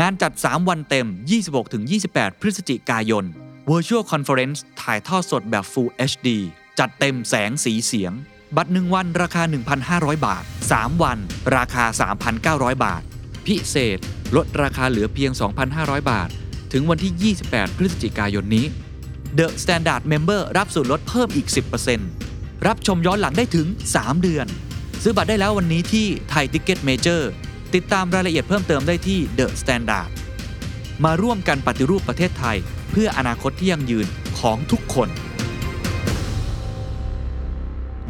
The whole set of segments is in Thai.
งานจัด 3 วันเต็ม 26-28 พฤศจิกายน Virtual Conference ถ่ายทอดสดแบบ Full HD จัดเต็มแสงสีเสียง บัตร 1 วันราคา 1,500 บาท 3 วัน ราคา 3,900 บาท พิเศษ ลดราคาเหลือเพียง 2,500 บาท ถึงวันที่ 28 พฤศจิกายนนี้ The Standard Member รับส่วนลดเพิ่มอีก 10%รับชมย้อนหลังได้ถึง 3 เดือน ซื้อบัตรได้แล้ววันนี้ที่ Thaiticketmajor ติดตามรายละเอียดเพิ่มเติมได้ที่ The Standard มาร่วมกันปฏิรูปประเทศไทย เพื่ออนาคตที่ยั่งยืนของทุกคน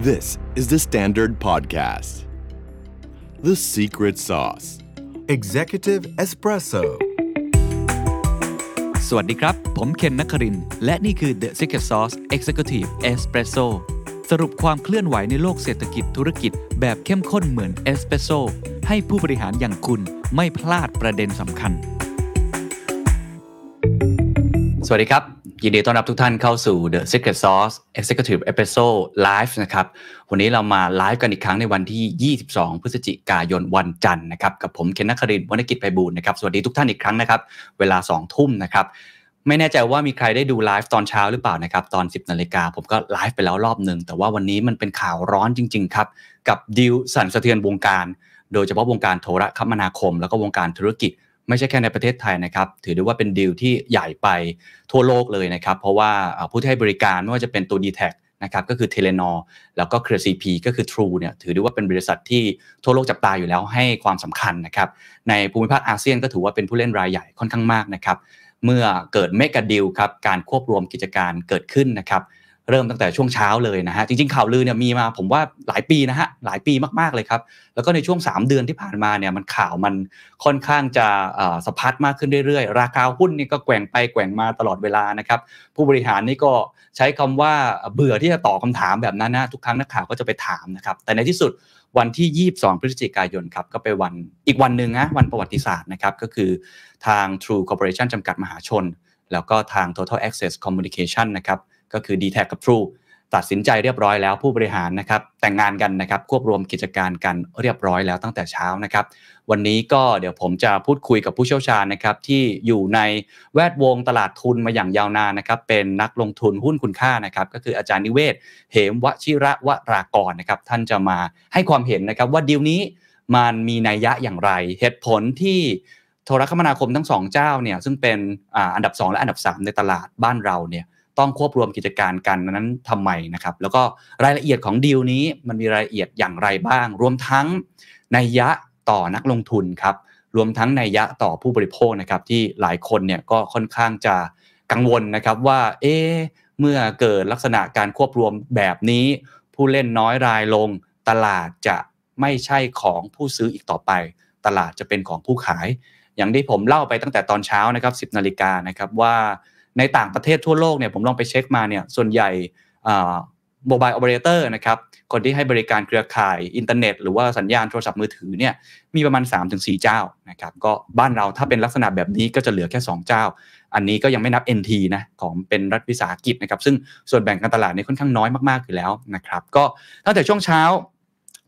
This is the Standard Podcast. The secret sauce. Executive Espresso สวัสดีครับ ผมเคนนักครินทร์และนี่คือ The Secret Sauce Executive Espresso สรุปความเคลื่อนไหวในโลกเศรษฐกิจธุรกิจ แบบเข้มข้นเหมือนเอสเปรสโซให้ผู้บริหารอย่างคุณไม่พลาดประเด็นสำคัญ สวัสดีครับ ยินดีต้อนรับทุกท่านเข้าสู่ The Secret Sauce Executive Episode Live นะครับ วันนี้เรามาไลฟ์กันอีกครั้งในวันที่ 22 พฤศจิกายนวันจันทร์นะครับ กับผมเคน นครินทร์ วนกิจไพบูลย์นะครับ สวัสดีทุกท่านอีกครั้งนะครับ เวลา 2 ทุ่มนะครับ ไม่แน่ใจว่ามีใครได้ดูไลฟ์ตอนเช้าหรือเปล่านะครับตอน 10นาฬิกาผมก็ไลฟ์ไปแล้วรอบหนึ่งแต่ว่าวันนี้มันเป็นข่าวร้อนจริง ๆ ครับ กับดีลสั่นสะเทือนวงการ โดยเฉพาะวงการโทรคมนาคม แล้วก็วงการธุรกิจ ไม่ใช่แค่ในประเทศไทยนะครับ ถือได้ว่าเป็นดีลที่ใหญ่ไปทั่วโลกเลยนะครับ เพราะว่าผู้ที่ให้บริการไม่ว่าจะเป็นตัว d t แทนะครับก็คือ Telenor แล้วก็เครือ CP ก็คือ True เนี่ยถือได้ว่าเป็นบริษัทที่ทั่วโลกจับตาอยู่แล้วให้ความสำคัญนะครับในภูมิภาคอาเซียนก็ถือว่าเป็นผู้เล่นรายใหญ่ค่อนข้างมากนะครับ เมื่อเกิด mega deal ครับการควบรวมกิจการเกิดขึ้นนะครับเริ่มตั้งแต่ช่วงเช้าเลยนะฮะจริงๆข่าวลือเนี่ยมีมาผมว่าหลายปีนะฮะหลายปีมากๆเลยครับ แล้วก็ในช่วง 3 เดือนที่ผ่านมาเนี่ยมันข่าวมันค่อนข้างจะสะพัดมากขึ้นเรื่อยๆ ราคาหุ้นนี่ก็แกว่งไปแกว่งมาตลอดเวลานะครับผู้บริหารนี่ก็ใช้คำว่าเบื่อที่จะตอบคำถามแบบนั้นนะทุกครั้งนักข่าวก็จะไปถามนะครับแต่ในที่สุด วันที่ 22 พฤศจิกายนครับก็เป็นวันอีกวันหนึ่งนะวันประวัติศาสตร์นะครับก็คือทาง True Corporation จำกัดมหาชน แล้วก็ทาง Total Access Communication นะครับก็คือ d t แทกับ True ตัดสินใจเรียบร้อยแล้วผู้บริหารนะครับแต่งงานกันนะครับควบรวมกิจการกันเรียบร้อยแล้วตั้งแต่เช้านะครับวันนี้ก็เดี๋ยวผมจะพูดคุยกับผู้เชี่ยวชาญนะครับที่อยู่ในแวดวงตลาดทุนมาอย่างยาวนานนะครับเป็นนักลงทุนหุ้นคุณค่านะครับก็คืออาจารย์นิเวศ เหมวชิระวรากรนะครับท่านจะมาให้ความเห็นนะครับว่าดีลนี้มันมีนัยยะอย่างไร เหตุผลที่โทรคมนาคมทั้งสองเจ้าเนี่ยซึ่งเป็นอันดับ 2 และอันดับ 3 ในตลาดบ้านเราเนี่ย ต้องควบรวมกิจการกันนั้นทำไมนะครับ แล้วก็รายละเอียดของดีลนี้มันมีรายละเอียดอย่างไรบ้าง รวมทั้งนัยยะต่อนักลงทุนครับ รวมทั้งนัยยะต่อผู้บริโภคนะครับ ที่หลายคนเนี่ยก็ค่อนข้างจะกังวลนะครับว่า เอ๊เมื่อเกิดลักษณะการควบรวมแบบนี้ ผู้เล่นน้อยรายลง ตลาดจะไม่ใช่ของผู้ซื้ออีกต่อไป ตลาดจะเป็นของผู้ขาย อย่างที่ผมเล่าไปตั้งแต่ตอนเช้านะครับ 10นาฬิกานะครับว่า ในต่างประเทศทั่วโลกเนี่ยผมลองไปเช็คมาเนี่ยส่วนใหญ่ mobile operator นะครับคนที่ให้บริการเครือข่ายอินเทอร์เน็ต หรือว่าสัญญาณโทรศัพท์มือถือเนี่ยมีประมาณ 3-4 เจ้านะครับก็บ้านเราถ้าเป็นลักษณะแบบนี้ก็จะเหลือแค่ 2 เจ้า อันนี้ก็ยังไม่นับ NT นะของเป็นรัฐวิสาหกิจนะครับซึ่งส่วนแบ่งการตลาดนี่ค่อนข้างน้อยมากๆอยู่แล้วนะครับก็ตั้งแต่ช่วงเช้า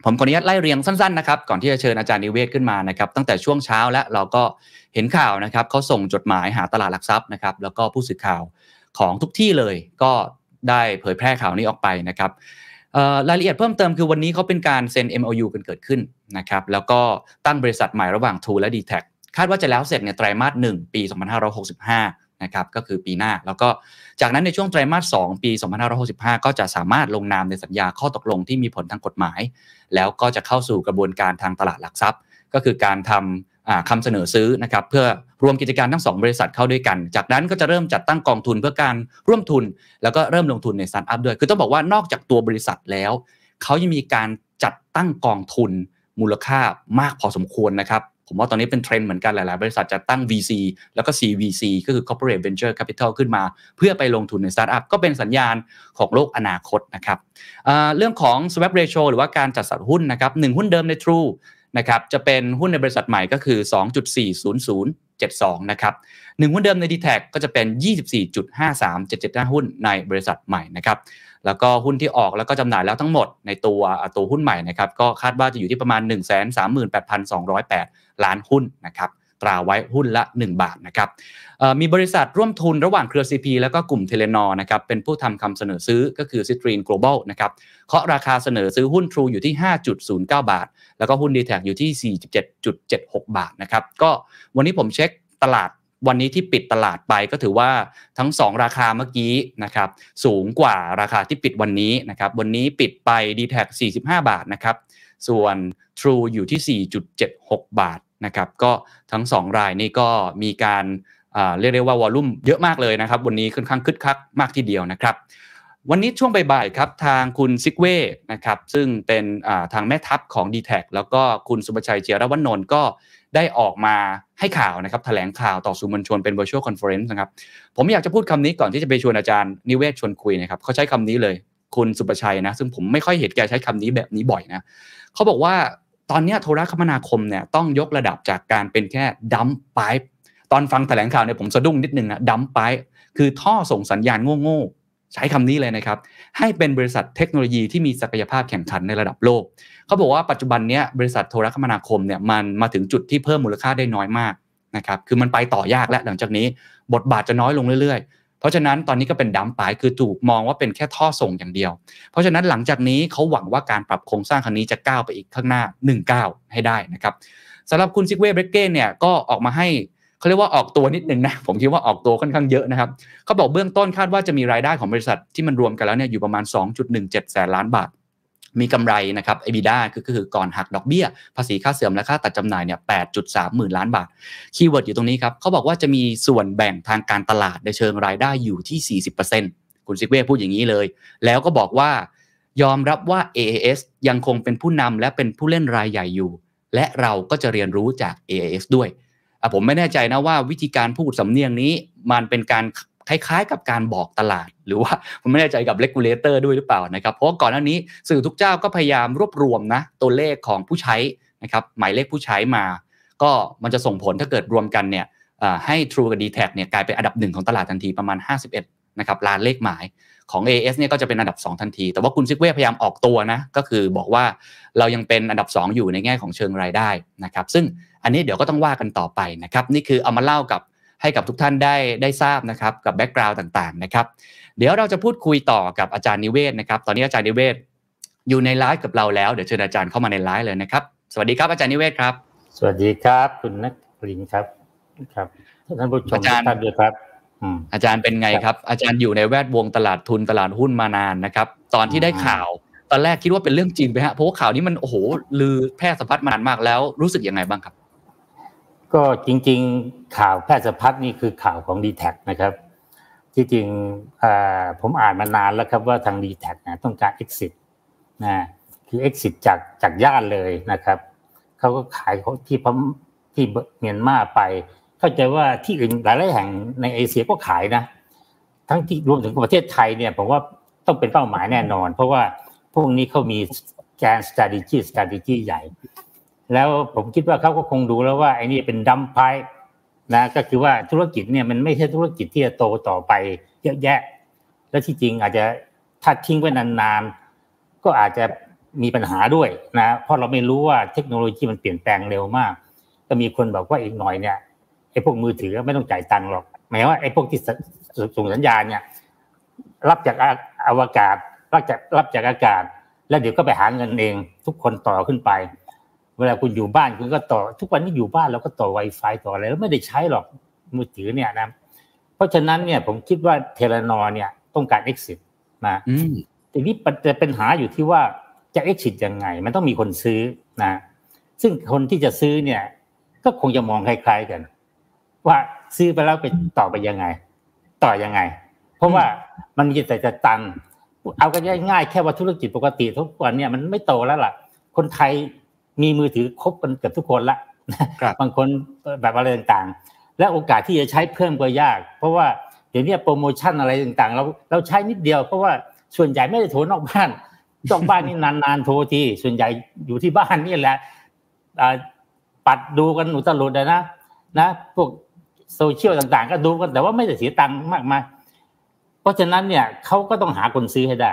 ผมขออนุญาตไล่เรียงสั้นๆนะครับก่อนที่จะเชิญอาจารย์นิเวศน์ขึ้นมานะครับตั้งแต่ช่วงเช้าและเราก็เห็นข่าวนะครับเขาส่งจดหมายหาตลาดหลักทรัพย์นะครับแล้วก็ผู้สื่อข่าวของทุกที่เลยก็ได้เผยแพร่ข่าวนี้ออกไปนะครับรายละเอียดเพิ่มเติมคือวันนี้เขาเป็นการเซ็น MOU กันเกิดขึ้นนะครับแล้วก็ตั้งบริษัทใหม่ระหว่าง True และ d t แทคาดว่าจะแล้วเสร็จในไตรมาส1ปี 2565 นะครับก็คือปีหน้า แล้วก็จากนั้นในช่วงไตรมาส 2 ปี 2565 ก็จะสามารถลงนามในสัญญาข้อตกลงที่มีผลทางกฎหมาย แล้วก็จะเข้าสู่กระบวนการทางตลาดหลักทรัพย์ ก็คือการทำคำเสนอซื้อนะครับเพื่อรวมกิจการทั้ง 2 บริษัทเข้าด้วยกัน จากนั้นก็จะเริ่มจัดตั้งกองทุนเพื่อการร่วมทุน แล้วก็เริ่มลงทุนในสตาร์ทอัพด้วย คือต้องบอกว่านอกจากตัวบริษัทแล้วเขายังมีการจัดตั้งกองทุนมูลค่ามากพอสมควรนะครับ ผมว่าตอนนี้เป็นเทรนด์เหมือนกันหลาย ๆ บริษัทจะตั้ง VC แล้วก็ CVC ก็คือ Corporate Venture Capital ขึ้นมา เพื่อไปลงทุนในสตาร์ทอัพก็เป็นสัญญาณของโลกอนาคตนะครับเรื่องของ swap ratio หรือว่าการจัดสรรหุ้นนะครับหหุ้นเดิมใน True นะครับจะเป็นหุ้นในบริษัทใหม่ก็คือ 2.40072 นะครับหนึ่งหุ้นเดิมใน d t แทก็จะเป็น 24.53775 หุ้นในบริษัทใหม่นะครับแล้วก็หุ้นที่ออกแล้วก็จำหน่ายแล้วทั้งหมดในตัวตัวหุ้นใหม่นะครับก็คาดว่าจะอยู่ที่ประมาณ 138,208 ล้านหุ้นนะครับตราไว้หุ้นละ 1 บาทนะครับมีบริษัทร่วมทุนระหว่างเครือ CP แล้วก็กลุ่มเทเลนอนะครับเป็นผู้ทำคำเสนอซื้อก็คือ c i t r e n Global นะครับเคาะราคาเสนอซื้อหุ้น True อยู่ที่ 5.09 บาท แล้วก็หุ้น d t แทอยู่ที่ 47.76 บาทนะครับก็วันนี้ผมเช็คตลาดวันนี้ที่ปิดตลาดไปก็ถือว่าทั้ง 2 ราคาเมื่อกี้นะครับสูงกว่าราคาที่ปิดวันนี้นะครับวันนี้ปิดไป d t แท45 บาทนะครับส่วน True อยู่ที่ 4.76 บาท นะครับก็ทั้ง 2 รายนี่ก็มีการเรียกได้ว่าวอลุ่มเยอะมากเลยนะครับ วันนี้ค่อนข้างคึกคักมากทีเดียวนะครับ วันนี้ช่วงบ่ายๆครับทางคุณซิกเว่นะครับซึ่งเป็นทางแม่ทัพของ d t แทแล้วก็คุณสุภชัยเจียรวัฒนนท์ก็ได้ออกมาให้ข่าวนะครับแถลงข่าวต่อสื่อมวลชนเป็น virtual conference นะครับ ผมอยากจะพูดคำนี้ก่อนที่จะไปชวนอาจารย์นิเวศชวนคุยนะครับเขาใช้คำนี้เลยคุณสุประชัยนะ ซึ่งผมไม่ค่อยเห็นแกใช้คำนี้แบบนี้บ่อยนะเขาบอกว่า ตอนนี้โทรคมนาคมเนี่ยต้องยกระดับจากการเป็นแค่ดัมไปตอนฟังแถลงข่าวเนี่ยผมสะดุ้งนิดนึงนะดัมไปคือท่อส่งสัญญาณโง่ๆใช้คำนี้เลยนะครับ ให้เป็นบริษัทเทคโนโลยีที่มีศักยภาพแข่งขันในระดับโลก เขาบอกว่าปัจจุบันนี้บริษัทโทรคมนาคมเนี่ยมันมาถึงจุดที่เพิ่มมูลค่าได้น้อยมากนะครับคือมันไปต่อยากแล้วหลังจากนี้ บทบาทจะน้อยลงเรื่อยๆ เพราะฉะนั้นตอนนี้ก็เป็นดัมปายคือถูกมองว่าเป็นแค่ท่อส่งอย่างเดียว เพราะฉะนั้นหลังจากนี้เขาหวังว่าการปรับโครงสร้างครั้งนี้จะก้าวไปอีกข้างหน้า1ก้าวให้ได้นะครับสำหรับคุณซิกเว่เบรเก้เนี่ยก็ออกมาให้เขาเรียกว่าออกตัวนิดนึงนะผมคิดว่าออกตัวค่อนข้างเยอะนะครับเขาบอกเบื้องต้นคาดว่าจะมีรายได้ของบริษัทที่มันรวมกันแล้วเนี่ยอยู่ประมาณ 2.17 แสนล้านบาท มีกำไรนะครับ EBITDA คือคือก่อนหักดอกเบี้ย ภาษีค่าเสื่อมและค่าตัดจำหน่ายเนี่ย8.3หมื่นล้านบาท keyword อยู่ตรงนี้ครับเขาบอกว่าจะมีส่วนแบ่งทางการตลาดในเชิงรายได้อยู่ที่ 40%คุณซิกเว่พูดอย่างนี้เลย แล้วก็บอกว่ายอมรับว่า AIS ยังคงเป็นผู้นำและเป็นผู้เล่นรายใหญ่อยู่ และเราก็จะเรียนรู้จาก AIS ด้วยผมไม่แน่ใจนะว่าวิธีการพูดสำเนียงนี้มันเป็นการ คล้ายๆ กับการบอกตลาด หรือว่าผมไม่แน่ใจกับ regulator ด้วยหรือเปล่านะครับ เพราะก่อนหน้านี้สื่อทุกเจ้าก็พยายามรวบรวมนะตัวเลขของผู้ใช้นะครับหมายเลขผู้ใช้มา ก็มันจะส่งผลถ้าเกิดรวมกันเนี่ยให้ True กับ d t แทเนี่ยกลายเป็นอันดับหนึ่งของตลาดทันทีประมาณ 51นะครับล้านเลขหมายของ AIS เนี่ยก็จะเป็นอันดับ 2 ทันที แต่ว่าคุณซิกเว่พยายามออกตัวนะ ก็คือบอกว่าเรายังเป็นอันดับ 2 อยู่ในแง่ของเชิงรายได้นะครับ ซึ่งอันนี้เดี๋ยวก็ต้องว่ากันต่อไปนะครับ นี่คือเอามาเล่ากับ ให้กับทุกท่านได้ได้ทราบนะครับกับ background ต่างๆนะครับเดี๋ยวเราจะพูดคุยต่อกับอาจารย์นิเวศน์นะครับ ตอนนี้อาจารย์นิเวศน์อยู่ในไลฟ์กับเราแล้วเดี๋ยวเชิญอาจารย์เข้ามาในไลฟ์เลยนะครับ สวัสดีครับอาจารย์นิเวศน์ครับ สวัสดีครับคุณนครินทร์ครับครับท่านผู้ชมทุกท่านด้วยครับอาจารย์เป็นไงครับ อาจารย์อยู่ในแวดวงตลาดทุนตลาดหุ้นมานานนะครับ ตอนที่ได้ข่าว ตอนแรกคิดว่าเป็นเรื่องจริงไปฮะเพราะว่าข่าวนี้มันโอ้โหลือแพร่สะพัดมานานมากแล้วรู้สึกยังไงบ้างครับ ก็จริงๆข่าวแพทย์สพัดนี่คือข่าวของ d t แทนะครับ ที่จริงผมอ่านมานานแล้วครับว่าทาง d t แทนะต้องการ exit นะคือ exit จากจากย่านเลยนะครับเขาก็ขายของที่พมที่เมียนมาไป เข้าใจว่าที่อื่นหลายๆแห่งในเอเชียก็ขายนะ ทั้งที่รวมถึงประเทศไทยเนี่ยผมว่าต้องเป็นเป้าหมายแน่นอน เพราะว่าพวกนี้เขามีแกน strategy strategy ใหญ่ แล้วผมคิดว่าเขาก็คงดูแล้วว่าไอ้นี่เป็นดัมไพนะก็คือว่าธุรกิจเนี่ยมันไม่ใช่ธุรกิจที่จะโตต่อไปเยอะแยะ และที่จริงอาจจะถ้าทิ้งไว้นานๆ ก็อาจจะมีปัญหาด้วยนะเพราะเราไม่รู้ว่าเทคโนโลยีมันเปลี่ยนแปลงเร็วมาก ก็มีคนบอกว่าอีกหน่อยเนี่ยไอ้พวกมือถือไม่ต้องจ่ายตังค์หรอกหมายว่าไอ้พวกที่ส่งสัญญาณเนี่ย รับจากอวกาศรับจากรับจากอากาศ แล้วเดี๋ยวก็ไปหาเงินเอง ทุกคนต่อขึ้นไป เวลาคุณอยู่บ้านคุณก็ต่อ ทุกวันนี้อยู่บ้านเราก็ต่อ Wi-Fi ต่ออะไรแล้วไม่ได้ใช้หรอกมือถือเนี่ยนะเพราะฉะนั้นเนี่ยผมคิดว่าเทเลนอเนี่ยต้องการ exit นะอืมทีนี้จะเป็นหาอยู่ที่ว่าจะ exit ยังไง มันต้องมีคนซื้อนะซึ่งคนที่จะซื้อเนี่ย ก็คงจะมองคล้ายๆกัน ว่าซื้อไปแล้วไปต่อไปยังไง ต่อยังไง เพราะว่ามันมีแต่จะตันเอากันง่ายๆแค่ว่าธุรกิจปกติทุกวันเนี่ยมันไม่โตแล้วล่ะ คนไทย มีมือถือครบกันเกือบทุกคนละครับบางคนแบบอะไรต่างๆ และโอกาสที่จะใช้เพิ่มก็ยาก เพราะว่าเดี๋ยวนี้โปรโมชั่นอะไรต่างๆ เราเราใช้นิดเดียวเพราะว่าส่วนใหญ่ไม่ได้โทรนอกบ้านนอกบ้านนี่นานๆโทรทีส่วนใหญ่อยู่ที่บ้านนี่แหละอ่าปัดดูกันหนูตลุดเลยนะนะพวกโซเชียลต่างๆ ก็ดูกันแต่ว่าไม่ได้เสียตังค์มากมายเพราะฉะนั้นเนี่ยเขาก็ต้องหาคนซื้อให้ได้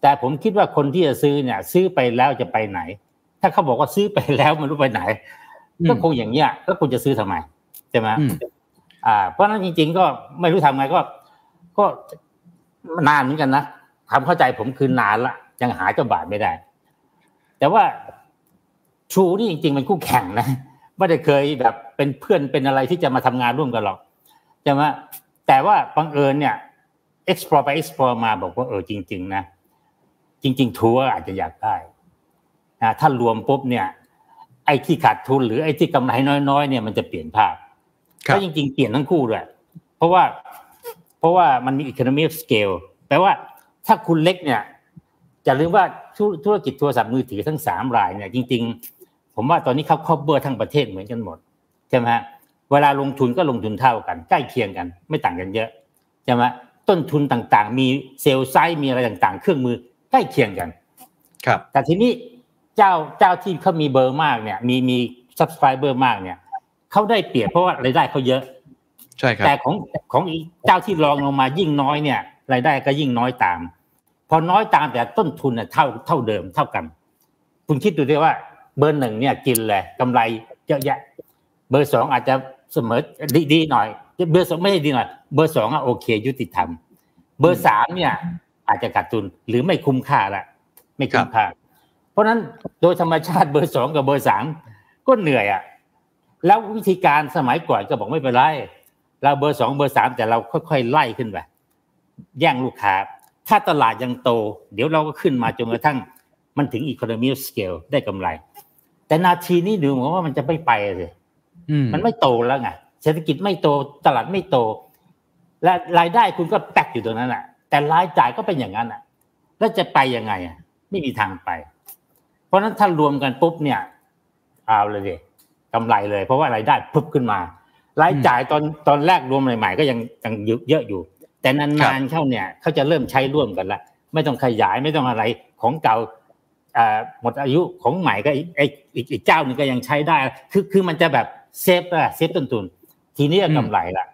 แต่ผมคิดว่าคนที่จะซื้อเนี่ย ซื้อไปแล้วจะไปไหน ถ้าเขาบอกว่าซื้อไปแล้วไม่รู้ไปไหน ก็คงอย่างเงี้ยแล้วคุณจะซื้อทำไมใช่ไหมอืมอ่า เพราะฉะนั้นจริง ๆ ก็ไม่รู้ทำไงก็ ก็นานเหมือนกันนะทำเข้าใจผมคือนานละยังหาเจ้าบาทไม่ได้ แต่ว่าชูนี่จริง ๆ มันคู่แข่งนะไม่ได้เคยแบบเป็นเพื่อนเป็นอะไรที่จะมาทำงานร่วมกันหรอกใช่ไหมแต่ว่าบังเอิญเนี่ย explore ไป explore มาบอกว่าเออจริง ๆ นะ จริง ๆ ทัวร์อาจจะอยากได้ นะถ้ารวมปุ๊บเนี่ย ไอ้ที่ขาดทุนหรือไอ้ที่กำไรน้อยๆเนี่ยมันจะเปลี่ยนภาพครับก็จริงๆเปลี่ยนทั้งคู่ด้วยเพราะว่าเพราะว่ามันมี economy of scale แปลว่าถ้าคุณเล็กเนี่ยจะลืมว่าธุธุรกิจโทรศัพท์มือถือทั้งสามรายเนี่ยจริง ๆ ผมว่าตอนนี้เขา cover ทั้งประเทศเหมือนกันหมดใช่ไหมฮะเวลาลงทุนก็ลงทุนเท่ากัน ใกล้เคียงกัน ไม่ต่างกันเยอะใช่ไหมต้นทุนต่างๆ มีเซลล์ไซส์มีอะไรต่างๆ เครื่องมือใกล้เคียงกัน ครับ แต่ทีนี้ เจ้าเจ้าที่เขามีเบอร์มากเนี่ย มีมี subscriber มากเนี่ยเขาได้เปรียบเพราะว่ารายได้เขาเยอะ ใช่ครับแต่ของของอีกเจ้าที่รองลงมายิ่งน้อยเนี่ยรายได้ก็ยิ่งน้อยตาม พอน้อยตามแต่ต้นทุนเนี่ยเท่าเท่าเดิมเท่ากัน คุณคิดดูดิว่าเบอร์หนึ่งเนี่ยกินเลยกำไรเยอะแยะ เบอร์สองอาจจะเสมอดีดีหน่อยเบอร์สองไม่ได้ดีหน่อยเบอร์สองอะโอเค ยุติธรรม เบอร์สามเนี่ย อาจจะขาดทุนหรือไม่คุ้มค่าละไม่คุ้มค่า เพราะฉะนั้นโดยธรรมชาติเบอร์สองกับเบอร์สามก็เหนื่อยอะแล้ววิธีการสมัยก่อนก็บอกไม่เป็นไรเราเบอร์สองเบอร์สามแต่เราค่อยๆไล่ขึ้นไปแย่งลูกค้า ถ้าตลาดยังโต เดี๋ยวเราก็ขึ้นมาจนกระทั่งมันถึง economy of scale ได้กำไร แต่นาทีนี้ดูเหมือนว่ามันจะไม่ไปเลยอืมมันไม่โตแล้วไงเศรษฐกิจไม่โตตลาดไม่โต และรายได้คุณก็แตกอยู่ตรงนั้นแหละแต่รายจ่ายก็เป็นอย่างนั้นอะ แล้วจะไปยังไงอะไม่มีทางไป เพราะฉะนั้นถ้ารวมกันปุ๊บเนี่ยเอาเลยดิกำไรเลย เพราะว่ารายได้ปุ๊บขึ้นมารายจ่ายตอนตอนแรกรวมใหม่ๆก็ยังยังเยอะอยู่ แต่นานๆเข้าเนี่ยเขาจะเริ่มใช้ร่วมกันละไม่ต้องขยายไม่ต้องอะไรของเก่าอ่าหมดอายุของใหม่ก็อีกไอ้อีกอีกเจ้าหนึงก็ยังใช้ได้ คือคือมันจะแบบเซฟละเซฟต้นทุนทีนี้ก็กำไรละ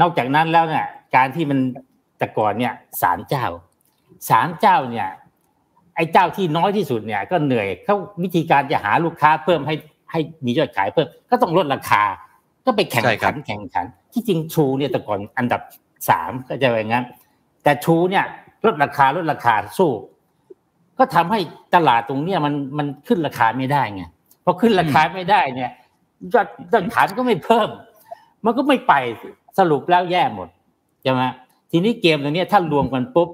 นอกจากนั้นแล้วเนี่ยการที่มันแต่ก่อนเนี่ยสามเจ้าสามเจ้าเนี่ยไอ้เจ้าที่น้อยที่สุดเนี่ยก็เหนื่อยเขาวิธีการจะหาลูกค้าเพิ่มให้ให้มียอดขายเพิ่มก็ต้องลดราคา ก็ไปแข่งใช่ครัขับนแข่งขัน ที่จริงชูเนี่ยแต่ก่อนอันดับสามก็จะอย่างนั้นแต่ชูเนี่ยลดราคาลดราคาสู้ ก็ทำให้ตลาดตรงเนี้ยมันมันขึ้นราคาไม่ได้ไงพอขึ้นราคาไม่ได้เนี่ยยอดยอดขายมันก็ไม่เพิ่ม มันก็ไม่ไปสรุปแล้วแย่หมดใช่ไหมทีนี้เกมตรงเนี้ยถ้ารวมกันปุ๊บ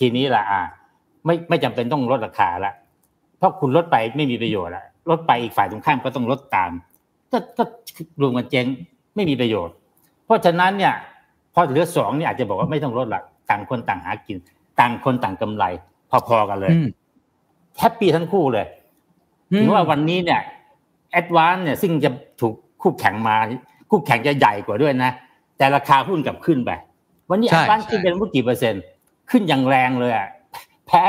ทีนี้ละอ่า ไม่ไม่จำเป็นต้องลดราคาละเพราะคุณลดไปไม่มีประโยชน์ละลดไปอีกฝ่ายตรงข้ามก็ต้องลดตาม ก็ก็รวมกันเจ๊งไม่มีประโยชน์ เพราะฉะนั้นเนี่ย พอเหลือสองเนี่ยอาจจะบอกว่าไม่ต้องลดละต่างคนต่างหากิน ต่างคนต่างกำไร พอๆกันเลยอืมแฮปปี้ทั้งคู่เลยถึงว่าวันนี้เนี่ยแอดวานเนี่ยซึ่งจะถูกคู่แข่งมา คู่แข่งจะใหญ่กว่าด้วยนะ แต่ราคาหุ้นกลับขึ้นไป วันนี้ใช่แอดวานใช่ขึ้นเป็นเมื่อกี่เปอร์เซ็นต์ ขึ้นอย่างแรงเลยอะ แพ้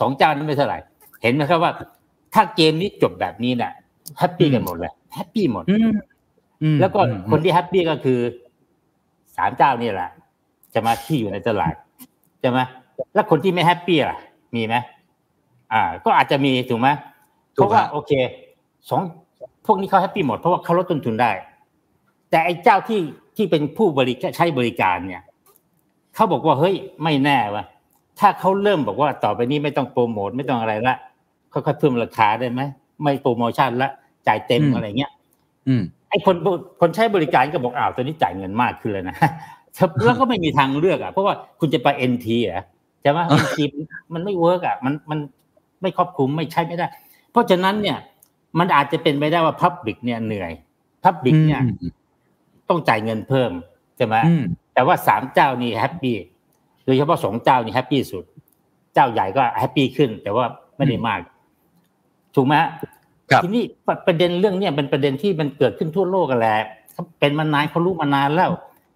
สองเจ้านั้นไม่เท่าไหร่ เห็นไหมครับว่า ถ้าเกมนี้จบแบบนี้เนี่ยhappy กันหมดเลย happy หมดอืมอืมแล้วก็อืมคนที่ happy ก็คือสามเจ้านี่แหละจะมาที่อยู่ในตลาดใช่ไหมแล้วคนที่ไม่ happy ล่ะ มีไหมอ่า ก็อาจจะมีถูกไหมถูกราะว่าฮะโอเคสองพวกนี้เขา happy หมดเพราะว่าเขาลดต้นทุนได้ แต่ไอ้เจ้าที่ที่เป็นผู้บริการใช้บริการเนี่ยเขาบอกว่าเฮ้ยไม่แน่วะ ถ้าเขาเริ่มบอกว่าต่อไปนี้ไม่ต้องโปรโมทไม่ต้องอะไรละค่อยๆเพิ่มราคาได้ไหมไม่โปรโมชั่นละจ่ายเต็มอะไรเงี้ยอืมไอ้คนคนใช้บริการก็บอกอ้าวตัวนี้จ่ายเงินมากขึ้นเลยนะแล้วก็ไม่มีทางเลือกอะเพราะว่าคุณจะไป NT อะใช่ไหม NT มันไม่ work อะมันมันไม่ครอบคลุมไม่ใช่ไม่ได้ เพราะฉะนั้นเนี่ย มันอาจจะเป็นไปได้ว่า public เนี่ยเหนื่อย public เนี่ยอืมต้องจ่ายเงินเพิ่มใช่ไหมอืมแต่ว่าสามเจ้านี่ happy โดยเฉพาะสองเจ้านี่ happy สุด เจ้าใหญ่ก็ happy ขึ้น แต่ว่าไม่ได้มาก ถูกไหมฮะครับทีนี้ประเด็นเรื่องเนี้ยเป็นประเด็นที่มันเกิดขึ้นทั่วโลกกันแหละเขาเป็นมานานเขารู้มานานแล้ว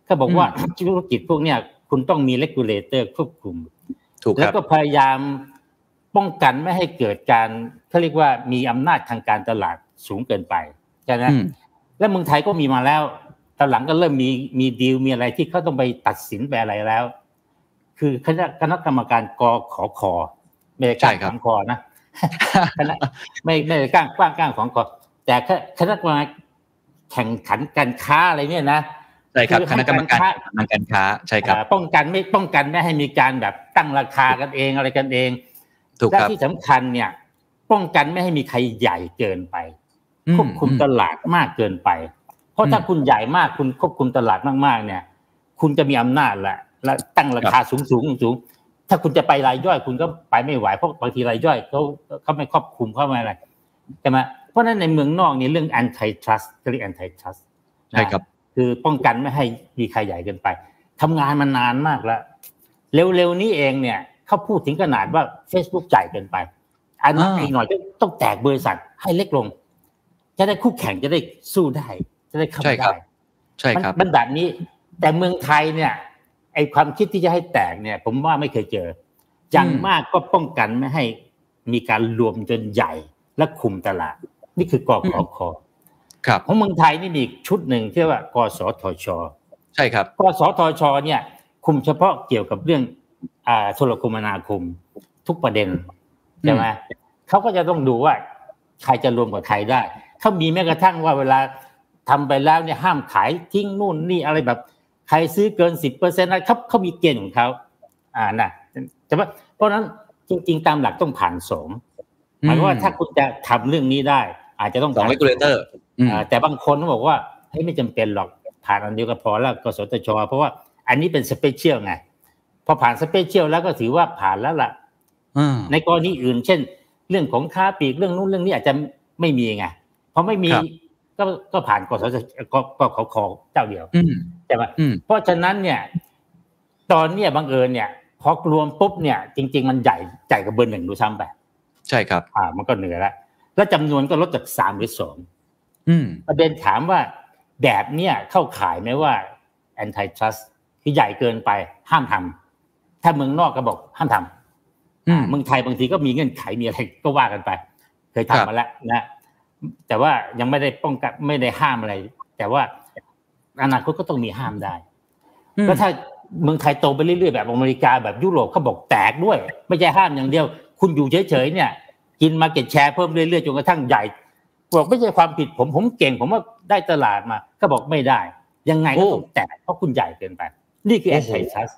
ก็บอกว่าธุรกิจพวกเนี้ยคุณต้องมี regulator ควบคุมถูกคแล้วรัฐก็พยายามป้องกันไม่ให้เกิดการเขาเรียกว่ามีอำนาจทางการตลาดสูงเกินไปใช่ไหมอืมแล้วเมืองไทยก็มีมาแล้วตอนหลังก็เริ่มมีมีดีลมีอะไรที่เขาต้องไปตัดสินไปอะไรแล้ว คือคณะคณะกรรมการกขอคอไม่ได้กล้าใช่ครับของคอนะคณะไม่ไม่ได้กล้างกว้างกล้างของคอแต่คณะกรรมการแข่งขันการค้าอะไรเนี่ยนะใช่ครับคือคณะกรรมการให้การค้าทางการค้าใช่ครับอ่าป้องกันไม่ป้องกันไม่ให้มีการแบบตั้งราคากันเองอะไรกันเองถูกและครับที่สำคัญเนี่ย ป้องกันไม่ให้มีใครใหญ่เกินไปอืควบคุมตลาดมากเกินไป เพราะถ้าอืมคุณใหญ่มากคุณควบคุมตลาดมากๆ เนี่ย คุณจะมีอำนาจแหละ และตั้งราคาสูงสูงสูงถ้าคุณจะไปรายย่อยคุณก็ไปไม่ไหวเพราะบางทีรายย่อยเขาเขาไม่ครอบคุมเข้ามาอะไรใช่ไหมเพราะฉะนั้นในเมืองนอกนี่เรื่อง antitrust เขาเรียก antitrust นะใช่ครับ คือป้องกันไม่ให้มีใครใหญ่เกินไปทำงานมานานมากแล้ว เร็วๆนี้เองเนี่ยเขาพูดถึงขนาดว่า Facebook จ่ายเกินไป อันนั้นอ่าอีกหน่อยก็ต้องแตกบริษัทให้เล็กลง จะได้คู่แข่งจะได้สู้ได้ จะได้เข้าใช่มาครับได้ใช่ครับมันมันแบบนี้ แต่เมืองไทยเนี่ย ไอความคิดที่จะให้แตกเนี่ย ผมว่าไม่เคยเจออย่างอืมมากก็ป้องกันไม่ให้มีการรวมจนใหญ่และคุมตลาด นี่คือกอขอคอครับของเมืองไทยนี่มีอีกชุดหนึ่งที่เรียกว่ากสทช ใช่ครับกสทช เนี่ย คุมเฉพาะเกี่ยวกับเรื่องอ่าโทรคมนาคม ทุกประเด็นใช่ไหมเขาก็จะต้องดูว่า ใครจะรวมกับใครได้เขามีแม้กระทั่งว่าเวลาทำไปแล้วเนี่ยห้ามขายทิ้งนู่นนี่อะไรแบบใค รซื้อเกินสิบเปอร์เซ็นต์อะไรเขาเขามีเกณฑ์ของเขาอ่านะใช่ไหมเพราะฉะนั้นจริง ๆ ตามหลักต้องผ่านสองหมายความว่าถ้าคุณจะทำเรื่องนี้ได้ อาจจะต้องสองผ่าน regulator อ่าแต่บางคนก็บอกว่าเฮ้ยไม่จำเป็นหรอกผ่านอันเดียวก็พอแล้วกสทช เพราะว่าอันนี้เป็น special ไงพอผ่าน special แล้วก็ถือว่าผ่านแล้วล่ะในกรณีอื่น เช่น เรื่องของค้าปลีกเรื่องนู้นเรื่องนี้อาจจะไม่มีไงเพราะไม่มีครับ ก็ก็ผ่านกสทชก็ก็ขอขอเจ้าเดียวอืมใช่ไหมอืมเพราะฉะนั้นเนี่ย ตอนเนี้ยบังเอิญเนี่ยพอรวมปุ๊บเนี่ย จริง ๆ มันใหญ่ใหญ่กับเบอร์หนึ่งอยู่ซ้ำไปใช่ครับ อ่า มันก็เหนือแล้วแล้วจำนวนก็ลดจากสามหรือสองอืมประเด็นถามว่าแบบเนี้ยเข้าข่ายไหมว่า antitrust คือใหญ่เกินไปห้ามทำถ้าเมืองนอกก็บอกห้ามทำอืมเมืองไทยบางทีก็มีเงื่อนไขมีอะไรก็ว่ากันไป เคยครับทำมาแล้วนะ แต่ว่ายังไม่ได้ป้องกันไม่ได้ห้ามอะไร แต่ว่าอนาคตก็ต้องมีห้ามได้อืมแล้วถ้าเมืองไทยโตไปเรื่อยๆแบบอเมริกาแบบยุโรปเขาบอกแตกด้วย ไม่ใช่ห้ามอย่างเดียว คุณอยู่เฉยๆเนี่ย กินมาเก็ตแชร์เพิ่มเรื่อยๆจนกระทั่งใหญ่บอกไม่ใช่ความผิดผมผมเก่ง ผมว่าได้ตลาดมาก็บอกไม่ได้ ยังไงก็ต้องแตกเพราะคุณใหญ่เกินไป นี่คือโอ้แอนโหตี้ทัส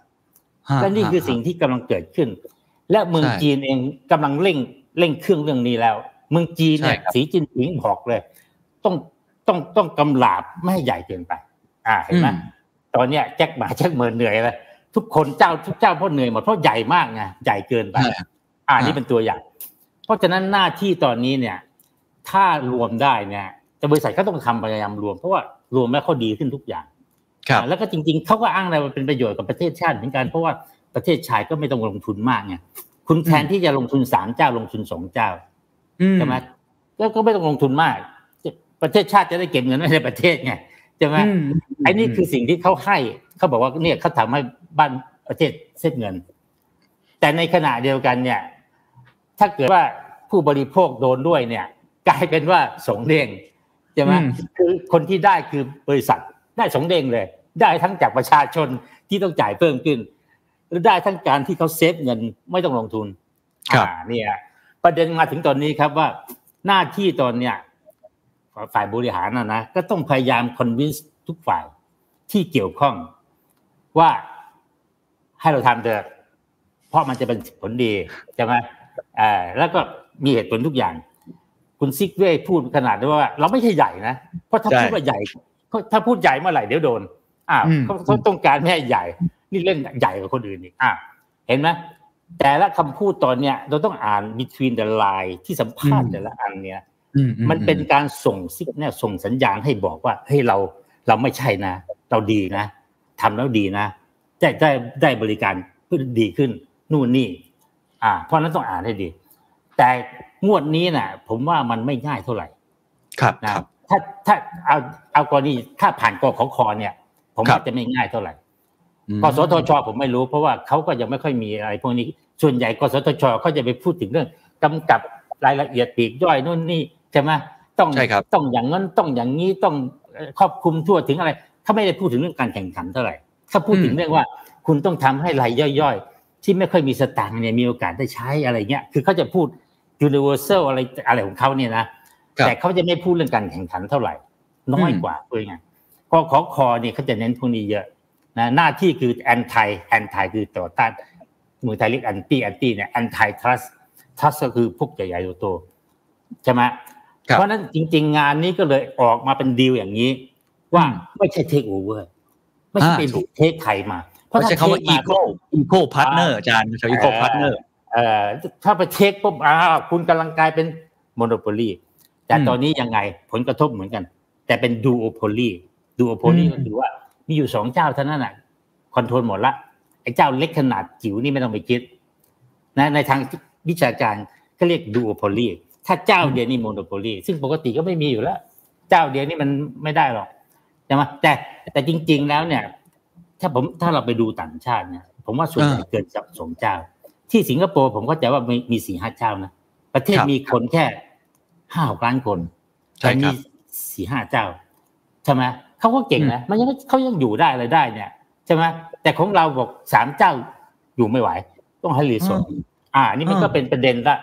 ฮะและนี่คือฮะสิ่งที่กำลังเกิดขึ้น และเมืองใช่จีนเองกำลังเร่งเร่งเครื่องเรื่องนี้แล้ว เมืองจีนเนี่ยใช่ครับสีจิ้นผิงบอกเลย ต้องต้องต้องกำลาบไม่ให้ใหญ่เกินไป อ่าเห็นไหมอืมตอนเนี้ยแจ็คหมาแจ็คเมินเหนื่อยเลยทุกคนเจ้าทุกเจ้าเพราะเหนื่อยหมดเพราะใหญ่มากไงใหญ่เกินไปใช่อ่าฮะนี่เป็นตัวอย่าง เพราะฉะนั้นหน้าที่ตอนนี้เนี่ย ถ้ารวมได้เนี่ยแต่บริษัทก็ต้องทำพยายามรวมเพราะว่ารวมแล้วเขาดีขึ้นทุกอย่างครับอ่าแล้วก็จริง ๆเขาก็อ้างอะไรว่าเป็นประโยชน์กับประเทศชาติเหมือนกันเพราะว่าประเทศชายก็ไม่ต้องลงทุนมากไงคุณแทนที่จะลงทุนสามเจ้าลงทุนสองเจ้าอืม ใช่ไหมก็ก็ไม่ต้องลงทุนมาก ประเทศชาติจะได้เก็บเงินไว้ในประเทศไงใช่ไหมอืมไอ้นี่คือสิ่งที่เขาให้เขาบอกว่าเนี่ยเขาทำให้บ้านประเทศเซ็ตเงิน แต่ในขณะเดียวกันเนี่ย ถ้าเกิดว่าผู้บริโภคโดนด้วยเนี่ย กลายเป็นว่าสงเด้งใช่ไหมอืมคือคนที่ได้คือบริษัทได้สงเด้งเลย ได้ทั้งจากประชาชนที่ต้องจ่ายเพิ่มขึ้น หรือได้ทั้งการที่เขาเซฟเงินไม่ต้องลงทุนครับอ่าเนี่ย ประเด็นมาถึงตอนนี้ครับว่าหน้าที่ตอนเนี้ยฝ่ายบริหารนะนะก็ต้องพยายามคอนวินส์ทุกฝ่ายที่เกี่ยวข้องว่าให้เราทำเถอะเพราะมันจะเป็นผลดีใช่ไหมอ่าแล้วก็มีเหตุผลทุกอย่าง คุณซิกเว่พูดขนาดที่ว่า เราไม่ใช่ใหญ่นะเพราะถ้าใช่พูดว่าใหญ่เขาถ้าพูดใหญ่เมื่อไหร่เดี๋ยวโดนอ่าอืมเขาเขาต้องการไม่ให้ใหญ่ นี่เล่นใหญ่กว่าคนอื่นอีกอ่าเห็นไหม แต่ละคำพูดตอนเนี้ยเราต้องอ่าน between the line ที่สัมภาษณ์แต่ละอันเนี่ยอือืมันเป็นการส่งซิกเนี่ยส่งสัญญาณให้บอกว่าเฮ้ยเราเราไม่ใช่นะ เราดีนะทำแล้วดีนะได้ได้ได้บริการเพื่อดีขึ้น นู่นนี่ อ่า เพราะฉะนั้นต้องอ่านให้ดี แต่งวดนี้น่ะ ผมว่ามันไม่ง่ายเท่าไหร่ ครับนะครับถ้าถ้าเอาเอากรณีถ้าผ่านกขคเนี่ย ผมครัว่าบจะไม่ง่ายเท่าไหร่อืม กสทชผมไม่รู้เพราะว่าเขาก็ยังไม่ค่อยมีอะไรพวกนี้ส่วนใหญ่กสทชเขาจะไปพูดถึงเรื่องกำกับรายละเอียดปลีกย่อยนู่นนี่ใช่ไหมต้องใช่ครับต้องอย่างนั้นต้องอย่างนี้ต้องเอ่อครอบคลุมทั่วถึงอะไรเขาไม่ได้พูดถึงเรื่องการแข่งขันเท่าไหร่เขาพูดถึงเรื่องว่า คุณต้องทำให้รายย่อยๆ ที่ไม่ค่อยมีสตางค์เนี่ยมีโอกาสได้ใช้อะไรเงี้ยคือเขาจะพูด universal อะไรอะไรของเขาเนี่ยนะครับแต่เขาจะไม่พูดเรื่องการแข่งขันเท่าไหร่น้อยอืมกว่าเพื่อไงกขอคอเนี่ยเขาจะเน้นพวกนี้เยอะ นะหน้าที่คือ anti anti คือต่อต้านมือไทยเรียก anti anti เนี่ย anti trust trust ก็คือพวกใหญ่ๆโตๆใช่ไหมครับเพราะฉะนั้นจริง ๆ งานนี้ก็เลยออกมาเป็นดีลอย่างนี้ ว่าอืมไม่ใช่ take over ไม่ใช่อ่าเป็นถูกเทคใครมา เพราะเขาถ้าใช้คำว่าเทคมา equal equal partner อาจารย์ใช้ equal partner เอ่อถ้าไป take ปุ๊บอ้าวคุณกำลังกลายเป็น monopoly แต่อืมตอนนี้ยังไงผลกระทบเหมือนกัน แต่เป็น duopoly duopoly อืมก็คือว่า มีอยู่สองเจ้าเท่านั้นน่ะ control หมดละไอ้เจ้าเล็กขนาดจิ๋วนี่ไม่ต้องไปคิดนะในทางวิชาการก็เรียก duopoly ถ้าเจ้าเดียวนี่ monopoly ซึ่งปกติก็ไม่มีอยู่แล้ว เจ้าเดียวนี่มันไม่ได้หรอกใช่ไหมแต่แต่จริง ๆแล้วเนี่ย ถ้าผมถ้าเราไปดูต่างชาติเนี่ยผมว่าส่วนใหญ่อ่าเกินสองเจ้า ที่สิงคโปร์ผมก็จะว่ามีมีสี่ห้าเจ้านะประเทศครับมีคนแค่ห้าหกล้านคนใช่แต่คมีรับสี่ห้าเจ้าใช่ไหม เขาก็เก่งนะมันยังเขายังอยู่ได้อะไรได้เนี่ยใช่ไหมแต่ของเราบอกสามเจ้าอยู่ไม่ไหว ต้องให้รีสอร์ทอ่า นี่มันก็อ่าเป็นประเด็นละ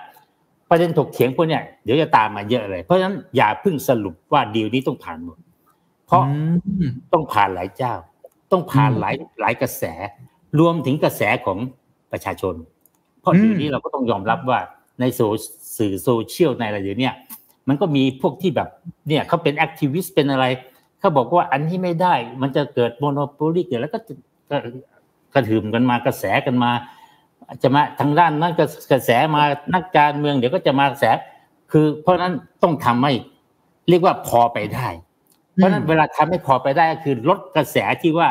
ประเด็นถกเถียงพวกเนี้ยเดี๋ยวจะตามมาเยอะเลย เพราะฉะนั้นอย่าเพิ่งสรุปว่าดีลนี้ต้องผ่านหมด เพราะอืมต้องผ่านหลายเจ้า ต้องผ่านอืมหลายหลายกระแส รวมถึงกระแสของประชาชน เพราะอืมเดี๋ยวนี้เราก็ต้องยอมรับว่าในโซสื่อโซเชียลในอะไรเดี๋ยวเนี้ยมันก็มีพวกที่แบบเนี่ยเขาเป็น activist เป็นอะไร เขาบอกว่าอันที่ไม่ได้ มันจะเกิด monopoly เกิดแล้วก็จะก็กระหึ่มกันมากระแสกันมา จะมาทางด้านนั้นก็กระแสมานักการเมืองเดี๋ยวก็จะมาแส คือเพราะฉะนั้นต้องทำให้เรียกว่าพอไปได้ เพราะฉะนั้นเวลาทำให้พอไปได้ก็คือลดกระแสที่ว่า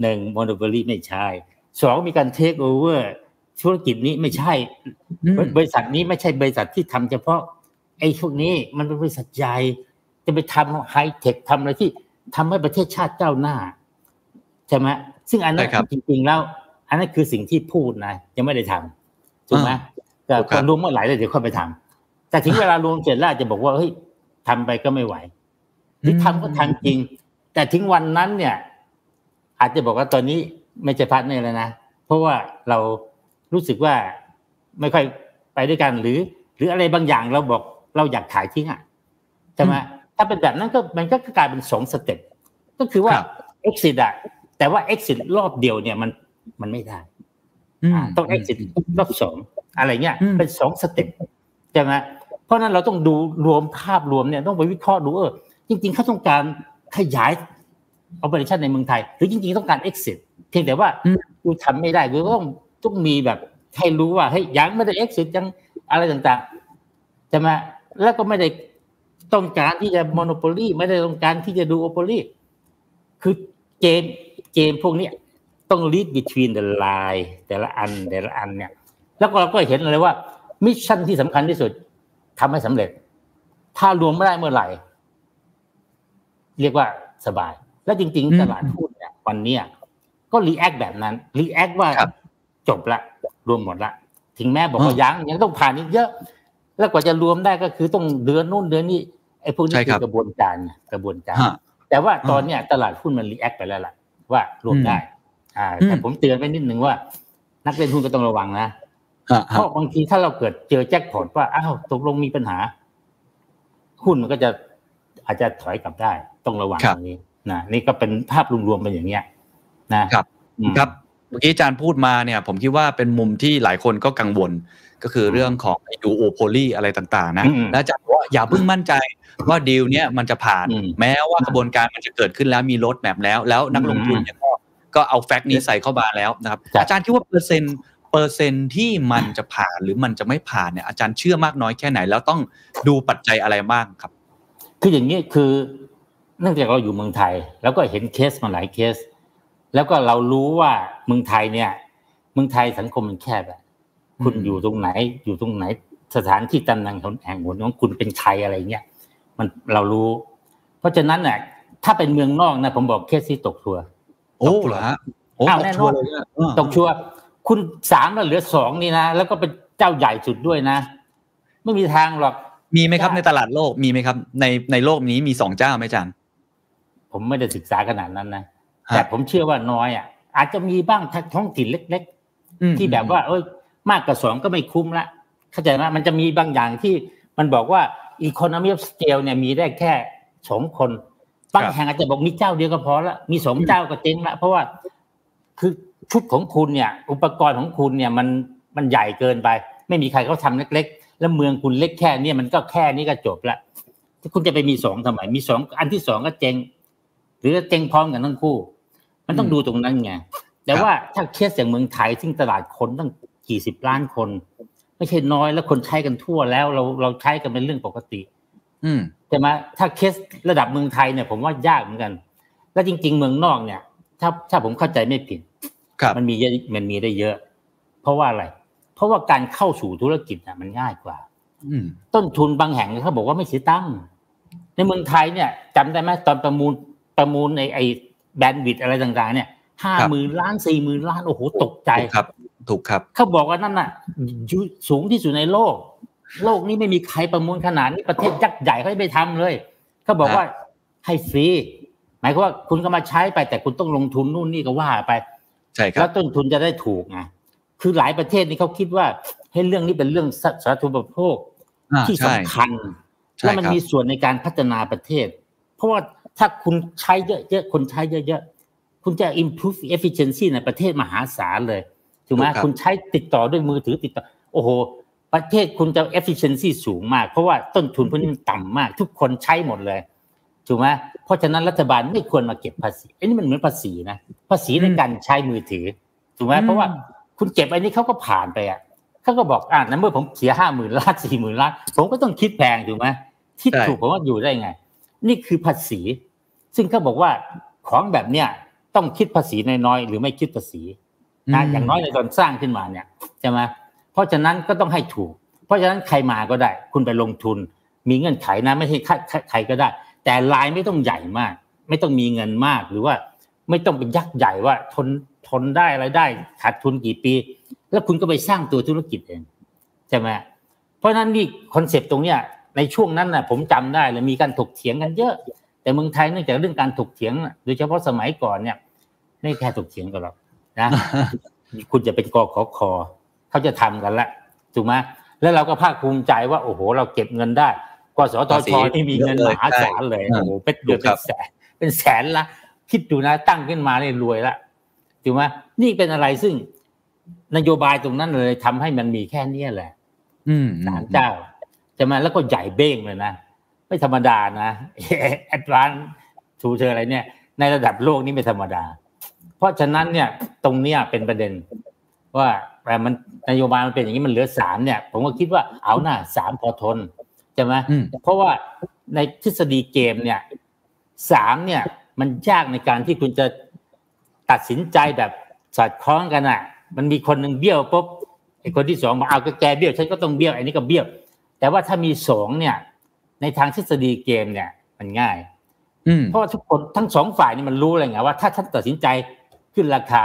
หนึ่งโมโนโปลีไม่ใช่สองมีการเทคโอเวอร์ธุรกิจนี้ไม่ใช่อืมบริษัทนี้ไม่ใช่บริษัทที่ทำเฉพาะไอ้พวกนี้มันเป็นบริษัทใหญ่ จะไปทำไฮเทคทำอะไรที่ทำให้ประเทศชาติก้าวหน้าใช่ไหมซึ่งอันนั้ใช่นครับจริงๆแล้ว อันนั้นคือสิ่งที่พูดนะยังไม่ได้ทำถูกไหมแต่ถูกคครับนรวมเมื่อไหร่แล้วเดี๋ยวค่อยไปทำแต่ถึงเวลารวมเสร็จแล้วอาจจะบอกว่าเฮ้ยทำไปก็ไม่ไหวหรือทำก็ทำจริง แต่ถึงวันนั้นเนี่ย อาจจะบอกว่าตอนนี้ไม่ใช่ partner แล้วนะเพราะว่าเรารู้สึกว่าไม่ค่อยไปด้วยกันหรือ หรืออะไรบางอย่างเราบอกเราอยากขายทิ้งอะใช่ไหม ถ้าเป็นแบบนั้นก็มันก็กลายเป็นสอง step ก็คือว่าครับ exit อะแต่ว่า exit รอบเดียวเนี่ยมันมันไม่ได้อืมอ่าต้อง exit รอบสองอะไรเงี้ยอืมเป็นสองสเต็ปใช่ไหมเพราะฉะนั้นเราต้องดูรวมภาพรวมเนี่ยต้องไปวิเคราะห์ดูเออจริง ๆเขาต้องการขยาย operation ในเมืองไทย หรือจริง ๆ ต้องการ exit เพียงแต่ว่าอืมกูทำไม่ได้กูก็ต้องต้องมีแบบให้รู้ว่าเฮ้ยยังไม่ได้ exit ยังอะไรต่างๆใช่ไหมแล้วก็ไม่ได้ ต้องการที่จะ monopoly ไม่ได้ต้องการที่จะดู opoly คือเกมเกมพวกเนี้ยต้อง read between the line แต่ละอันแต่ละอันเนี่ย แล้วก็เราก็เห็นเลยว่า mission ที่สำคัญที่สุดทำให้สำเร็จ ถ้ารวมไม่ได้เมื่อไหร่ เรียกว่าสบาย แล้วจริงอืมๆตลาดหุ้นเนี่ยวันเนี้ยก็ react แบบนั้น react ว่าครับจบละรวมหมดละถึงแม้บอกว่าอ๋อยังยังต้องผ่านอีกเยอะ แล้วกว่าจะรวมได้ก็คือต้องเดือนนู่นเดือนนี้ไอ้พวกนี้ใช่คืครัอบกระบวนการไงกระบวนการฮะแต่ว่าตอนเนี้ยตลาดหุ้นมันรีแอคไปแล้วล่ะ ว่ารวมได้ อ่าอืมแต่ผมเตือนไว้นิดนึงว่า นักเล่นหุ้นก็ต้องระวังนะฮะเพฮะราะบางทีถ้าเราเกิดเจอแจ็คพอตว่าอ้าวตกลงมีปัญหา หุ้นมันก็จะอาจจะถอยกลับได้ ต้องระวังตรงนี้นะนี่ก็เป็นภาพรวมๆเป็นอย่างเงี้ย นะครับอืมครับเมื่อกี้อาจารย์พูดมาเนี่ย ผมคิดว่าเป็นมุมที่หลายคนก็กังวลก็คือเรื่องของ duopoly อะไรต่าง ๆ นะอืมและอาจารย์บอกว่าอย่าเพิ่งมั่นใจ ว่าดีลเนี้ยมันจะผ่านอืมแม้ว่ากระบวนการมันจะเกิดขึ้นแล้วมี roadmap แล้ว แล้วนักลงทุนเนี่ยก็ก็เอา fact นี้ใส่เข้ามาแล้วนะครับครับ อาจารย์คิดว่าเปอร์เซ็นต์เปอร์เซ็นต์ที่มันจะผ่านหรือมันจะไม่ผ่านเนี่ยอาจารย์เชื่อมากน้อยแค่ไหน แล้วต้องดูปัจจัยอะไรบ้างครับ คืออย่างนี้คือเนื่องจากเราอยู่เมืองไทย แล้วก็เห็นเคสมาหลายเคส แล้วก็เรารู้ว่าเมืองไทยเนี่ย เมืองไทยสังคมมันแคบอะคุณอืมอยู่ตรงไหน อยู่ตรงไหน สถานที่ตำแหน่งแห่งหนของคุณเป็นใครอะไรเงี้ย มันเรารู้ เพราะฉะนั้นน่ะถ้าเป็นเมืองนอกนะผมบอกเคสที่ตกทัวร์โอ้เหรอฮะโอ้อ้าวตกแน่นอนชัวร์เลยเนี่ยเออตกชัวร์คุณสามแล้วเหลือสองนี่นะแล้วก็เป็นเจ้าใหญ่สุดด้วยนะ ไม่มีทางหรอกมีไหมครับได้ในตลาดโลกมีไหมครับ ในในโลกนี้มีสองเจ้าไหมอาจารย์ผมไม่ได้ศึกษาขนาดนั้นนะฮะแต่ผมเชื่อว่าน้อยอะ อาจจะมีบ้างท้องถิ่นเล็กอืมๆที่แบบว่า เอ้ย มากกว่าสองก็ไม่คุ้มละเข้าใจไหมมันจะมีบางอย่างที่มันบอกว่า economy of scale เนี่ยมีได้แค่สองคนบางแห่งอาจจะบอกมีเจ้าเดียวก็พอละมีสองเจ้าก็เจ๊งละเพราะว่าคือชุดของคุณเนี่ย อุปกรณ์ของคุณเนี่ยมันมันใหญ่เกินไป ไม่มีใครเขาทำเล็ก ๆ แล้วเมืองคุณเล็กแค่เนี้มันก็แค่นี้ก็จบละที่คุณจะไปมีสองทำไมมีสองอันที่สองก็เจ๊งหรือเจ๊งพร้อมกันทั้งคู่ มันต้องอืมดูตรงนั้นไงแต่ว่าถ้าเคสอย่างเมืองไทยซึ่งตลาดคนตั้งกี่สิบล้านคน ไม่ใช่น้อยแล้วคนใช้กันทั่วแล้ว เราเราใช้กันเป็นเรื่องปกติ อืมใช่ไหมถ้าเคสระดับเมืองไทยเนี่ย ผมว่ายากเหมือนกัน แล้วจริง ๆ เมืองนอกเนี่ย ถ้าถ้าผมเข้าใจไม่ผิดครับมันมีเยอะมันมีได้เยอะ เพราะว่าอะไร เพราะว่าการเข้าสู่ธุรกิจน่ะมันง่ายกว่า อืมต้นทุนบางแห่งเขาบอกว่าไม่เสียตังค์ในเมืองไทยเนี่ยจำได้ไหมตอนประมูลประมูลในไอ้แบนด์วิดอะไรต่างๆ เนี่ยห้าหมื่นล้านสี่หมื่นล้านโอ้โหตกใจถูกครับ ถูกครับ เขาบอกว่านั่นน่ะอยู่สูงที่สุดในโลก โลกนี้ไม่มีใครประมูลขนาดนี้ประเทศยักษ์ใหญ่เขาไม่ทำเลย เขาบอกว่าให้ฟรีหมายความว่าคุณก็มาใช้ไปแต่คุณต้องลงทุนนู่นนี่ก็ว่าไปใช่ครัแล้บวต้นทุนจะได้ถูกไงคือหลายประเทศนี่เขาคิดว่า ให้เรื่องนี้เป็นเรื่องสาสาธารณูปโภคอ่าที่ใช่สำคัญใช่แล้วมันครับมีส่วนในการพัฒนาประเทศ เพราะว่าถ้าคุณใช้เยอะๆคนใช้เยอะๆคุณจะ improve efficiency ในประเทศมหาศาลเลย ถูกไหมถูกครับคุณใช้ติดต่อด้วยมือถือติดต่อ โอ้โห ประเทศคุณจะ efficiency สูงมาก เพราะว่าต้นทุนพวกนี้มันต่ำมาก ทุกคนใช้หมดเลยถูกไหมเพราะฉะนั้นรัฐบาลไม่ควรมาเก็บภาษีอันนี้มันเหมือนภาษีนะภาษีในการใช้มือถือถูกไหมเพราะว่าคุณเก็บอันนี้เขาก็ผ่านไปอะเขาก็บอกอ่านั้นเมื่อผมเสียห้าหมื่นล้านสี่หมื่นล้านผมก็ต้องคิดแพงถูกไหมคิดใช่ถูกผมว่าอยู่ได้ไง นี่คือภาษี ซึ่งเขาบอกว่าของแบบเนี้ยต้องคิดภาษีน้อยๆหรือไม่คิดภาษี นะอย่างน้อยในตอนสร้างขึ้นมาเนี่ยใช่ไหมเพราะฉะนั้นก็ต้องให้ถูก เพราะฉะนั้นใครมาก็ได้ คุณไปลงทุน มีเงื่อนไขนะไม่ใช่ใครใครใครก็ได้ แต่ลายไม่ต้องใหญ่มาก ไม่ต้องมีเงินมากหรือว่า ไม่ต้องเป็นยักษ์ใหญ่ว่าทนทนได้อะไรได้ขาดทุนกี่ปี แล้วคุณก็ไปสร้างตัวธุรกิจเองใช่ไหมเพราะฉะนั้นนี่คอนเซปต์ตรงเนี้ยในช่วงนั้นน่ะผมจำได้เลยมีการถกเถียงกันเยอะ แต่เมืองไทยเนื่องจากเรื่องการถกเถียงน่ะโดยเฉพาะสมัยก่อนเนี่ยไม่แค่ถกเถียงกันหรอก นะคุณจะเป็นกขอคอเขาจะทำกันละถูกไหมแล้วเราก็ภาคภูมิใจว่าโอ้โห เราเก็บเงินได้กสทภาษีชนี่มีเงินเยมอะเลยหาศาลเลยใช่โอ้โหเป็นเดือนถูเป็กครับนแสนเป็นแสนละคิดดูนะตั้งขึ้นมาเนี่ยรวยละถูกไหมนี่เป็นอะไรซึ่งนโยบายตรงนั้นเลยทำให้มันมีแค่เนี้ยแหละ อืมศาลเจ้าใช่ไหมแล้วก็ใหญ่เบ้งเลยนะไม่ธรรมดานะแอดวานทูเธออะไรเนี่ย ในระดับโลกนี่ไม่ธรรมดา เพราะฉะนั้นเนี่ยตรงเนี้ยเป็นประเด็น ว่าแต่มันนโยบายมันเป็นอย่างนี้มันเหลือสามเนี่ย ผมก็คิดว่าเอาหน้าสามพอทนใช่ไหมอืมเพราะว่าในทฤษฎีเกมเนี่ยสามเนี่ย มันยากในการที่คุณจะตัดสินใจแบบสอดคล้องกันอะ มันมีคนหนึ่งเบี้ยวปุ๊บไอ้คนที่สองมาเอาก็แกเบี้ยวฉันก็ต้องเบี้ยวไอ้นี่ก็เบี้ยว แต่ว่าถ้ามีสองเนี่ย ในทางทฤษฎีเกมเนี่ย มันง่ายอืมเพราะว่าทุกคนทั้งสองฝ่ายนี่มันรู้เลยไงว่าถ้าฉันตัดสินใจ ขึ้นราคา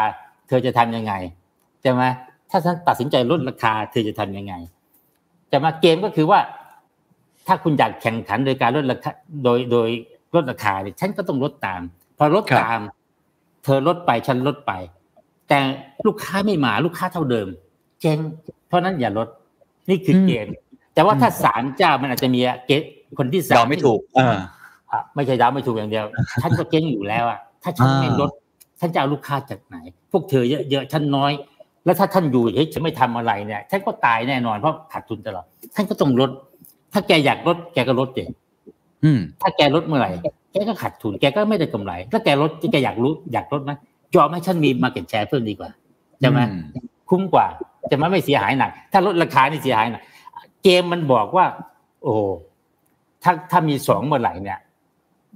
เธอจะทำยังไงใช่ไหมถ้าฉันตัดสินใจลดราคา เธอจะทำยังไงจะมาเกมก็คือว่า ถ้าคุณอยากแข่งขันโดยการลดราคาโดยโดยลดราคาเนี่ยฉันก็ต้องลดตาม พอลดครับตาม เธอลดไปฉันลดไป แต่ลูกค้าไม่มาลูกค้าเท่าเดิม เจ๊งเพราะนั้นอย่าลดนี่คืออมเกมแต่ว่าถ้าสามเจ้ามันอาจจะมีเกมคนที่สามเราไม่ถูก เอออะไม่ใช่ดาวไม่ถูกอย่างเดียวฉันก็เจ๊งอยู่แล้วอะถ้าฉันไม่อ่าลด ฉันจะเอาลูกค้าจากไหน พวกเธอเยอะๆฉันน้อย แล้วถ้าท่านอยู่เฮ้ยฉันไม่ทำอะไรเนี่ยฉันก็ตายแน่นอนเพราะขาดทุนตลอดท่านก็ต้องลด ถ้าแกอยากลดแกก็ลดเองอืมถ้าแกลดเมื่อไหร่แกก็ขาดทุนแกก็ไม่ได้กำไรถ้าแกลดแกอยากรู้อยากลดไหมยอมให้ฉันมีมาเก็ตแชร์เพิ่มดีกว่าใช่ไหมอืมคุ้มกว่าจะไม่ไม่เสียหายหนัก ถ้าลดราคานี่เสียหายหนักเกมมันบอกว่า โอ้โหถ้าถ้ามีสองเมื่อไหร่เนี่ย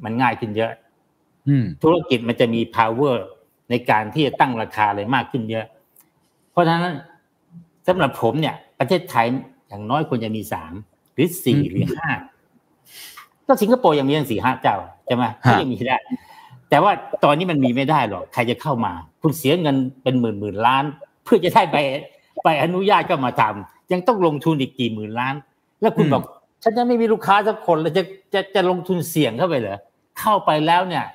มันง่ายขึ้นเยอะอืม ธุรกิจมันจะมี power ในการที่จะตั้งราคาอะไรมากขึ้นเยอะ เพราะฉะนั้นสำหรับผมเนี่ย ประเทศไทยอย่างน้อยควรจะมีสามหรือสี่อืมหรือห้าก็สิงคโปร์ยังมีตั้งสี่ห้าเจ้าใช่ไหมก็ฮะยังมีได้ แต่ว่าตอนนี้มันมีไม่ได้หรอกใครจะเข้ามา คุณเสียเงินเป็นหมื่นหมื่นล้าน เพื่อจะได้ใบใบอนุญาตก็มาทำยังต้องลงทุนอีกกี่หมื่นล้าน แล้วคุณบอกฉันจะไม่มีลูกค้าสักคนเลยจะจะจะลงทุนเสี่ยงเข้าไปเหรอเข้าไปแล้วเนี่ย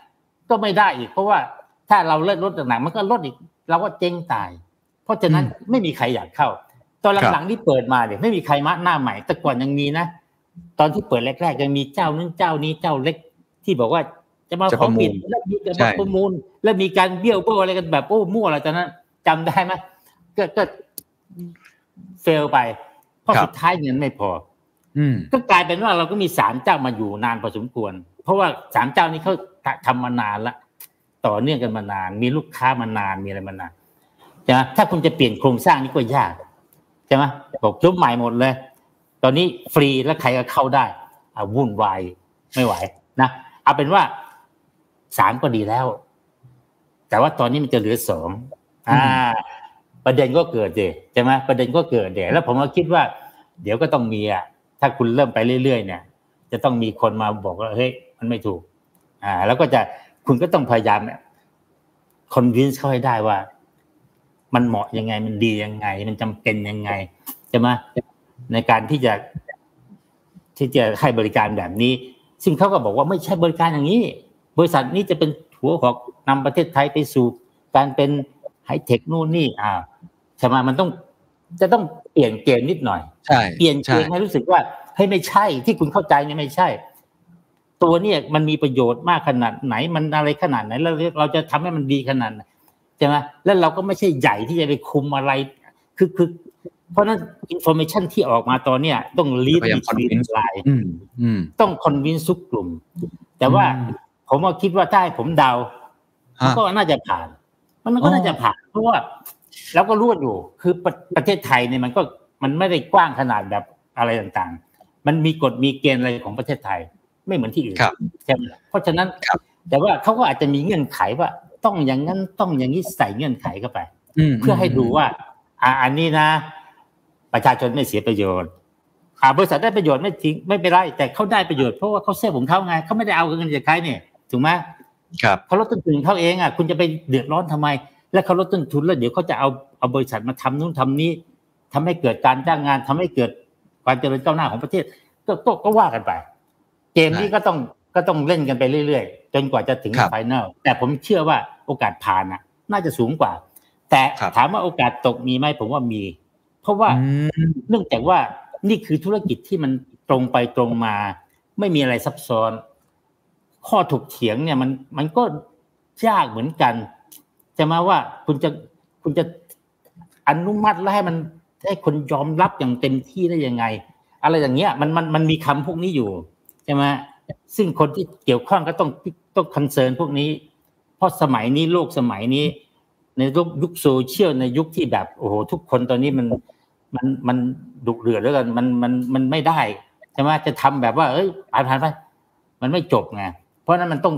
ก็ไม่ได้อีก เพราะว่าถ้าเราเลิกลดหนักๆมันก็ลดอีกเราก็เจ๊งตาย เพราะฉะนั้นไม่มีใครอยากเข้า ตอนหลังๆที่เปิดมาเนี่ยไม่มีใครมาหน้าใหม่ แต่ก่อนยังมีนะตอนที่เปิดแรกๆยังมีเจ้านั้นเจ้านี้เจ้าเล็กที่บอกว่าจะมาจะขปอระมูลปิดแล้วมีจะใช่มาประมูล แล้วมีการเบี้ยวเบ้ออะไรกันแบบโอ้มั่วอะไรตอนนั้นจำได้ไหมก็ก็เฟลไปเพราะสุดท้ายเงินไม่พอ อืมก็กลายเป็นว่าเราก็มีสามเจ้ามาอยู่นานพอสมควร เพราะว่าสามเจ้านี้เขา ทำมานานละต่อเนื่องกันมานาน มีลูกค้ามานานมีอะไรมานานใช่ไหมถ้าคุณจะเปลี่ยนโครงสร้างนี่ก็ยากใช่ไหมบอกยุบใหม่หมดเลย ตอนนี้ฟรีแล้วใครก็เข้าได้อ่าวุ่นวายไม่ไหวนะเอาเป็นว่าสามก็ดีแล้ว แต่ว่าตอนนี้มันจะเหลือสองอ่า ประเด็นก็เกิดเดใช่ไหมประเด็นก็เกิดเดแล้วผมก็คิดว่า เดี๋ยวก็ต้องมีอะถ้าคุณเริ่มไปเรื่อยๆเนี่ย จะต้องมีคนมาบอกว่าเฮ้ยมันไม่ถูก อ่า แล้วก็จะคุณก็ต้องพยายามคอนวินส์เขาให้ได้ว่า มันเหมาะยังไง มันดียังไง มันจำเป็นยังไงใช่ไหมในการที่จะที่จะให้บริการแบบนี้ ซึ่งเขาก็บอกว่าไม่ใช่บริการอย่างนี้ บริษัทนี้จะเป็นหัวหอกนำประเทศไทยไปสู่ การเป็นไฮเทคนู่นนี่ อ่าใช่ไหมมันต้องจะต้องเปลี่ยนเกมนิดหน่อย ใช่ เปลี่ยนเกใช่มให้รู้สึกว่าเฮ้ยไม่ใช่ที่คุณเข้าใจเนี่ยไม่ใช่ ตัวเนี่ยมันมีประโยชน์มากขนาดไหนมันอะไรขนาดไหนแล้วเราจะทำให้มันดีขนาดไหนใช่ไหมแล้วเราก็ไม่ใช่ใหญ่ที่จะไปคุมอะไร คือคือ เพราะฉะนั้นอินโฟเมชันที่ออกมาตอนเนี้ยต้องลีดพยายามดี convince ไลน์อืมอืมต้องคอนวินซุกกลุ่ม แต่ว่าอืมผมก็คิดว่าถ้าให้ผมเดามันฮะก็น่าจะผ่าน มันก็น่าจะผ่าน เพราะว่าเราก็รู้กันอยู่ คือประประเทศไทยเนี่ยมันก็มันไม่ได้กว้างขนาดแบบอะไรต่างๆ มันมีกฎมีเกณฑ์อะไรของประเทศไทย ไม่เหมือนที่อื่นครับใช่ไหมเพราะฉะนั้นครับแต่ว่าเขาก็อาจจะมีเงื่อนไขว่า ต้องอย่างนั้นต้องอย่างนี้ใส่เงื่อนไขเข้าไปมเพื่อให้ดูว่า อ่าอันนี้นะ ประชาชนไม่เสียประโยชน์อ่าบริษัทได้ประโยชน์ไม่ทิ้งไม่เป็นไรแต่เขาได้ประโยชน์เพราะว่าเขาเซฟของเขาไงเขาไม่ได้เอาเงินจากใครเนี่ยถูกไหมครับเขาลดต้นทุนเขาเองอะคุณจะไปเดือดร้อนทำไม แล้วเขาลดต้นทุนแล้วเดี๋ยวเขาจะเอาเอาบริษัทมาทำนู่นทำนี้ทำให้เกิดการจ้างงานทำให้เกิดความเจริญก้าวหน้าของประเทศก็ก็ก็ว่ากันไป เกมนี้ก็ต้องก็ต้องเล่นกันไปเรื่อยๆ จนกว่าจะถึงครับไฟแนลแต่ผมเชื่อว่าโอกาสผ่านอะ น่าจะสูงกว่า แต่ครับถามว่าโอกาสตกมีไหมผมว่ามี เพราะว่าอืมเนื่องจากว่านี่คือธุรกิจที่มันตรงไปตรงมา ไม่มีอะไรซับซ้อน ข้อถกเถียงเนี่ยมันมันก็ยากเหมือนกัน จะมาว่าคุณจะคุณจะอนุมัติและให้มันให้คนยอมรับอย่างเต็มที่ได้ยังไง อะไรอย่างเงี้ยมันมันมันมีคำพวกนี้อยู่ ใช่ไหมซึ่งคนที่เกี่ยวข้องก็ต้องต้องคอนเซิร์นพวกนี้ เพราะสมัยนี้โลกสมัยนี้ ในยุคยุคโซเชียลในยุคที่แบบโอ้โหทุกคนตอนนี้มันมันมันดุเดือดแล้วกันมันมันมันไม่ได้ใช่ไหมจะทำแบบว่า เอ้ยผ่านผ่านไปมันไม่จบไงเพราะฉะนั้นมันต้อง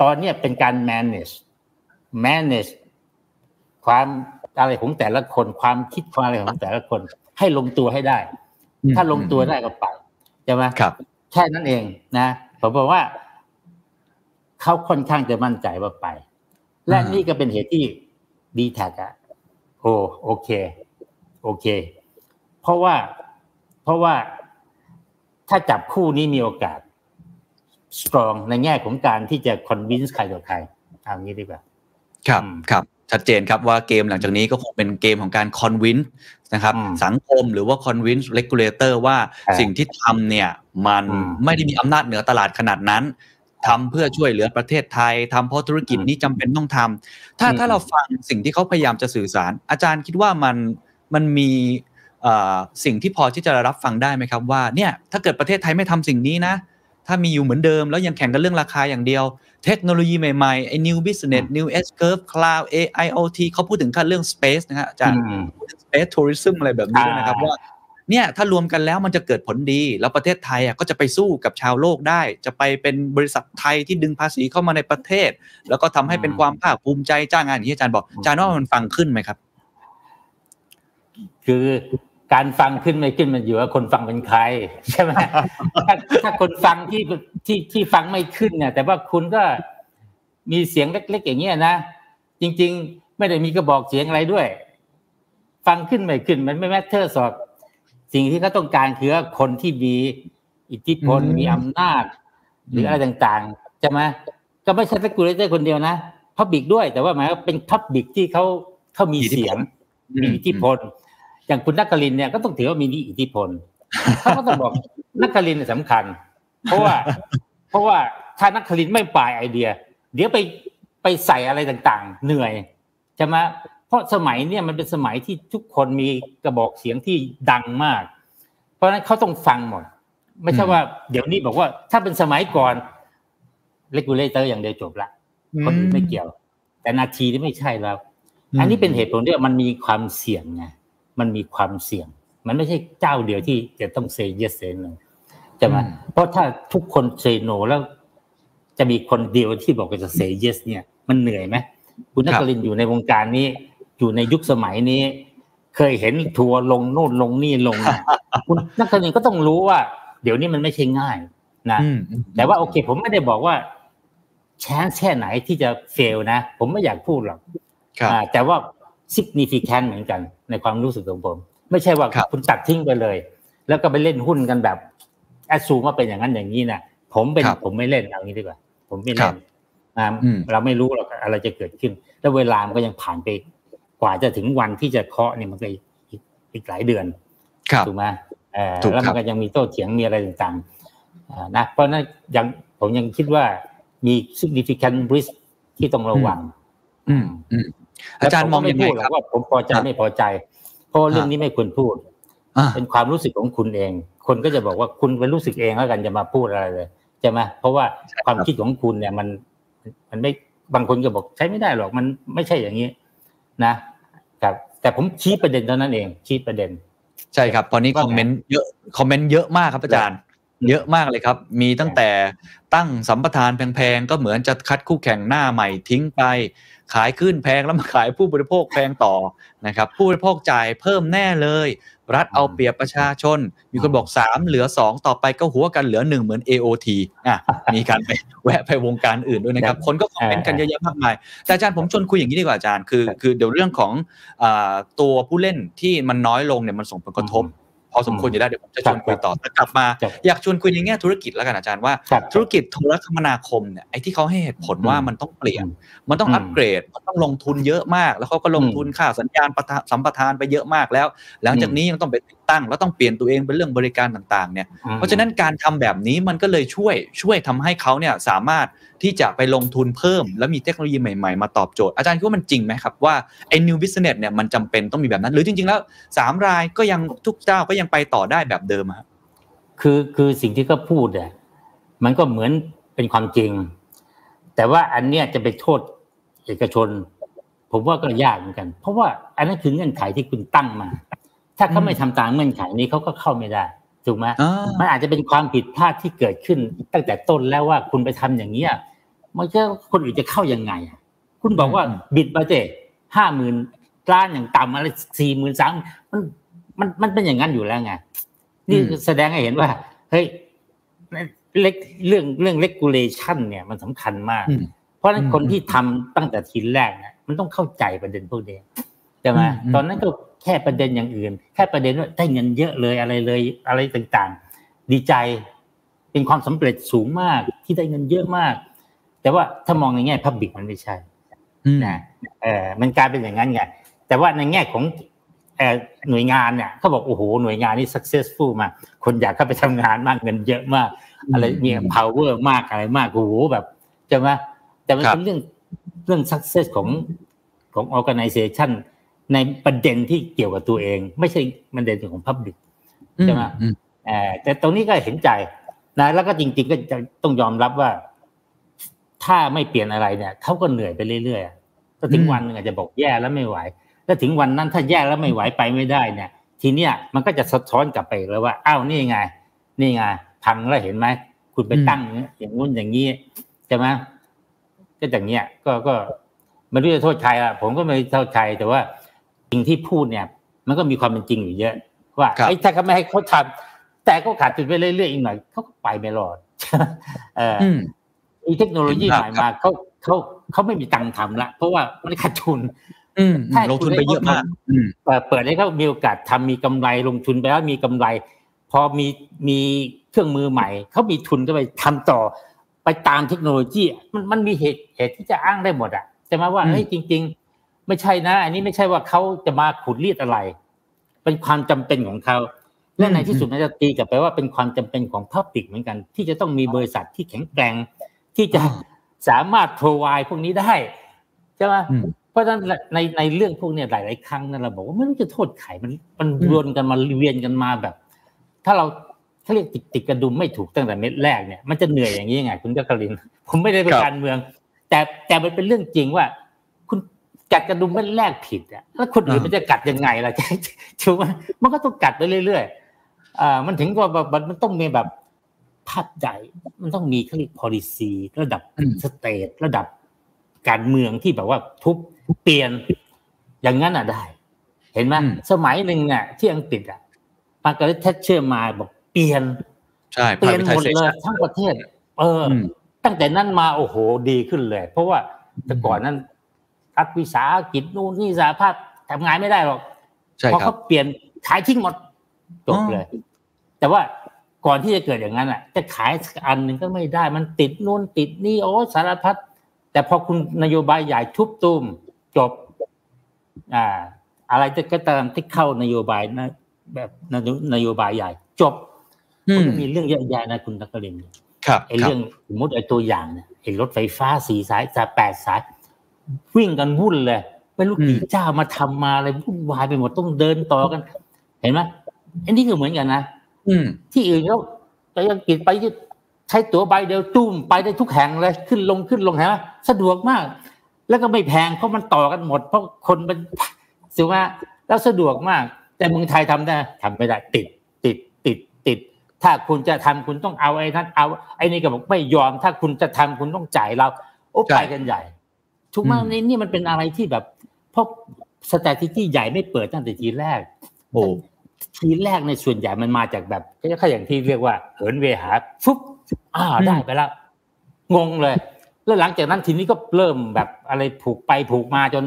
ตอนเนี้ยเป็นการ manage manage ความอะไรของแต่ละคน ความคิดความอะไรของแต่ละคน ให้ลงตัวให้ได้ ถ้าลงตัวได้ก็ไปใช่ไหมครับ แค่นั้นเองนะผมบอกว่าเขาค่อนข้างจะมั่นใจว่าไป และอ่านี่นี่ก็เป็นเหตุที่ดีแท็กอะโอ้โอเค โอเค เพราะว่าเพราะว่าถ้าจับคู่นี้มีโอกาส strong ในแง่ของการที่จะ convince ใครต่อใครเอางี้ดีกว่า ครับอืมครับชัดเจนครับว่าเกมหลังจากนี้ก็คงเป็นเกมของการ convince นะครับอืมสังคมหรือว่าคอนวินเลกูเลเตอร์ว่าอ่าสิ่งที่ทำเนี่ยมันอืมไม่ได้มีอำนาจเหนือตลาดขนาดนั้นทำเพื่อช่วยเหลือประเทศไทยทำเพราะธุรกิจอืมนี้จำเป็นต้องทำถ้าอืมถ้าเราฟังสิ่งที่เขาพยายามจะสื่อสาร อาจารย์คิดว่ามันมันมีเอ่อสิ่งที่พอที่จะรับฟังได้ไหมครับว่าเนี่ยถ้าเกิดประเทศไทยไม่ทำสิ่งนี้นะ ถ้ามีอยู่เหมือนเดิม แล้วยังแข่งกันเรื่องราคาอย่างเดียว เทคโนโลยีใหม่ๆไอ้ new business new S curve cloud AI IoT เขาพูดถึงขั้นเรื่อง space นะฮะอาจารย์อืมพูดถึง space tourism อะไรแบบนี้ด้วยนะครับอ่าว่าเนี่ยถ้ารวมกันแล้วมันจะเกิดผลดี แล้วประเทศไทยอะก็จะไปสู้กับชาวโลกได้ จะไปเป็นบริษัทไทยที่ดึงภาษีเข้ามาในประเทศ แล้วก็ทำให้เป็นความภาคภูมิใจจ้างงานอย่างที่อาจารย์บอกอาจารย์ว่ามันฟังขึ้นไหมครับ คือ การฟังขึ้นไม่ขึ้นมันอยู่ว่าคนฟังเป็นใครใช่ไหมถ้าถ้าคนฟังที่ที่ที่ฟังไม่ขึ้นเนี่ย แต่ว่าคุณก็มีเสียงเล็กๆอย่างเงี้ยนะจริง ๆ ไม่ได้มีกระบอกเสียงอะไรด้วย ฟังขึ้นไม่ขึ้น มันไม่แมทเทอร์สอบสิ่งที่เขาต้องการคือว่าคนที่มีอิทธิพลอืมมีอำนาจ หรือมอะไรต่างๆใช่ไหมก็ไม่ใช่สกูเลเตอร์คนเดียวนะพับบิกด้วย แต่ว่าหมายว่าเป็นพับบิกที่เขาเขามีเสียงมีอิทธิพล อย่างคุณนักกลินเนี่ยก็ต้องถือว่ามีอิทธิพลเขาก็ต้องบอกนักกลินเนี่ยสำคัญ เพราะว่า เพราะว่าถ้านักกลินไม่ปลายไอเดีย เดี๋ยวไปไปใส่อะไรต่างๆ เหนื่อยใช่ไหมเพราะสมัยเนี่ยมันเป็นสมัยที่ทุกคนมีกระบอกเสียงที่ดังมาก เพราะฉะนั้นเขาต้องฟังหมด ไม่ใช่ว่า เดี๋ยวนี้บอกว่า ถ้าเป็นสมัยก่อน regulator อย่างเดียวจบละคนอื่นไม่เกี่ยว แต่นาทีนี้ไม่ใช่แล้ว อันนี้เป็นเหตุผลที่ว่ามันมีความเสี่ยงไง มันมีความเสี่ยง มันไม่ใช่เจ้าเดียวที่จะต้องเซ y yes เซโนใช่ไหมอืมเพราะถ้าทุกคน say no แล้ว จะมีคนเดียวที่บอกว่าจะเซ yes เนี่ย มันเหนื่อยไหมคุณนครินทร์อยู่ในวงการนี้ อยู่ในยุคสมัยนี้ เคยเห็นทัวร์ลงโน่นลงนี่ลงเนี่ยคุณนครินทร์ก็ต้องรู้ว่า เดี๋ยวนี้มันไม่ใช่ง่ายนะอืมแต่ว่าโอเค ผมไม่ได้บอกว่า chance แค่ไหนที่จะ fail นะ ผมไม่อยากพูดหรอกครับอ่าแต่ว่า significant เหมือนกัน ในความรู้สึกของผม ไม่ใช่ว่าครับคุณตัดทิ้งไปเลย แล้วก็ไปเล่นหุ้นกันแบบแอดซูว่าเป็นอย่างนั้นอย่างนี้นะผมเป็นครับผมไม่เล่นเอางี้ดีกว่า ผมไม่ครัเล่บนอ่าอืมเราไม่รู้หรอกอะไรจะเกิดขึ้น แล้วเวลามันก็ยังผ่านไปกว่าจะถึงวันที่จะเคาะเนี่ยมันก็อีกอีกอีกหลายเดือนครับถูกไหมเออถูกแล้วครัมับนก็ยังมีโต้เถียงมีอะไรต่างๆอ่านะเพราะฉะนั้นยังผมยังคิดว่ามี significant risk ที่ต้องระวัง อืม อืมอาจารย์มองยังไงแล้วผก็พูดหรครัอบกว่าผมพอใจครับไม่พอใจ เพราะว่าเรื่องนี้ไม่ควรพูดอ่าเป็นความรู้สึกของคุณเอง คนก็จะบอกว่าคุณเป็นรู้สึกเองแล้วกันจะมาพูดอะไรเลยใช่ไหมเพราะว่าใช่ครับความคิดของคุณเนี่ยมัน มันไม่บางคนก็บอกใช้ไม่ได้หรอกมันไม่ใช่อย่างนี้ นะครับแต่ผมชี้ประเด็นเท่านั้นเองชี้ประเด็น ใช่ครับ ตอนนี้ว่าคอมเมนต์เยอะคอมเมนต์เยอะมากครับอาจารย์ เยอะมากเลยครับ มีตั้งแต่ตั้งสัมปทานแพงๆ ก็เหมือนจะคัดคู่แข่งหน้าใหม่ทิ้งไป ขายขึ้นแพงแล้วมาขายผู้บริโภคแพงต่อนะครับ ผู้บริโภคจ่ายเพิ่มแน่เลย รัฐเอาเปรียบประชาชน มีคนบอก 3 เหลือ 2 ต่อไปก็หัวกันเหลือ 1 เหมือน AOT อะมีการไปแวะไปวงการอื่นด้วยนะครับ คนก็คอมเมนต์กันเยอะแยะมากมาย แต่อาจารย์ผมชวนคุยอย่างนี้ดีกว่าอาจารย์คือคือเดี๋ยวเรื่องของอตัวผู้เล่นที่มันน้อยลงเนี่ยมันส่งผลกระทบ พอสมควรอยู่แล้วเดี๋ยวผมจะชวนคุยต่อแต่กลับมาครับอยากชวนคุยในแง่ธุรกิจแล้วกันอาจารย์ว่าครับธุรกิจโทรคมนาคมเนี่ยไอ้ที่เขาให้เหตุผลว่าอืมมันต้องเปลี่ยนอืมมันต้องอืมอัปเกรดมันต้องลงทุนเยอะมาก แล้วเขาก็ลงทุนค่าสัญญาณประทะสัมปทานไปเยอะมากแล้ว หลังจากนี้ยังต้องไปติดตั้ง แล้วต้องเปลี่ยนตัวเองเป็นเรื่องบริการต่างๆเนี่ยเพราะฉะนั้นการทำแบบนี้มันก็เลยช่วยช่วยทำให้เขาเนี่ยสามารถที่จะไปลงทุนเพิ่ม แล้วมีเทคโนโลยีใหม่ๆ มาตอบโจทย์อาจารย์คิดว่ามันจริงไหมครับว่าไอ้ new business เนี่ยมันจำเป็นต้องมีแบบนั้น หรือจริง ๆ แล้วสามรายก็ยังทุกเจ้าก็ยังไปต่อได้แบบเดิมอะครับคือคือสิ่งที่เขาพูดเนี่ยมันก็เหมือนเป็นความจริง แต่ว่าอันเนี้ยจะไปโทษเอกชน ผมว่าก็ยากเหมือนกัน เพราะว่าอันนั้นคือเงื่อนไขที่คุณตั้งมา ถ้าเขาไม่ทำตามเงื่อนไขนี้เขาก็เข้าไม่ได้ถูกไหมอ่ามันอาจจะเป็นความผิดพลาดที่เกิดขึ้นตั้งแต่ต้นแล้วว่าคุณไปทำอย่างเนี้ยมันก็คนอื่นจะเข้ายังไงอะคุณบอกว่าอืมบิดมาเจห้าหมื่นล้านอย่างต่ำอะไรสี่หมื่นสามมันมันมันเป็นอย่างนั้นอยู่แล้วไงนี่แสดงให้เห็นว่าเฮ้ยเล็กเรื่องเรื่อง regulation เนี่ยมันสำคัญมากอืมเพราะฉะนั้นอืมคนที่ทำตั้งแต่ทีแรกเนี่ยมันต้องเข้าใจประเด็นพวกนี้ ใช่ไหมอืมอืมตอนนั้นก็แค่ประเด็นอย่างอื่น แค่ประเด็นว่าได้เงินเยอะเลยอะไรเลยอะไรต่างๆ ดีใจเป็นความสำเร็จสูงมากที่ได้เงินเยอะมาก แต่ว่าถ้ามองในแง่พับบิกมันไม่ใช่อืมนะเออมันกลายเป็นอย่างนั้นไงแต่ว่าในแง่ของเอ่อหน่วยงานเนี่ยเขาบอกโอ้โหหน่วยงานนี่ successful มากคนอยากเข้าไปทำงานมากเงินเยอะมาก อะไรมี power มากอะไรมากโอ้โหแบบใช่ไหมแต่มันครับเป็นเรื่องเรื่อง success ของของ organization ในประเด็นที่เกี่ยวกับตัวเอง ไม่ใช่ประเด็นของ public ใช่ไหมอืมเอ่อแต่ตรงนี้ก็เห็นใจนะแล้วก็จริง ๆ ก็จะต้องยอมรับว่า ถ้าไม่เปลี่ยนอะไรเนี่ยเขาก็เหนื่อยไปเรื่อยๆอะก็ถึงอืมวันหนึงอาจจะบอกแย่แล้วไม่ไหวแล้วถึงวันนั้นถ้าแย่แล้วไม่ไหวไปไม่ได้เนี่ย ทีเนี้ยมันก็จะสะท้อนกลับไปอีกแล้วว่าอ้าวนี่ไง นี่ไงพังแล้วเห็นไหมคุณไปตั้งอย่างงู้นอย่างนี้ใช่ไหมก็อย่างเงี้ยก็ก็ไม่รู้จะโทษใครอะผมก็ไม่โทษใครแต่ว่า สิ่งที่พูดเนี่ย มันก็มีความเป็นจริงอยู่เยอะ ว่าครับไอ้ยถ้าเขาไม่ให้เขาทำแต่ก็ขาดจุดไปเรื่อยๆอีกหน่อยเขาก็ไปไม่รอดเอออืมมีเทคโนโลยีเห็นใหภาพม่มาเขาเขาเขาไม่มีตังค์ทำละเพราะว่ามันขาดทุนอืมถ้าลงทุนไปเยอะมากอืมเปิดเปิดให้เขามีโอกาสทำมีกำไรลงทุนไปแล้วมีกำไร พอมีมีเครื่องมือใหม่เขามีทุนก็ไปทำต่อ ไปตามเทคโนโลยี มันมันมีเหตุเหตุที่จะอ้างได้หมดอะจะมาว่าอืมเฮ้ยจริง ๆ ไม่ใช่นะ อันนี้ไม่ใช่ว่าเขาจะมาขุดรีดอะไร เป็นความจำเป็นของเขาและในที่สุดมันจะตีกลับไปว่าเป็นความจำเป็นของพับปิกเหมือนกัน ที่จะต้องมีบริษัทที่แข็งแกร่งที่จะอ่าสามารถ provide พวกนี้ได้ใช่ไหมอืมเพราะฉะนั้นในในเรื่องพวกเนี้ยหลาย ๆ ครั้งนั่นเราบอกว่าไม่รู้จะโทษใครมันมันวนกันมาเวียนกันมาแบบ ถ้าเราเขาเรียกติดติดกระดุมไม่ถูกตั้งแต่เม็ดแรกเนี่ยมันจะเหนื่อยอย่างนี้ยังไงคุณจักรินทร์ผมไม่ได้เป็นครับการเมือง แต่แต่มันเป็นเรื่องจริงว่าคุณ กัดกระดุมเม็ดแรกผิดอะแล้วคนอื่นมันจะกัดยังไงล่ะถูกไหมมันก็ต้องกัดไปเรื่อยๆอ่ามันถึงว่าแบบมันต้องมีแบบภาพใหญ่มันต้องมีเขาเรียก policy ระดับอืม state ระดับการเมืองที่แบบว่าทุบเปลี่ยนอย่างนั้นอะได้ เห็นไหมอืมสมัยหนึ่งเนี่ยที่อังกฤษอะมาร์กาเร็ตแทชเชอร์มาบอกเปลี่ยนใช่เปลี่ยนหมดเลย privatization ทั้งประเทศ เออออืมตั้งแต่นั้นมาโอ้โหดีขึ้นเลย เพราะว่าแต่ก่อนนั้น รัฐวิสาหกิจนู่นนี่สาภาพทำงานไม่ได้หรอกใช่พอครัเขาบเปลี่ยนขายทิ้งหมดจบเลย แต่ว่าก่อนที่จะเกิดอย่างนั้นอะ จะขายสักอันหนึ่งก็ไม่ได้ มันติดนู่นติดนี่โอ้สารพัดแต่พอคุณนโยบายใหญ่ทุบตุ้มจบ อ่า อะไรก็ตามที่เข้านโยบายนะ แบบนโยนโยบายใหญ่ จบอืมันมก็มีเรื่องเยอะแยะนะคุณตักกรินทร์ครับไอ้ครับเรื่องสมมติไอ้ตัวอย่างเนี่ยไอ้รถไฟฟ้าสี่สายสายแปดสาย วิ่งกันวุ่นเลยไม่รู้กี่เจ้ามาทำมาอะไรวุ่นวายไปหมดต้องเดินต่อกัน เห็นไหมอันนี้ก็เหมือนกันนะอืมที่อื่นเขาไปอังกฤษไปใช้ตั๋วใบเดียวตุ้มไปได้ทุกแห่งเลยขึ้นลงขึ้นลงเห็นไหมสะดวกมาก แล้วก็ไม่แพงเพราะมันต่อกันหมด เพราะคนมันสิว่าแล้วสะดวกมาก แต่เมืองไทยทำได้ทำไม่ได้ติด ติดติดติด ถ้าคุณจะทำคุณต้องเอาไอ้นั้นเอาไอ้นี่ก็บอกไม่ยอม ถ้าคุณจะทำคุณต้องจ่ายเราโอ้ใช่ไปกันใหญ่ ถูกไหมอืมนี่นี่มันเป็นอะไรที่แบบเพราะสแตติที่ใหญ่ไม่เปิดตั้งแต่ทีแรก โอ้ทีแรกในส่วนใหญ่มันมาจากแบบก็อย่างที่เรียกว่าเหินเวหาฟุบอ่าได้ไปแล้วงงเลย แล้วหลังจากนั้นทีนี้ก็เริ่มแบบอะไรผูกไปผูกมาจน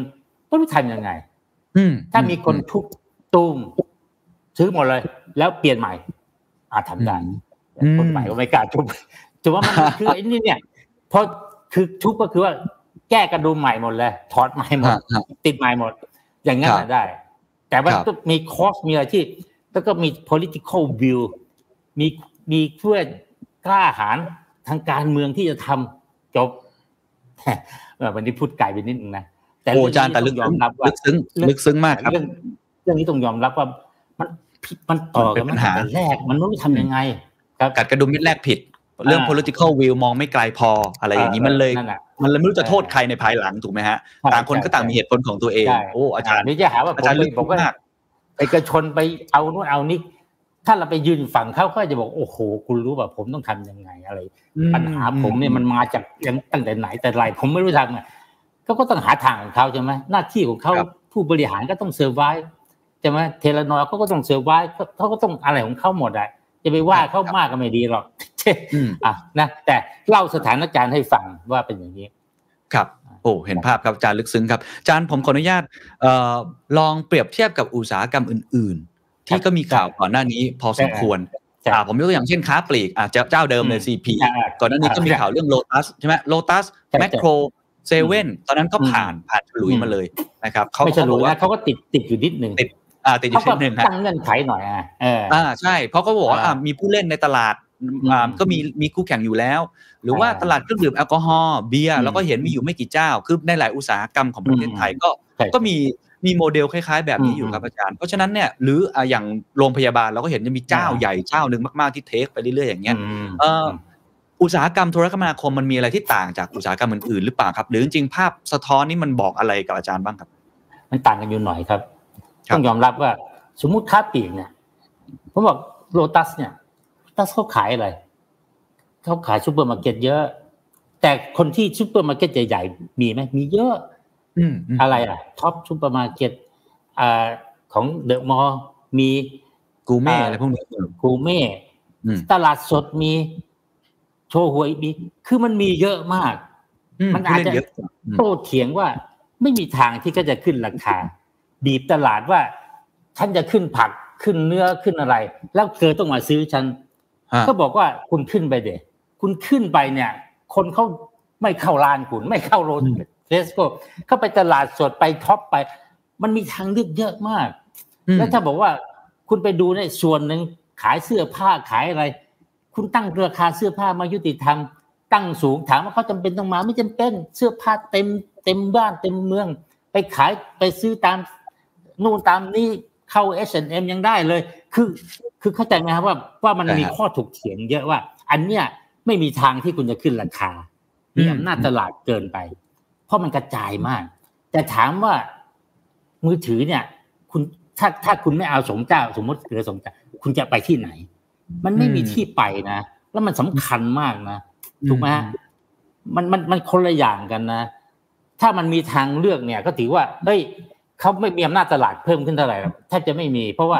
ไม่รู้ทำยังไงอืมถ้ามีคนทุบตูมซื้อหมดเลย แล้วเปลี่ยนใหม่ อาทำได้อืมคนใหม่ก็ไม่กล้าทุบถือว่ามันคือไอ้นี่เนี่ยเพราะคือทุบก็คือว่า แก้กระดุมใหม่หมดเลยถอดใหม่หมดฮะฮะติดใหม่หมด อย่างนั้นครับน่ะได้ แต่ว่าครับต้องมีคอสมีอะไรที่ แล้วก็มี political view มีมีเพื่อกล้าหาญทางการเมืองที่จะทำจบเออวันนี้พูดไกลไปนิดนึงนะแต่โอ้เรื่องอาจารย์แต่ลึนี้กต้องยอมรับว่าลึกซึ้งลึกซึ้งมากครับเรื่องเรื่องนี้ต้องยอมรับว่ามันผิดมันต่อกันมันเป็นปัมาญหาตั้งแต่แรกมันไม่รู้ทำยังไง ครับกัดกระดุมเม็ดแรกผิด เรื่องอ่า political view มองไม่ไกลพออะไรอย่างนี้มันเลยนั่นแหละมันเลยไม่รู้จะโทษใครในภายหลังถูกไหมฮะใช่ต่างคนก็ใช่ต่างมีเหตุผลของตัวเองใช่โอ้อาจารย์นี่จะหาว่าผอามจารย์ไปลึกบอกว่ามากเอกชนไปเอานู่นเอานี่ถ้าเราไปยืนฝั่งเขาก็จะบอกโอ้โห คุณรู้ป่ะผมต้องทำยังไงอะไร ปัญหาผมเนี่ยมันมาจากยังตั้งแต่ไหนแต่ไรผมไม่รู้ทำไงเขาก็ต้องหาทางของเขาใช่ไหมหน้าที่ของเขาครับผู้บริหารก็ต้อง survive ใช่ไหมเทเลนอร์เขาก็ต้อง survive เขาก็ต้องอะไรของเขาหมดอะ จะไปว่าเขามากก็ไม่ดีหรอกอืมอะนะแต่เล่าสถานการณ์ให้ฟังว่าเป็นอย่างนี้ครับโอ้เห็นภาพครับอาจารย์ลึกซึ้งครับอาจารย์ผมขออนุญาตเอ่อลองเปรียบเทียบกับอุตสาหกรรมอื่น ๆ ที่ก็มีข่าวก่อนหน้านี้พอสมควรใช่อ่าผมยกตัวอย่างเช่นค้าปลีกอ่าเจ้าเจ้าเดิมเลยอืม CP อ่าก่อนหน้านี้ก็มีข่าวเรื่องโลตัสใช่ไหมโลตัสใช่แมคโครเซเว่นตอนนั้นก็อืมผ่านผ่านฉลุยอืมมาเลยนะครับเขาไม่ใช่เขาบรู้อกว่านะเขาก็ติดติดอยู่นิดหนึ่งติด อ่าติดอยู่เขาชิ้ก็นหนึ่งฮะตั้งเงื่อนไขหน่อยอะเอออ่าใช่เพราะเขาบอกว่าอ่าอ่ามีผู้เล่นในตลาดอ่าอืมก็มีมีคู่แข่งอยู่แล้ว หรือว่าอ่าตลาดเครื่องดื่มแอลกอฮอล์เบียร์อืมเราก็เห็นมีอยู่ไม่กี่เจ้า คือในหลายอุตสาหกรรมของประเทศไทยก็ใช่ก็มีมีโมเดลคล้ายๆ แบบนี้อยู่อืมครับอาจารย์ เพราะฉะนั้นเนี่ยหรืออ่าอย่างโรงพยาบาลเราก็เห็นจะมีเจ้าอ่าใหญ่เจ้าหนึ่งมากๆที่ take ไปเรื่อยๆอย่างเงี้ยมเอ่ออุตสาหกรรมโทรคมนาคมมันมีอะไรที่ต่างจากอุตสาหกรรมอื่นๆหรือเปล่าครับ หรือจริงๆภาพสะท้อนนี่มันบอกอะไรกับอาจารย์บ้างครับ มันต่างกันอยู่หน่อยครับครับ ต้องยอมรับว่า สมมุติค้าปลีกเนี่ยผมบอกโลตัสเนี่ยโลตัสเขาขายอะไรเขาขายซูเปอร์มาร์เก็ตเยอะ แต่คนที่ซูเปอร์มาร์เก็ตใหญ่ๆมีไหมมีเยอะอืมอืมอะไรอะท็อปซูเปอร์มาร์เก็ตอ่าของเดอะมอลล์มีกูเม่อ่าอะไรพวกนี้กูเม่อืมตลาดสดมี โชว์หวยมี คือมันมีเยอะมากอืมันอาจจะผู้เล่เยอะอืมโต้เถียงว่า ไม่มีทางที่ก็จะขึ้นราคา บีบตลาดว่าฉันจะขึ้นผักขึ้นเนื้อขึ้นอะไร แล้วเธอต้องมาซื้อฉันฮะก็บอกว่าคุณขึ้นไปเดคุณขึ้นไปเนี่ย คนเขาไม่เข้าร้านคุณ ไม่เข้าโรนเทสโก้เข้าไปตลาดสดไปท็อปไป มันมีทางเลือกเยอะมากอืมแล้วถ้าบอกว่าคุณไปดูในส่วนหนึ่งขายเสื้อผ้าขายอะไร คุณตั้งราคาเสื้อผ้ามายุติธรรม ตั้งสูงถามว่าเขาจำเป็นต้องมาไม่จำเป็น เสื้อผ้าเต็มเต็มบ้านเต็มเมือง ไปขายไปซื้อตาม นู่นตามนี่เข้า H&M ยังได้เลย คือคือเข้าใจไหมครับว่าว่ามันใช่มีครับข้อถกเถียงเยอะว่า อันเนี้ยไม่มีทางที่คุณจะขึ้นราคามีอืมอำนาจตลาดเกินไป เพราะมันกระจายมาก แต่ถามว่ามือถือเนี่ย คุณถ้าถ้าคุณไม่เอาสมเจ้า สมมติเหลือสมเจ้าคุณจะไปที่ไหน มันไม่มีอืมที่ไปนะแล้วมันสำคัญมากนะถูกไหมฮะมันมันมันคนละอย่างกันนะ ถ้ามันมีทางเลือกเนี่ย ก็ถือว่าเฮ้ย เขาไม่มีอำนาจตลาดเพิ่มขึ้นเท่าไหร่หรอกแทบจะไม่มี เพราะว่า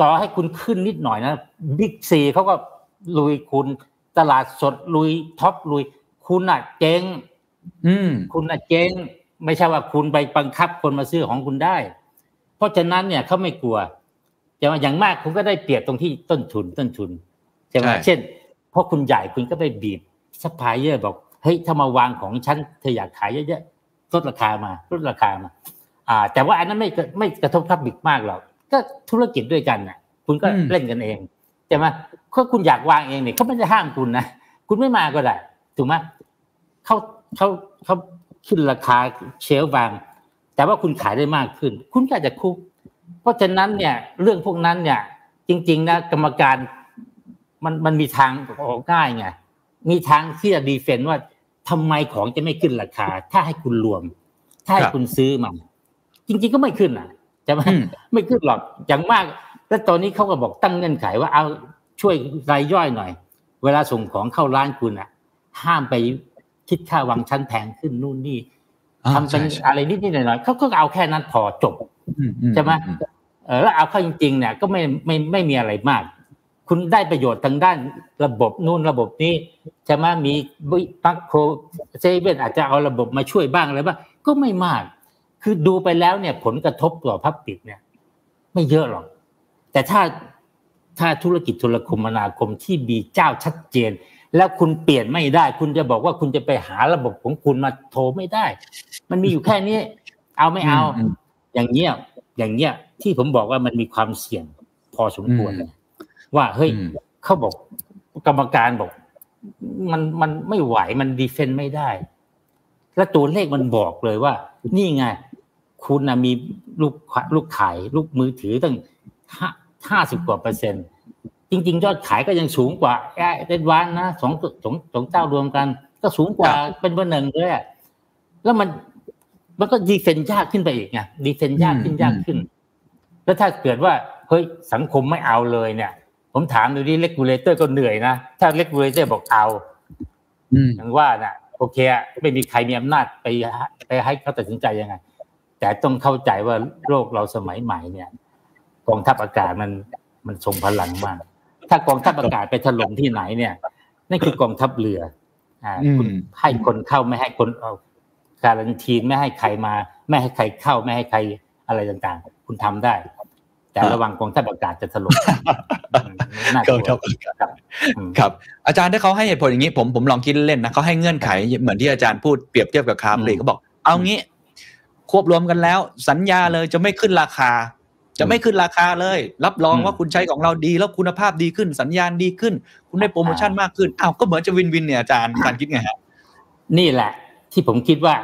ต่อให้คุณขึ้นนิดหน่อยนะบิ๊กซีเขาก็ลุยคุณตลาดสดลุยท็อปลุย คุณอะเจ๊งอืมคุณอะเจ๊งไม่ใช่ว่าคุณไปบังคับคนมาซื้อของคุณได้ เพราะฉะนั้นเนี่ยเขาไม่กลัวแต่ว่าอย่างมากคุณก็ได้เปรียบตรงที่ต้นทุนต้นทุนใช่ไหมใช่เช่นเพราะคุณใหญ่คุณก็ไปบีบซัพพลายเออร์บอกเฮ้ยถ้ามาวางของฉันเธออยากขายเยอะๆลดราคามาลดราคามา อ่าแต่ว่าอันนั้นไม่กระไม่กระทบทับบิกมากหรอกก็ธุรกิจด้วยกันน่ะ คุณก็อืมเล่นกันเองใช่ไหมถ้าคุณอยากวางเองเนี่ยเขาไม่ได้ห้ามคุณนะคุณไม่มาก็ได้ถูกไหมเขาเขาเขาขึ้นราคาเชลฟ์วาง แต่ว่าคุณขายได้มากขึ้น คุณก็อาจจะคุก เพราะฉะนั้นเนี่ย เรื่องพวกนั้นเนี่ย จริง ๆ นะ กรรมการมันมันมีทางออกง่ายไงมีทางที่จะดีเฟนต์ว่าทำไมของจะไม่ขึ้นราคา ถ้าให้คุณรวม ถ้าให้ครับคุณซื้อมัน จริง ๆก็ไม่ขึ้นอะใช่ไหมอืมไม่ขึ้นหรอกอย่างมาก แล้วตอนนี้เขาก็บอกตั้งเงื่อนไขว่าเอาช่วยรายย่อยหน่อย เวลาส่งของเข้าร้านคุณอะ ห้ามไปคิดค่าวางชั้นแพงขึ้นนู่นนี่อ่าทำเป็นใช่ใช่อะไรนิดๆหน่อยๆเขาก็เอาแค่นั้นพอจบอือืใช่ไหมอืเออแล้วเอาเข้าจริงๆเนี่ยก็ไม่ไม่ไม่มีอะไรมาก คุณได้ประโยชน์ทางด้านระบบนู่นระบบนี้ใช่ไหมมีปักโคเซเว่นอาจจะเอาระบบมาช่วยบ้างอะไรบ้างก็ไม่มาก คือดูไปแล้วเนี่ย ผลกระทบต่อพับปิดเนี่ย ไม่เยอะหรอก แต่ถ้าถ้าธุรกิจโทรคมนาคมที่มีเจ้าชัดเจน แล้วคุณเปลี่ยนไม่ได้ คุณจะบอกว่าคุณจะไปหาระบบของคุณมาโทรไม่ได้ มันมีอยู่แค่นี้ เอาไม่เอาอืมอย่างเงี้ยอย่างเงี้ยที่ผมบอกว่ามันมีความเสี่ยงพอสมควรเลยว่าเฮ้ยอืมเขาบอกกรรมการบอก มันมันไม่ไหวมันดีเฟนต์ไม่ได้ แล้วตัวเลขมันบอกเลยว่า นี่ไง คุณนะมีลูกลูกขายลูกมือถือตั้งห้าสิบกว่าเปอร์เซ็นต์จริง ๆ ยอดขายก็ยังสูงกว่าแอเดนวานนะสองสองสองเจ้ารวมกัน ก็สูงกว่าครับเป็นเบอร์หนึ่งเลยอะแล้วมันมันก็ดีเฟนต์ยากขึ้นไปอีกไงดีเฟนต์ยากขึ้นอืมยากขึ้น แล้วถ้าเกิดว่าเฮ้ยสังคมไม่เอาเลยเนี่ย ผมถามดูดิ regulator ก็เหนื่อยนะ ถ้า regulator บอกเอาอืมอย่างว่าน่ะ โอเคอะไม่มีใครมีอำนาจไปไปให้เขาตัดสินใจยังไง แต่ต้องเข้าใจว่าโลกเราสมัยใหม่เนี่ย กองทัพอากาศมันมันทรงพลังมาก ถ้ากองทัพอากาศไปถล่มที่ไหนเนี่ยนั่นคือกองทัพเรือ อ่าอืมคุณให้คนเข้าไม่ให้คนเอาการันทีนไม่ให้ใครมา ไม่ให้ใครเข้าไม่ให้ใครอะไรต่างๆ คุณทำได้ แต่ระวังกองทัพอากาศจะถล่มอืมน่ากลัวครับครับอืมครับ อาจารย์ถ้าเขาให้เหตุผลอย่างนี้ผมผมลองคิดเล่นๆนะเขาให้เงื่อนไขเหมือนที่อาจารย์พูดเปรียบเทียบกับคาร์บเลยอืมเขาบอก เอางี้ ควบรวมกันแล้ว สัญญาเลยจะไม่ขึ้นราคา จะไม่ขึ้นราคาเลย รับรองอืมว่าคุณใช้ของเราดี แล้วคุณภาพดีขึ้น สัญญาณดีขึ้น คุณได้โปรโมชั่นมากขึ้นอ้าวก็เหมือนจะวินวินเนี่ยอาจารย์อาจารย์คิดไงฮะนี่แหละ ที่ผมคิดว่า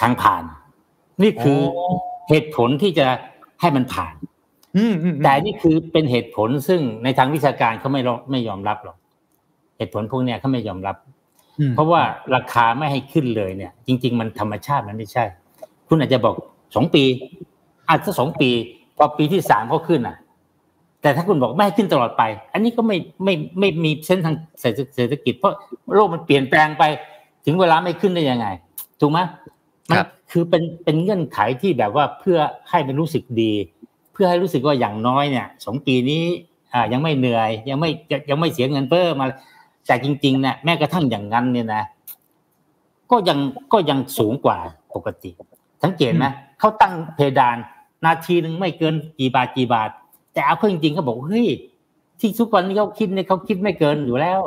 ทางผ่าน นี่คือออเหตุผลที่จะให้มันผ่านอืมอืมอืมแต่นี่คือเป็นเหตุผลซึ่งในทางวิชาการเขาไม่รไม่ยอมรับหรอกเหตุผลพวกเนี้ยเขาไม่ยอมรับอืมเพราะว่าราคาไม่ให้ขึ้นเลยเนี่ย จริง ๆ มันธรรมชาติมันไม่ใช่ คุณอาจจะบอกสองปี อาจจะสองปี พอปีที่สามเขาขึ้นอะ แต่ถ้าคุณบอกไม่ให้ขึ้นตลอดไป อันนี้ก็ไม่ไม่ไม่ไม่มีเส้นทางเศรษฐเศรษฐกิจ เพราะโลกมันเปลี่ยนแปลงไป ถึงเวลาไม่ขึ้นได้ยังไง ถูกไหมมัครับคือเป็นเป็นเงื่อนไขที่แบบว่าเพื่อให้มันรู้สึกดี เพื่อให้รู้สึกว่าอย่างน้อยเนี่ยสองปีนี้อ่ายังไม่เหนื่อย ยังไม่ยังยังไม่เสียเงินเพิ่มมาแต่จริงๆเนี่ยแม้กระทั่งอย่างนั้นเนี่ยนะ ก็ยังก็ยังสูงกว่าปกติ สังเกตไหมเขาตั้งเพดาน นาทีหนึ่งไม่เกินกี่บาทกี่บาท แต่เอาเข้าจริงๆเขาบอกเฮ้ยที่ทุกวันนี้เขาคิดเนี่ยเขาคิดไม่เกินอยู่แล้ว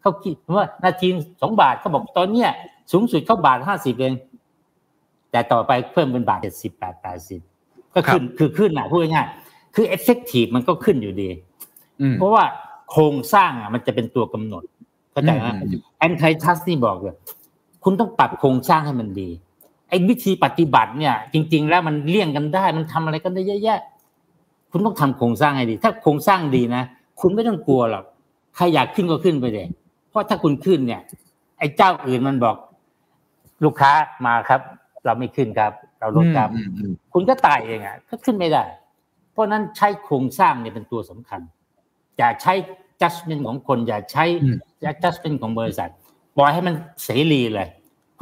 เขาคิดว่านาทีสองบาทเขาบอกตอนเนี้ย สูงสุดเขาบาทห้าสิบเองแต่ต่อไปเพิ่มเป็นบาทเจ็ดสิบแปดแปดสิบก็ขึ้นคือขึ้นนะพูดง่ายๆคือ effective มันก็ขึ้นอยู่ดีอืมเพราะว่าโครงสร้างอะมันจะเป็นตัวกำหนดเข้าใจไหมอืมอืมแอนไททัสนี่บอกเลยคุณต้องปรับโครงสร้างให้มันดี ไอ้วิธีปฏิบัติเนี่ย จริง ๆ แล้วมันเลี่ยงกันได้ มันทำอะไรกันได้เยอะแยะ คุณต้องทำโครงสร้างให้ดี ถ้าโครงสร้างดีนะคุณไม่ต้องกลัวหรอกใครอยากขึ้นก็ขึ้นไปเลยเพราะถ้าคุณขึ้นเนี่ย ไอ้เจ้าอื่นมันบอก ลูกค้ามาครับ เราไม่ขึ้นครับ เราลดครับอืมอืมคุณก็ตายเองอะก็ขึ้นไม่ได้ เพราะฉะนั้นใช้โครงสร้างเนี่ยเป็นตัวสำคัญ อย่าใช้ judgment ของคน อย่าใช้อืม judgment ของบริษัทปล่อยให้มันเสรีเลย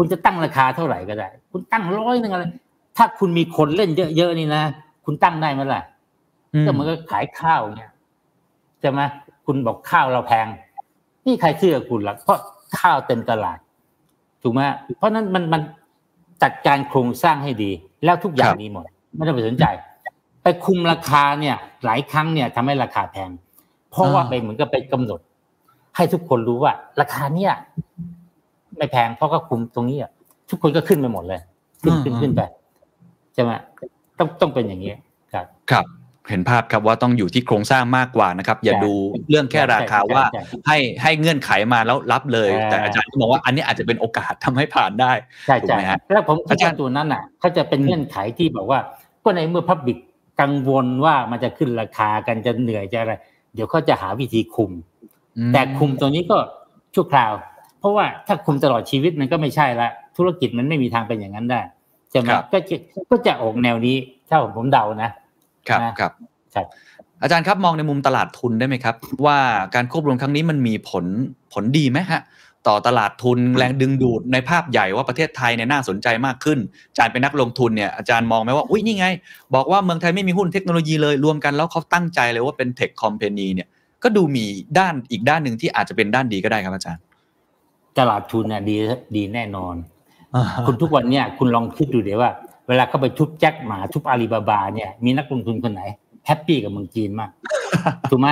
คุณจะตั้งราคาเท่าไหร่ก็ได้ คุณตั้งร้อยหนึ่งอะไร ถ้าคุณมีคนเล่นเยอะๆนี่นะ คุณตั้งได้ไหมล่ะอืมก็เหมือนกับขายข้าวเนี่ยใช่ไหมคุณบอกข้าวเราแพง นี่ใครเชื่อคุณล่ะ เพราะข้าวเต็มตลาด ถูกไหมเพราะฉะนั้นมันมันจัดการโครงสร้างให้ดี แล้วทุกอย่างดีหมด ไม่ต้องไปสนใจ ไปคุมราคาเนี่ย หลายครั้งเนี่ยทำให้ราคาแพง เพราะว่าอ่าไปเหมือนกับไปกำหนด ให้ทุกคนรู้ว่า ราคาเนี่ย ไม่แพงเพราะก็คุมตรงนี้อะทุกคนก็ขึ้นไปหมดเลย ขึ้นขึ้นขึ้นไปใช่ไหมต้องต้องเป็นอย่างนี้ครับ ครับ เห็นภาพครับว่าต้องอยู่ที่โครงสร้างมากกว่านะครับ อย่าใช่ดูเรื่องแค่ราคาใช่ใช่ว่าใช่ให้ให้เงื่อนไขมาแล้วรับเลยเออแต่อาจารย์ก็มองว่าอันนี้อาจจะเป็นโอกาสทำให้ผ่านได้ใช่ถูกใช่ไหมฮะแล้วผมคิดอาจารว่าย์ตัวนั้นอะเขาจะเป็นเงื่อนไขที่บอกว่า ก็ในเมื่อพับบิกกังวลว่ามันจะขึ้นราคากันจะเหนื่อยจะอะไร เดี๋ยวเขาจะหาวิธีคุมอืมแต่คุมตัวนี้ก็ชั่วคราว เพราะว่าถ้าคุมตลอดชีวิตมันก็ไม่ใช่ละ ธุรกิจมันไม่มีทางเป็นอย่างนั้นได้ใช่ไหมครับก็จะก็จะออกแนวนี้ถ้าผมเดานะครับนะครับครับ อาจารย์ครับมองในมุมตลาดทุนได้ไหมครับ ว่าการควบรวมครั้งนี้มันมีผลผลดีไหมฮะ ต่อตลาดทุนแรงดึงดูดในภาพใหญ่ว่าประเทศไทยเนี่ยน่าสนใจมากขึ้น อาจารย์เป็นนักลงทุนเนี่ยอาจารย์มองไหมว่าอุ้ยนี่ไง บอกว่าเมืองไทยไม่มีหุ้นเทคโนโลยีเลยรวมกันแล้วเขาตั้งใจเลยว่าเป็นเทคคอมเพนีเนี่ยก็ดูมีด้านอีกด้านหนึ่งที่อาจจะเป็นด้านดีก็ได้ครับอาจารย์ ตลาดทุนน่ะดีดีแน่นอนคุณทุกวันเนี่ยคุณลองคิดดูเดี๋ยวว่า เวลาเขาไปทุบแจ็คหมาทุบอาลีบาบา เนี่ยมีนักลงทุนคนไหนแฮปปี้กับเมืองจีนมากถูกไหม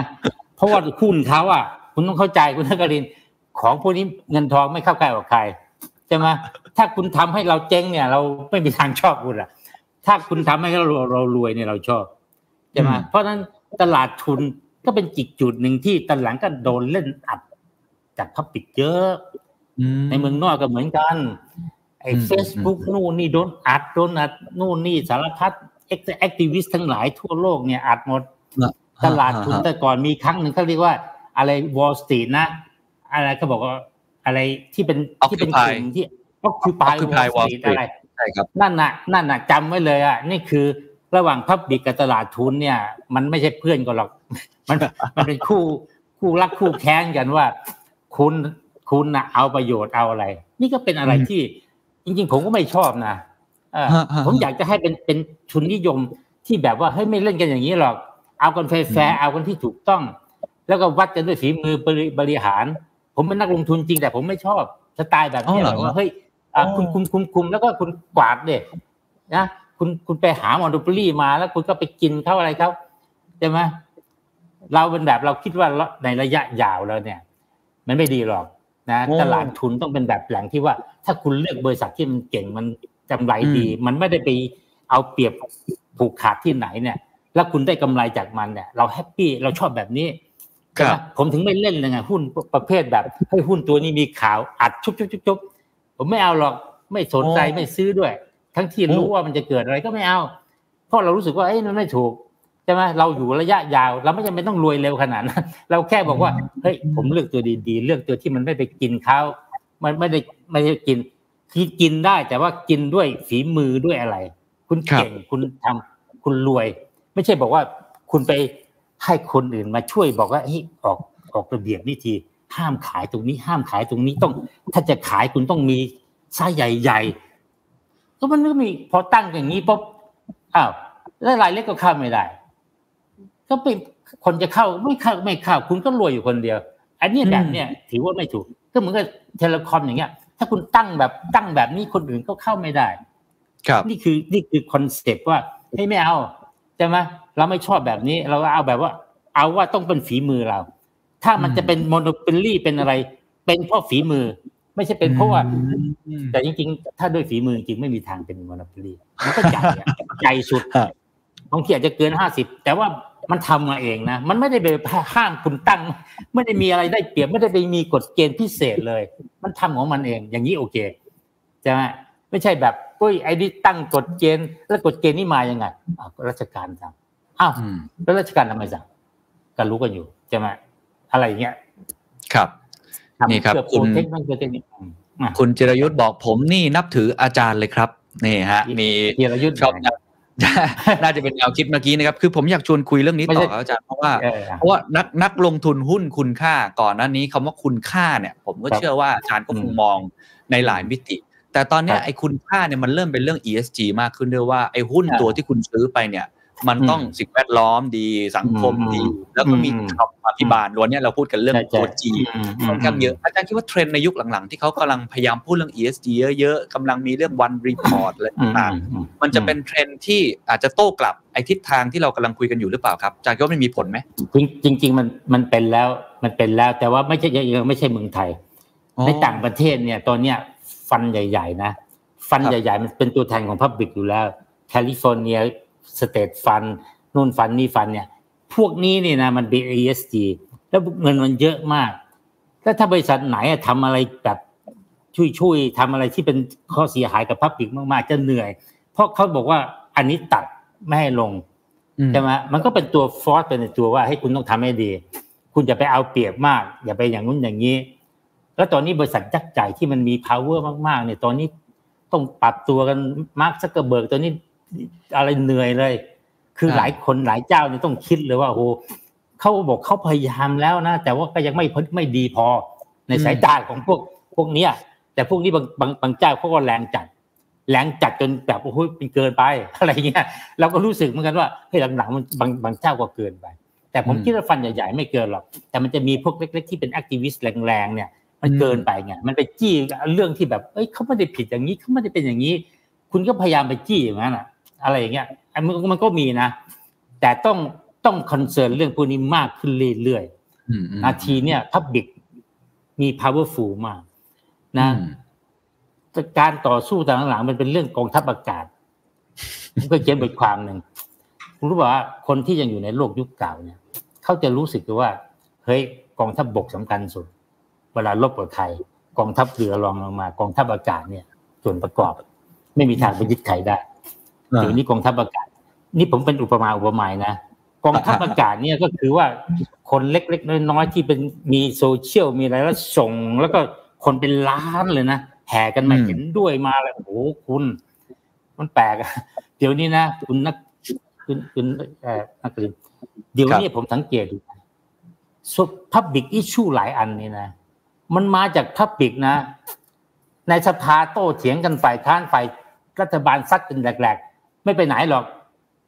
เพราะว่าหุ้นเขาอะ คุณต้องเข้าใจคุณนักกรินทร์ของพวกนี้เงินทองไม่เข้าใกล้กับใครใช่ไหมถ้าคุณทำให้เราเจ๊งเนี่ย เราไม่มีทางชอบคุณอะ ถ้าคุณทำให้เราเรารวยเนี่ยเราชอบใช่ไหมอืมเพราะฉะนั้นตลาดทุนก็เป็นอีกจุดหนึ่งที่ตอนหลังก็โดนเล่นอัดจาก public เยอะ ในเมืองนอกก็เหมือนกันไอ้อืมเฟซบุ๊กนู่นนี่โดนอัดโดนอัดนู่นนี่สารพัด activist ทั้งหลายทั่วโลกเนี่ยอัดหมดตลาดทุนแต่ก่อนมีครั้งหนึ่งเขาเรียกว่า อะไรวอลสตรีทนะ อะไรเขาบอกว่าอะไรที่เป็นที่เป็นกลุ่มที่ก็คือปลายวอ Occupy ลส Wall ตรีท Street อะไรใช่ครับนั่นน่ะนั่นน่ะจำไว้เลยอะนี่คือระหว่างพับบิกกับตลาดทุนเนี่ย มันไม่ใช่เพื่อนกันหรอก มันมันเป็นคู่คู่รักคู่แค้นกันว่า คุณ คุณน่ะเอาประโยชน์เอาอะไร นี่ก็เป็นอะไรอืมที่ จริง ๆ ผมก็ไม่ชอบนะเออฮะฮะผมอยากจะให้เป็นเป็นทุนนิยมที่แบบว่าเฮ้ยไม่เล่นกันอย่างนี้หรอก เอากันแฟร์ๆเอากันที่ถูกต้อง แล้วก็วัดกันด้วยฝีมือบริบริหาร ผมเป็นนักลงทุนจริงแต่ผมไม่ชอบสไตล์แบบนี้อ๋อเหรอแบบว่าเฮ้ยอะอ๋อคุณคุมคุมคุมแล้วก็คุณกวาดเด็นะคุณคุณไปหามอนโ o ป o ลี่มาแล้วคุณก็ไปกินเขาอะไรเขาใช่ไหมเราเป็นแบบเราคิดว่าในระยะยาวแล้วเนี่ย มันไม่ดีหรอก นะโอ้ตลาดทุนต้องเป็นแบบแหล่งที่ว่า ถ้าคุณเลือกบริษัทที่มันเก่งมันกำไรดี มันไม่ได้ไปเอาเปรียบผูกขาดที่ไหนเนี่ย แล้วคุณได้กำไรจากมันเนี่ย เราแฮปปี้เราชอบแบบนี้ครับใช่ไหมผมถึงไม่เล่นเลยไงหุ้นประเภทแบบให้หุ้นตัวนี้มีข่าวอัดชุบชุบชุบชุบผมไม่เอาหรอกไม่สนใจโอ้ไม่ซื้อด้วย ทั้งที่รู้โอ้ว่ามันจะเกิดอะไรก็ไม่เอา เพราะเรารู้สึกว่าเอ้ยมันไม่ถูก ใช่ไหมเราอยู่ระยะยาว เราไม่จำเป็นต้องรวยเร็วขนาดนั้น เราแค่บอกว่าเฮ้ยผมเลือกตัวดีๆ เลือกตัวที่มันไม่ไปกินเขามันไม่ได้ไม่ได้กินคือกินได้แต่ว่ากินด้วยฝีมือด้วยอะไร คุณเก่งคุณทำคุณรวย ไม่ใช่บอกว่าคุณไปให้คนอื่นมาช่วยบอกว่าเฮ้ยออกออกระเบียบวิธีห้ามขายตรงนี้ ห้ามขายตรงนี้ต้อง ถ้าจะขายคุณต้องมีไส้ใหญ่ๆก็มันก็มีพอตั้งอย่างนี้ปุ๊บอ้าวแล้วรายเล็กก็เข้าไม่ได้ ก็เป็นคนจะเข้าไม่เข้าไม่เข้า คุณก็รวยอยู่คนเดียว อันเนี้ยแบบเนี้ยถือว่าไม่ถูก ก็เหมือนกับเทเลคอมอย่างเงี้ย ถ้าคุณตั้งแบบตั้งแบบนี้คนอื่นก็เข้าไม่ได้ ครับ นี่คือนี่คือ concept ว่าเฮ้ยไม่เอาใช่ไหมเราไม่ชอบแบบนี้ เราเอาแบบว่า เอาว่าต้องเป็นฝีมือเรา ถ้ามันจะเป็น monopoly เป็นอะไร เป็นเพราะฝีมือ ไม่ใช่เป็นเพราะว่าอืมแต่จริงๆ ถ้าด้วยฝีมือจริงๆไม่มีทางเป็น monopoly มันก็ใหญ่อะใหญ่สุดฮะบางทีอาจจะเกินห้าสิบแต่ว่า มันทำมาเองนะ มันไม่ได้ไปห้ามคุณตั้ง ไม่ได้มีอะไรได้เปรียบไม่ได้ไปมีกฎเกณฑ์พิเศษเลย มันทำของมันเอง อย่างนี้โอเคใช่ไหมไม่ใช่แบบเฮ้ยไอ้นี่ตั้งกฎเกณฑ์แล้วกฎเกณฑ์นี่มายังไงอ้าวก็ราชการสั่งอ้าวอืมแล้วราชการทำไมสั่งก็รู้กันอยู่ใช่ไหมอะไรอย่างเงี้ย ครับทำนี่ครับเพื่อคุณโปรเทคนั่นเพื่อเทคนิคอืมอะคุณจิรยุทธ์บอกผมนี่นับถืออาจารย์เลยครับนี่ฮะ มีธีรยุทธ์ชอบน่าจะเป็นแนวคิดเมื่อกี้นะครับคือผมอยากชวนคุยเรื่องนี้ไม่ต่ใช่อครับอาจารย์เพราะว่าเออเพราะว่านักนักลงทุนหุ้นคุณค่าก่อนหน้านี้คำว่าคุณค่าเนี่ย ผมก็ครับเชื่อว่าอาจารย์ก็คงอืมมองในหลายมิติ แต่ตอนเนี้ยครับไอ้คุณค่าเนี่ยมันเริ่มเป็นเรื่อง ESG มากขึ้นด้วยว่าไอ้หุ้นอ่าตัวที่คุณซื้อไปเนี่ย มันอืมต้องสิ่งแวดล้อมดีสังคมอืมดี แล้วก็มีอืมธรรมาภิบาลวันเนี้ยเราพูดกันเรื่องใช่ใช่ตัว G อืมค่อนข้างเยอะ อาจารย์คิดว่าเทรนด์ในยุคหลังๆ ที่เขากำลังพยายามพูดเรื่อง ESG เยอะๆกำลังมีเรื่อง one report อะไรอืมต่างอืมๆมันจะเป็นเทรนด์ที่อาจจะโต้กลับไอ้ทิศทางที่เรากำลังคุยกันอยู่หรือเปล่าครับอาจารย์คิดว่ามันมีผลไหมจริงจริงๆมันมันเป็นแล้วมันเป็นแล้วแต่ว่าไม่ใช่ยังไม่ใช่เมืองไทย ในต่างประเทศเนี่ยตอนเนี้ย fund ใหญ่ ๆ นะ fund ครับใหญ่ ๆ มันเป็นตัวแทนของ public อยู่แล้วแคลิฟอร์เนีย state fund นู่น fund นี่ fund เนี่ย พวกนี้นี่นะมันเป็น ESG แล้วเงินมันเยอะมาก แล้วถ้าบริษัทไหนอะทำอะไรแบบช่วๆทำอะไรที่เป็นข้อเสียหายกับ public มากๆ จะเหนื่อย เพราะเขาบอกว่าอันนี้ตัดไม่ให้ลงอืมใช่ไหมมันก็เป็นตัว force เป็นตัวว่าให้คุณต้องทำให้ดี คุณอย่าไปเอาเปรียบมาก อย่าไปอย่างนู้นอย่างนี้ แล้วตอนนี้บริษัทยักษ์ใหญ่ที่มันมี power มากๆเนี่ยตอนนี้ต้องปรับตัวกันมาร์คซักเกอร์เบิร์กตอนนี้ อะไรเหนื่อยเลย คือครับหลายคนหลายเจ้าเนี่ยต้องคิดเลยว่าโอ้โหเขาบอกเขาพยายามแล้วนะแต่ว่าก็ยังไม่พ้นไม่ดีพอในสายตาของพวกพวกเนี้ยแต่พวกนี้บางบางบางเจ้าเขาก็แรงจัดแรงจัดจนแบบโอ้โหเป็นเกินไปอะไรเงี้ยเราก็รู้สึกเหมือนกันว่าเฮ้ยหลังๆมันบางบางเจ้าก็เกินไป แต่ผมอืมคิดว่า fund ใหญ่ๆไม่เกินหรอกแต่มันจะมีพวกเล็ก ๆ ที่เป็น activist แรงๆเนี่ย มันเกินไปไงมันไปจี้เรื่องที่แบบเอ้ยเขาไม่ได้ผิดอย่างนี้เขาไม่ได้เป็นอย่างนี้ คุณก็พยายามไปจี้อย่างนั้นอะ อะไรอย่างเงี้ยอันมันมันก็มีนะ แต่ต้องต้อง concern เรื่องพวกนี้มากขึ้นเรื่อยอืมอืมๆนาทีเนี่ยพับบิกมี powerful มากนะอืมการต่อสู้ต่างหลังๆมันเป็นเรื่องกองทัพอากาศผมก็เขียนบทความหนึ่งคุณรู้ป่ะว่าคนที่ยังอยู่ในโลกยุคเก่าเนี่ย เขาจะรู้สึกว่า เฮ้ยกองทัพบกสำคัญสุด เวลารบกับใครกองทัพเรือรองลงมา กองทัพอากาศเนี่ย ส่วนประกอบ ไม่มีทางไปยึดใครได้ เดี๋ยวนี้กองทัพอากาศ นี่ผมเป็นอุปมาอุปไมยนะกองทัพอากาศเนี่ยก็คือว่าคนเล็กๆน้อยๆที่เป็นมีโซเชียลมีอะไรแล้วส่ง แล้วก็คนเป็นล้านเลยนะแห่กันมาอืมเห็นด้วยมาเลยโอ้โหคุณ มันแปลกอะเดี๋ยวนี้นะคุณนักคุณคุณเอ่อนักเรียนเดี๋ยวนี้ผมสังเกตดูสุพับบิกอิชูหลายอันนี่นะ มันมาจากพับบิกนะ ในสภาโต้เถียงกันฝ่ายค้านฝ่ายรัฐบาลซัดกันแหลกๆ ไม่ไปไหนหรอก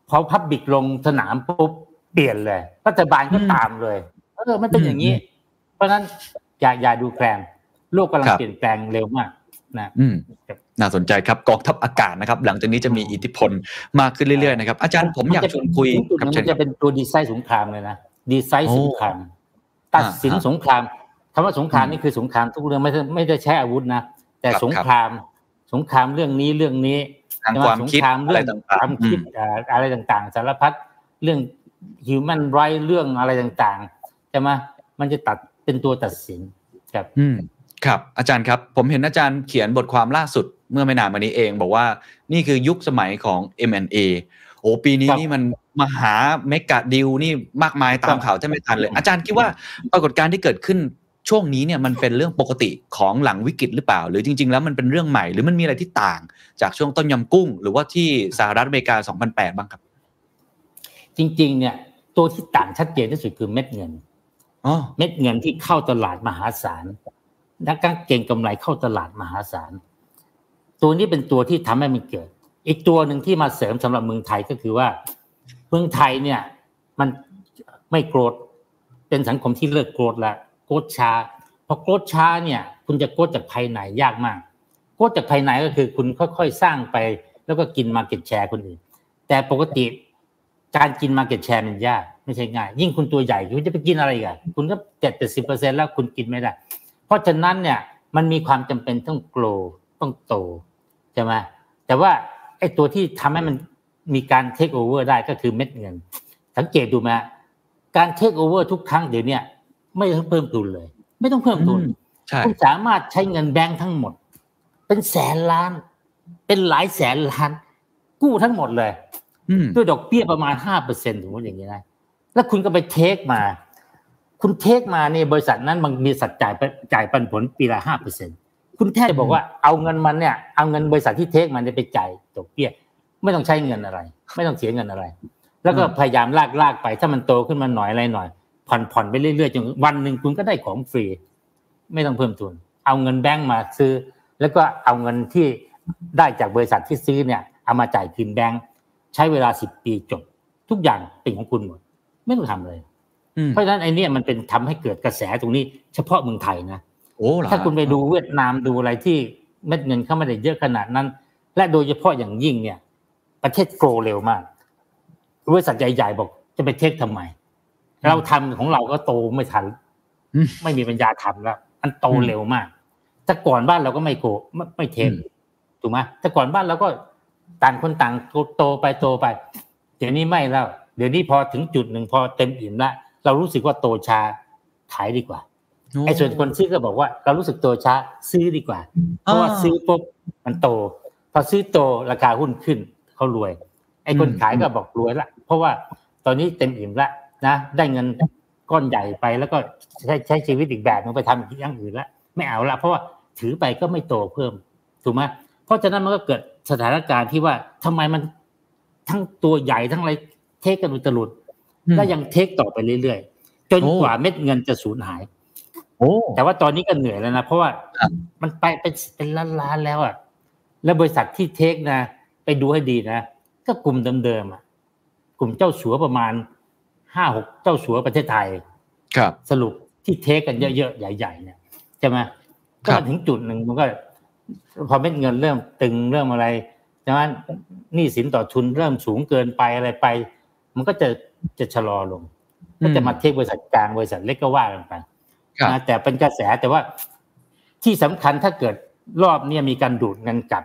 พอพับบิกลงสนามปุ๊บเปลี่ยนเลยรัฐบาลก็อืมตามเลยเออมันเป็นอย่างนี้ เพราะฉะนั้นอย่าอย่าดูแคลนโลกกำลังครับเปลี่ยนแปลงเร็วมากนะอืมน่าสนใจครับกองทัพอากาศนะครับ หลังจากนี้จะมีอิทธิพลมากขึ้นเรื่อยๆนะครับ อาจารย์ผมอยากชวนคุยจุดครับนั้นเชิมัญนจะเป็นตัวดีไซน์สงครามเลยนะดีไซน์โอ้สงคราม ตัดสินอ่าสงครามคำว่าสงครามอืมนี่คือสงครามทุกเรื่องไม่ได้ไม่ได้ใช้อาวุธนะแต่ครับสงครามสงครามเรื่องนี้เรื่องนี้ทางใช่ไหความคิดสงรามอะไรเรื่องต่างๆความคิดอืมเอ่ออะไรต่างๆ สารพัดเรื่อง human right เรื่องอะไรต่างๆใช่ไหมมันจะตัดเป็นตัวตัดสินครับอืมครับ อาจารย์ครับผมเห็นอาจารย์เขียนบทความล่าสุดเมื่อไม่นานมานี้เอง บอกว่านี่คือยุคสมัยของ M&A โอ้ปีนี้ครับนี่มันมหาเมกะดิวนี่มากมายตามครับข่าวแทบไม่ทันเลย อาจารย์คิดว่าปรากฏการณ์ที่เกิดขึ้น ช่วงนี้เนี่ยมันเป็นเรื่องปกติของหลังวิกฤตหรือเปล่า หรือจริง ๆ แล้วมันเป็นเรื่องใหม่หรือมันมีอะไรที่ต่าง จากช่วงต้นยำกุ้ง หรือว่าที่สหรัฐอเมริกา 2008 บ้างครับ จริง ๆ เนี่ย ตัวที่ต่างชัดเจนที่สุดคือเม็ดเงินอ๋อเม็ดเงินที่เข้าตลาดมหาศาลนักการเก่งกำไรเข้าตลาดมหาศาลตัวนี้เป็นตัวที่ทำให้มันเกิด อีกตัวหนึ่งที่มาเสริมสำหรับเมืองไทยก็คือว่า เมืองไทยเนี่ย มันไม่โกรธเป็นสังคมที่เลิกโกรธแล้ว โกรธช้าพอโกรธช้าเนี่ยคุณจะโกรธจากภายในยากมากโกรธจากภายในก็คือคุณค่อยๆสร้างไป แล้วก็กินมาเก็ตแชร์คนอื่น แต่ปกติการกินมาเก็ตแชร์มันยากไม่ใช่ง่าย ยิ่งคุณตัวใหญ่คุณจะไปกินอะไรกันคุณก็เจ็ดสิบเปอร์เซ็นแล้วคุณกินไม่ได้ เพราะฉะนั้นเนี่ยมันมีความจำเป็นต้องโกลต้องโตใช่ไหมแต่ว่าไอ้ตัวที่ทำให้มันมีการเทคโอเวอร์ได้ก็คือเม็ดเงิน สังเกตดูไหมการเทคโอเวอร์ทุกครั้งเดี๋ยวนี้ ไม่ต้องเพิ่มทุนเลย ไม่ต้องเพิ่มทุนอืมใช่คุณสามารถใช้เงินแบงค์ทั้งหมด เป็นแสนล้าน เป็นหลายแสนล้าน กู้ทั้งหมดเลยอืมด้วยดอกเบี้ยประมาณห้าเปอร์เซ็นต์ถึงว่าอย่างนี้นะแล้วคุณก็ไป take มา คุณ take มาเนี่ยบริษัทนั้นมันมีสัดจ่ายไปจ่ายปันผลปีละห้าเปอร์เซ็นต์คุณแทบจะบอกว่าเอาเงินมันเนี่ยเอาเงินบริษัทที่เทคมันเนี่ยไปจ่ายดอกเบี้ย ไม่ต้องใช้เงินอะไร ไม่ต้องเสียเงินอะไร แล้วก็พยายามลากลากไปถ้ามันโตขึ้นมาหน่อยอะไรหน่อย ผ่อนผ่อนไปเรื่อยๆจนวันหนึ่งคุณก็ได้ของฟรี ไม่ต้องเพิ่มทุน เอาเงินแบงก์มาซื้อ แล้วก็เอาเงินที่ได้จากบริษัทที่ซื้อเนี่ยเอามาจ่ายคืนแบงก์ใช้เวลาสิบปีจบ ทุกอย่างเป็นของคุณหมด ไม่ต้องทำเลยอืมเพราะฉะนั้นไอ้เนี่ยมันเป็นทำให้เกิดกระแสตรงนี้ เฉพาะเมืองไทยนะโอ้เหรอถ้าคุณไปดูเวียดนามดูอะไรที่เม็ดเงินเข้ามาได้เยอะขนาดนั้น และโดยเฉพาะอย่างยิ่งเนี่ย ประเทศโกรเร็วมากบริษัทใหญ่ๆบอกจะไปเทคทำไม เราทำของเราก็โตไม่ทันอืมไม่มีปัญญาทำแล้ว มันโตอืมเร็วมาก แต่ก่อนบ้านเราก็ไม่โกไม่ไม่เทคอืมถูกไหมแต่ก่อนบ้านเราก็ต่างคนต่างโตไปโตไป เดี๋ยวนี้ไม่แล้ว เดี๋ยวนี้พอถึงจุดหนึ่งพอเต็มอิ่มแล้วเรารู้สึกว่าโตช้าขายดีกว่าไอ้ส่วนคนซื้อก็บอกว่า เรารู้สึกโตช้าซื้อดีกว่า เพราะว่าซื้อปุ๊บมันโต พอซื้อโตราคาหุ้นขึ้นเขารวย ไอ้คนอืมขายก็บอกรวยละเพราะว่าตอนนี้เต็มอิ่มละ นะ ได้เงินก้อนใหญ่ไปแล้วก็ใช้ใช้ชีวิตอีกแบบนึงไปทำอย่างอื่นละไม่เอาละเพราะว่าถือไปก็ไม่โตเพิ่มถูกไหมเพราะฉะนั้นมันก็เกิดสถานการณ์ที่ว่าทำไมมันทั้งตัวใหญ่ทั้งอะไรเทคกันอุตลุดอืมแล้วยังเทคต่อไปเรื่อยๆจนโอ้กว่าเม็ดเงินจะสูญหายโอ้แต่ว่าตอนนี้ก็เหนื่อยแล้วนะเพราะว่าครับมันไปเป็นเป็นล้านล้านๆแล้วอะแล้วบริษัทที่เทคนะ ไปดูให้ดีนะ ก็กลุ่มเดิมๆอะกลุ่มเจ้าสัวประมาณ ห้าหกเจ้าสัวประเทศไทย ครับ สรุปที่เทคกันเยอะๆ ใหญ่ๆเนี่ยใช่ไหมครัก็บมาถึงจุดหนึ่งมันก็ พอเม็ดเงินเริ่มตึงเริ่มอะไรใช่ไหมหนี้สินต่อทุนเริ่มสูงเกินไปอะไรไป มันก็จะจะชะลอลง ก็จะมาเทคบริษัทกลางบริษัทเล็กก็ว่ากันไปครับนะแต่เป็นกระแสแต่ว่าที่สำคัญถ้าเกิดรอบเนี้มีการดูดเงินกลับ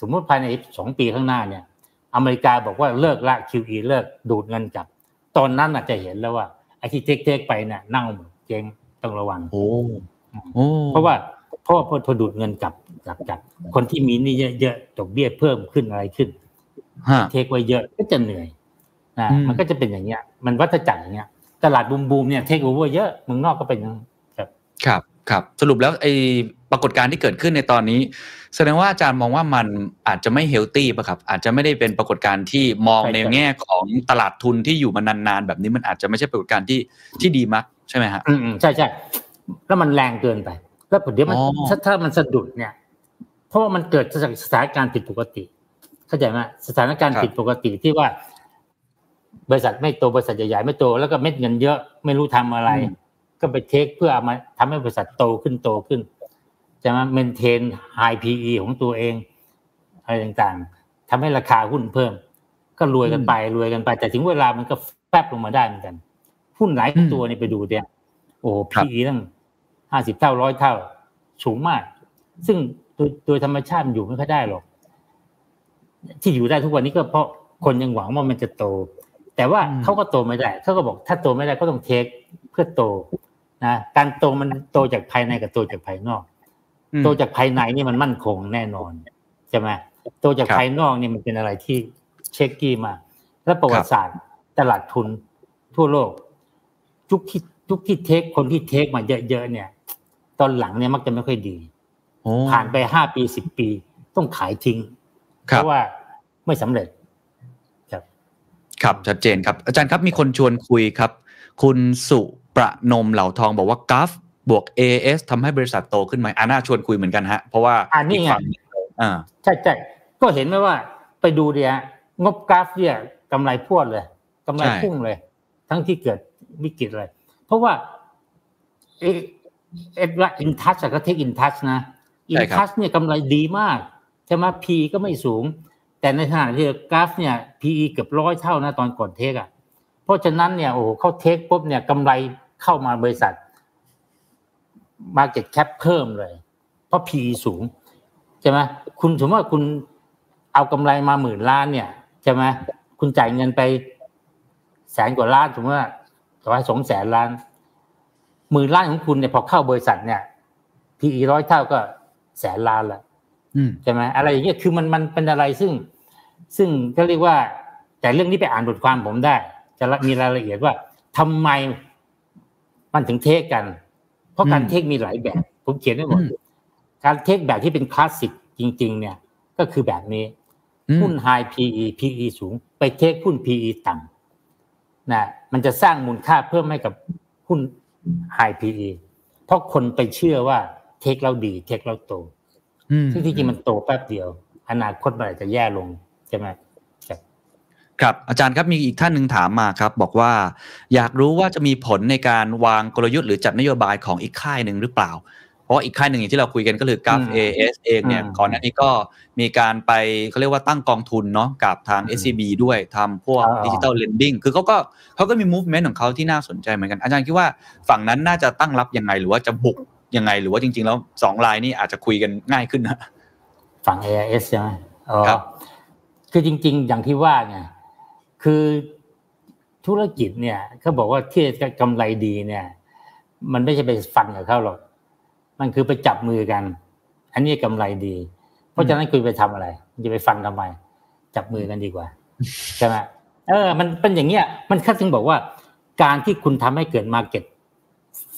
สมมติภายในสองปีข้างหน้าเนี่ย อเมริกาบอกว่าเลิกละ QE เลิกดูดเงินกลับ ตอนนั้นอาจจะเห็นแล้วว่าไอ้ที่เทคเทคไปเนี่ยเน่าหมดเจ๊งต้องระวังโอ้โอ้เพราะว่าเพราะว่าพอพอดูดเงินกลับกลับกลับคนที่มีหนี่เยอะๆดอกเบี้ยเพิ่มขึ้นอะไรขึ้นฮะเทคไว้เยอะก็จะเหนื่อยนะอืมมันก็จะเป็นอย่างเงี้ย มันวัฏจักรอย่างเงี้ย ตลาดบูมบูมๆเนี่ยเทคโอเวอร์เยอะเมืองนอกก็เป็นอย่างนั้นครับครับ ครับสรุปแล้วไอ้ปรากฏการณ์ที่เกิดขึ้นในตอนนี้ แสดงว่าอาจารย์มองว่ามันอาจจะไม่เฮลตี้ป่ะครับ อาจจะไม่ได้เป็นปรากฏการณ์ที่มองใช่ในใช่แง่ของตลาดทุนที่อยู่มานานๆแบบนี้มันอาจจะไม่ใช่ปรากฏการณ์ที่ที่ดีมักใช่ไหมฮะอืมอืมใช่ใช่แล้วมันแรงเกินไป แล้วเดี๋ยวมันอ๋อถ้าถ้ามันสะดุดเนี่ย เพราะว่ามันเกิดจากสถานการณ์ผิดปกติ เข้าใจไหมสถานการณ์ผิดปกติที่ว่า บริษัทไม่โตบริษัทใหญ่ๆไม่โตแล้วก็เม็ดเงินเยอะไม่รู้ทำอะไร ก็ไปเทคเพื่อเอามาทำให้บริษัทโตขึ้นโตขึ้นจะมาเมนเทน high PE ของตัวเองอะไรต่างๆทำให้ราคาหุ้นเพิ่ม ก็รวยกันไปรวยกันไป แต่ถึงเวลามันก็แฟบลงมาได้เหมือนกันหุ้นหลายตัวนี่ไปดูเนี่ยโอ้ PE ตั้งห้าสิบเท่าร้อยเท่าสูงมาก ซึ่งโดยโดยธรรมชาติมันอยู่ไม่ค่อยได้หรอก ที่อยู่ได้ทุกวันนี้ก็เพราะคนยังหวังว่ามันจะโต แต่ว่าอืมเขาก็โตไม่ได้เขาก็บอกถ้าโตไม่ได้ก็ต้องเทคเพื่อโต นะการโตมันโตจากภายในกับโตจากภายนอกอืมโตจากภายในนี่มันมั่นคงแน่นอนใช่ไหมโตจากครับภายนอกนี่มันเป็นอะไรที่เช็คกี้มากและประวัติศาสตร์ตลาดทุนทั่วโลกทุกที่ทุกที่เทคคนที่เทคมาเยอะๆเนี่ย ตอนหลังเนี่ยมักจะไม่ค่อยดีโอ้ผ่านไปห้าปีสิบปี ต้องขายทิ้งคเพรับราะว่าไม่สำเร็จ ครับ ครับชัดเจนครับ อาจารย์ครับมีคนชวนคุยครับ คุณสุ ประนมเหล่าทองบอกว่ากัฟบวก AS ทำให้บริษัทโตขึ้นไหมอาน่าชวนคุยเหมือนกันฮะ เพราะว่าอ่านี่ไงฝั่งอ่าใช่ใช่ก็เห็นไหมว่าไปดูเนี่ยงบกราฟเนี่ยกำไรพรวดเลยกำไรใช่พุ่งเลย ทั้งที่เกิดวิกฤตเลย เพราะว่าเอเอ็ดว่าอินทัชก็เทคอินทัชนะอินทัชเนี่ยกำไรดีมากใช่ไหมพีก็ไม่สูง แต่ในขณะที่กราฟเนี่ย PE เกือบร้อยเท่านะตอนก่อนเทคอะเพราะฉะนั้นเนี่ยโอ้โหเขาเทคปุ๊บเนี่ยกำไร เข้ามาบริษัท Market Cap เพิ่มเลย เพราะ PE สูงใช่ไหมคุณสมมติว่าคุณเอากำไรมาหมื่นล้านเนี่ยใช่ไหมคุณจ่ายเงินไปแสนกว่าล้านสมมติว่าต่อให้สองแสนล้านหมื่นล้านของคุณเนี่ยพอเข้าบริษัทเนี่ย PE ร้อยเท่าก็แสนล้านละอืมใช่ไหมอะไรอย่างเงี้ยคือมันมันเป็นอะไรซึ่ง ซึ่งก็เรียกว่า แต่เรื่องนี้ไปอ่านบทความผมได้ จะมีรายละเอียดว่าทำไม มันถึงเทคกัน เพราะการอืมเทคมีหลายแบบ ผมเขียนไว้หมดอืมการเทคแบบที่เป็นคลาสสิกจริง ๆ เนี่ย ก็คือแบบนี้อืมหุ้น high PE PE สูง ไปเทคหุ้น PE ต่ำนะ มันจะสร้างมูลค่าเพิ่มให้กับหุ้น high PE เพราะคนไปเชื่อว่า tech เราดี tech เราโตอืมซึ่งที่จริงมันโตแป๊บเดียว อนาคตมันอาจจะแย่ลงใช่ไหมครับ ครับอาจารย์ครับมีอีกท่านหนึ่งถามมาครับ บอกว่า อยากรู้ว่าจะมีผลในการวางกลยุทธ์หรือจัดนโยบายของอีกค่ายหนึ่งหรือเปล่า เพราะว่าอีกค่ายหนึ่งอย่างที่เราคุยกันก็คือกราฟอืม AS เองเนี่ยอืมก่อนหน้านี้ก็มีการไปเขาเรียกว่าตั้งกองทุนเนาะกับทางอืม SCB ด้วยทำพวกอ๋อดิจิ t a ลเลนดิ้งคือเขาก็เขาก็มี movement ของเขาที่น่าสนใจเหมือนกันอาจารย์คิดว่าฝั่งนั้นน่าจะตั้งรับยังไงหรือว่าจะบุกยังไง หรือว่าจริง ๆ แล้วสองรายนี่อาจจะคุยกันง่ายขึ้นนะฝั่ง AIS ใช่ไหมอ๋อครับคือจริง ๆ อย่างที่ว่าไง คือธุรกิจเนี่ยเขาบอกว่าที่จะกำไรดีเนี่ย มันไม่ใช่ไปฟันกับเขาหรอก มันคือไปจับมือกัน อันนี้กำไรดี เพราะฉะนั้นคุณไปทำอะไรคุณจะไปฟันทำไม จับมือกันดีกว่าใช่ไหมเออ มันเป็นอย่างเงี้ย มันคัดถึงบอกว่า การที่คุณทำให้เกิด market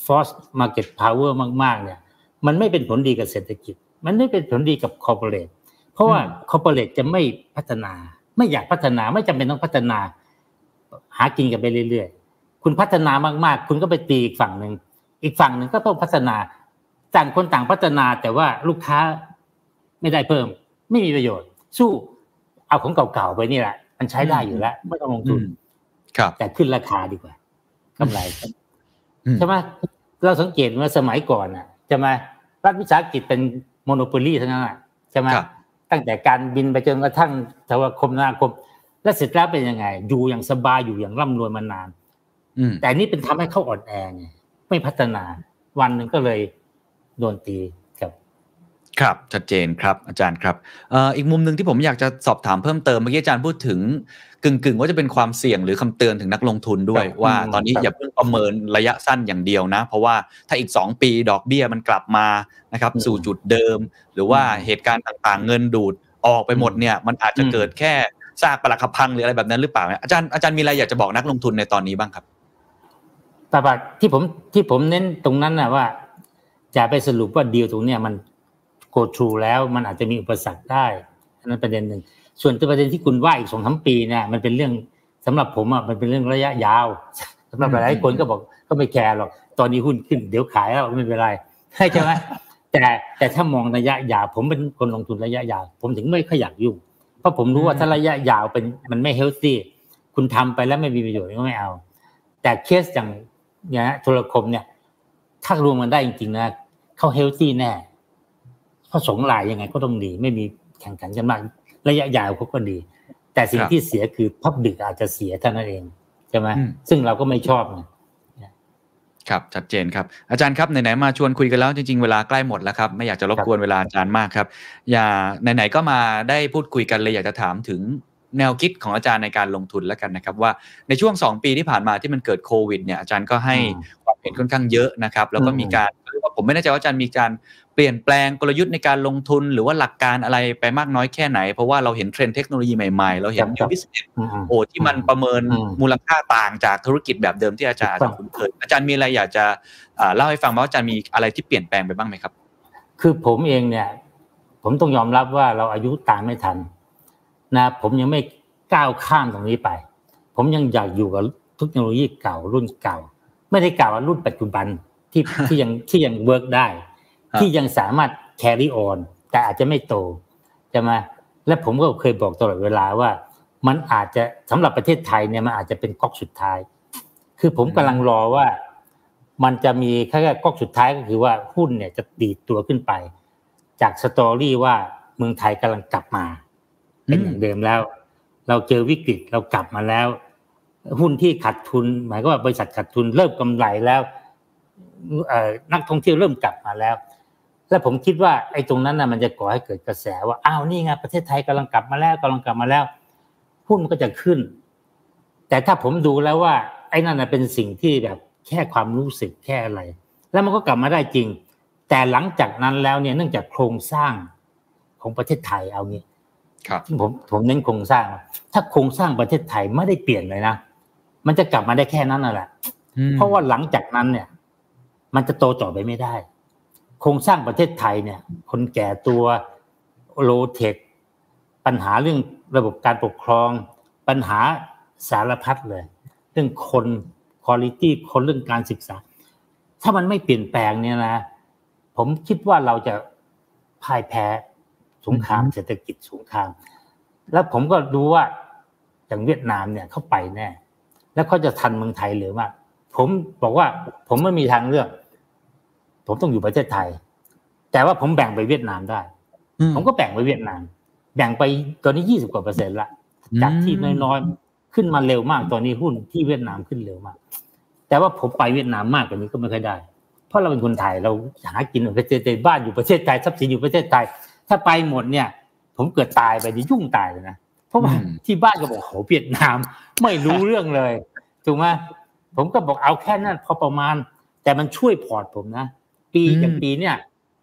force market power มาก ๆ เนี่ย มันไม่เป็นผลดีกับเศรษฐกิจ มันไม่เป็นผลดีกับ corporate เพราะว่า corporate จะไม่พัฒนา ไม่อยากพัฒนาไม่จำเป็นต้องพัฒนา หากินกันไปเรื่อยๆ คุณพัฒนามากๆ คุณก็ไปตีอีกฝั่งหนึ่งอีกฝั่งหนึ่งก็ต้องพัฒนาต่างคนต่างพัฒนาแต่ว่าลูกค้าไม่ได้เพิ่ม ไม่มีประโยชน์ สู้เอาของเก่าๆไปนี่แหละ มันใช้ได้อยู่แล้วไม่ต้องลงทุนอืมครับ แต่ขึ้นราคาดีกว่ากำไรอืมใช่ไหมเราสังเกตว่าสมัยก่อนอะใช่ไหมรัฐวิสาหกิจเป็นโมโนโปลีทั้งนั้นอะใช่ไหมครับ ตั้งแต่การบินไปจนกระทั่งโทรคมนาคม แล้วเสร็จแล้วเป็นยังไง อยู่อย่างสบายอยู่อย่างร่ำรวยมานานอืมแต่นี่เป็นทำให้เขาอ่อนแอไงไม่พัฒนา วันหนึ่งก็เลยโดนตี ครับครับชัดเจนครับอาจารย์ครับเอ่ออีกมุมหนึ่งที่ผมอยากจะสอบถามเพิ่มเติมเมื่อกี้อาจารย์พูดถึงกึ่งกึ่งๆว่าจะเป็นความเสี่ยงหรือคำเตือนถึงนักลงทุนด้วยครับว่าอืมตอนนี้ครับอย่าเพิ่งประเมินระยะสั้นอย่างเดียวนะ เพราะว่าถ้าอีก 2 ปีดอกเบี้ยมันกลับมานะครับอืมสู่จุดเดิม หรือว่าอืมเหตุการณ์ต่างๆ เงินดูดออกไปหมดเนี่ยมันอาจจะอืมเกิดแค่ซากปรักหักพังหรืออะไรแบบนั้นหรือเปล่าเนี่ยอาจารย์อาจารย์มีอะไรอยากจะบอกนักลงทุนในตอนนี้บ้างครับแต่ว่าที่ผมที่ผมเน้นตรงนั้นนะว่าจะไปสรุปว่าดีลตรงเนี้ยมัน go through แล้วมันอาจจะมีอุปสรรคได้อันนั้นประเด็นหนึ่งส่วนตัวประเด็นที่คุณว่าอีกสองสามปีเนี่ยมันเป็นเรื่องสำหรับผมอะมันเป็นเรื่องระยะยาวสำหรับหลายๆคนก็บอกก็ไม่แคร์หรอกตอนนี้หุ้นขึ้นเดี๋ยวขายแล้วไม่เป็นไรใช่ไหมแต่แต่ถ้ามองระยะยาวผมเป็นคนลงทุนระยะยาว ผมถึงไม่ค่อยอยากยุ่งเพราะผมรู้ว่าถ้าระยะยาวเป็นมันไม่ healthy คุณทำไปแล้วไม่มีประโยชน์ก็ไม่เอา แต่เคสอย่างเนี่ยนะโทรคมเนี่ยถ้ารวมกันได้จริงๆนะเขา healthy แน่เพราะสุดท้ายยังไงก็ต้องดี ไม่มีแข่งขันกันมาก ระยะยาวเขาก็ดี แต่สิ่งที่เสียคือ public อาจจะเสียเท่านั้นเองใช่ไหมซึ่งเราก็ไม่ชอบไงครับชัดเจนครับอาจารย์ครับไหนๆมาชวนคุยกันแล้วจริงๆ เวลาใกล้หมดแล้วครับไม่อยากจะรบกวนเวลาอาจารย์มากครับอย่าไหนๆก็มาได้พูดคุยกันเลยอยากจะถามถึงแนวคิดของอาจารย์ในการลงทุนแล้วกันนะครับ ว่าในช่วง 2 ปีที่ผ่านมาที่มันเกิดโควิดเนี่ยอาจารย์ก็ให้ความเห็นค่อนข้างเยอะนะครับ แล้วก็มีการผมไม่แน่ใจว่าอาจารย์มีการ เปลี่ยนแปลงกลยุทธ์ในการลงทุนหรือว่าหลักการอะไรไปมากน้อยแค่ไหน เพราะว่าเราเห็นเทรนด์เทคโนโลยีใหม่ๆ เราเห็น new business โอ้ที่มันประเมินมูลค่าต่างจากธุรกิจแบบเดิมที่อาจารย์อาจจะคุ้นเคยอาจารย์มีอะไรอยากจะเล่าให้ฟังว่าอาจารย์มีอะไรที่เปลี่ยนแปลงไปบ้างไหมครับ คือผมเองเนี่ย ผมต้องยอมรับว่าเราอายุตามไม่ทันนะผมยังไม่ก้าวข้ามตรงนี้ไป ผมยังอยากอยู่กับเทคโนโลยีเก่ารุ่นเก่า ไม่ได้กล่าวว่ารุ่นปัจจุบันที่ที่ยังที่ยังเวิร์กได้ ที่ยังสามารถแคริออนแต่อาจจะไม่โตใช่ไหมและผมก็เคยบอกตลอดเวลาว่า มันอาจจะสำหรับประเทศไทยเนี่ยมันอาจจะเป็นก๊อกสุดท้าย คือผมกำลังรอว่า มันจะมีแค่ก๊อกสุดท้ายก็คือว่าหุ้นเนี่ยจะดีดตัวขึ้นไป จากสตอรี่ว่าเมืองไทยกำลังกลับมาเป็นอย่างเดิมแล้ว เราเจอวิกฤตเรากลับมาแล้ว หุ้นที่ขาดทุน หมายก็ว่าบริษัทขาดทุนเริ่มกำไรแล้วนักท่องเที่ยวเริ่มกลับมาแล้ว และผมคิดว่าไอ้ตรงนั้นนะมันจะก่อให้เกิดกระแสว่าอ้าวนี่ไงประเทศไทยกำลังกลับมาแล้วกำลังกลับมาแล้วหุ้นก็จะขึ้น แต่ถ้าผมดูแล้วว่า ไอ้นั่นเป็นสิ่งที่แบบแค่ความรู้สึกแค่อะไร แล้วมันก็กลับมาได้จริง แต่หลังจากนั้นแล้วเนี่ยเนื่องจากโครงสร้างของประเทศไทยเอางี้ครับผมผมเน้นโครงสร้าง ถ้าโครงสร้างประเทศไทยไม่ได้เปลี่ยนเลยนะมันจะกลับมาได้แค่นั้นน่ะแหละเพราะว่าหลังจากนั้นเนี่ย มันจะโตต่อไปไม่ได้ โครงสร้างประเทศไทยเนี่ย คนแก่ตัวโลเทค ปัญหาเรื่องระบบการปกครอง ปัญหาสารพัดเลย เรื่องคนคุณภาพคนเรื่องการศึกษา ถ้ามันไม่เปลี่ยนแปลงเนี่ยนะ ผมคิดว่าเราจะพ่ายแพ้สงครามเศรษฐกิจสงคราม แล้วผมก็ดูว่าอย่างเวียดนามเนี่ยเข้าไปแน่ แล้วเขาจะทันเมืองไทยหรือว่า ผมบอกว่าผมไม่มีทางเลือก ผมต้องอยู่ประเทศไทย แต่ว่าผมแบ่งไปเวียดนามได้ ผมก็แบ่งไปเวียดนาม แบ่งไปตอนนี้ยี่สิบกว่าเปอร์เซ็นต์ละจากที่น้อยๆขึ้นมาเร็วมากตอนนี้หุ้นที่เวียดนามขึ้นเร็วมาก แต่ว่าผมไปเวียดนามมากกว่านี้ก็ไม่ค่อยได้ เพราะเราเป็นคนไทยเราหากินอยู่ประเทศไทยบ้านอยู่ประเทศไทยทรัพย์สินอยู่ประเทศไทย ถ้าไปหมดเนี่ย ผมเกิดตายไปจะยุ่งตายเลยนะเพราะว่าที่บ้านก็บอกโหเวียดนาม ไม่รู้เรื่องเลยถูกไหมผมก็บอกเอาแค่นั้นพอประมาณ แต่มันช่วยพอร์ตผมนะ ปีอย่างปีเนี่ย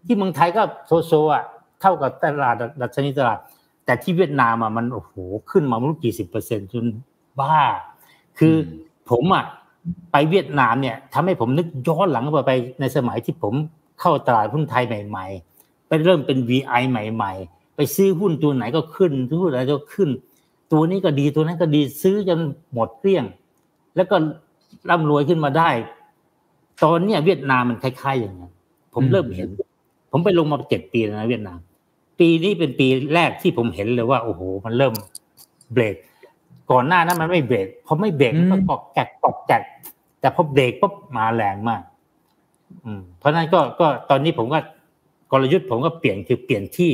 ที่เมืองไทยก็โซโซอะเท่ากับตลาดดัชนีตลาด แต่ที่เวียดนามอะมันโอ้โหขึ้นมาไม่รู้กี่สิบเปอร์เซ็นต์จนบ้า คือผมอะไปเวียดนามเนี่ยทำให้ผมนึกย้อนหลังไปในสมัยที่ผมเข้าตลาดหุ้นไทยใหม่ ๆ ไปเริ่มเป็น VI ใหม่ ๆ ไปซื้อหุ้นตัวไหนก็ขึ้นซื้อหุ้นอะไรก็ขึ้น ตัวนี้ก็ดีตัวนั้นก็ดีซื้อจนหมดเกลี้ยง แล้วก็ร่ำรวยขึ้นมาได้ ตอนเนี้ยเวียดนามมันคล้ายๆอย่างนี้ ผมเริ่มเห็น ผมไปลงมาเจ็ดปีแล้วนะเวียดนาม ปีนี้เป็นปีแรกที่ผมเห็นเลยว่า โอ้โห มันเริ่มเบรก ก่อนหน้านั้นมันไม่เบรกพอไม่เบรกมันก็กอกแกกกอกแกกแต่พอเบรกปุ๊บมาแรงมาก อืม เพราะนั้นก็ก็ตอนนี้ผมก็กลยุทธ์ผมก็เปลี่ยนคือเปลี่ยนที่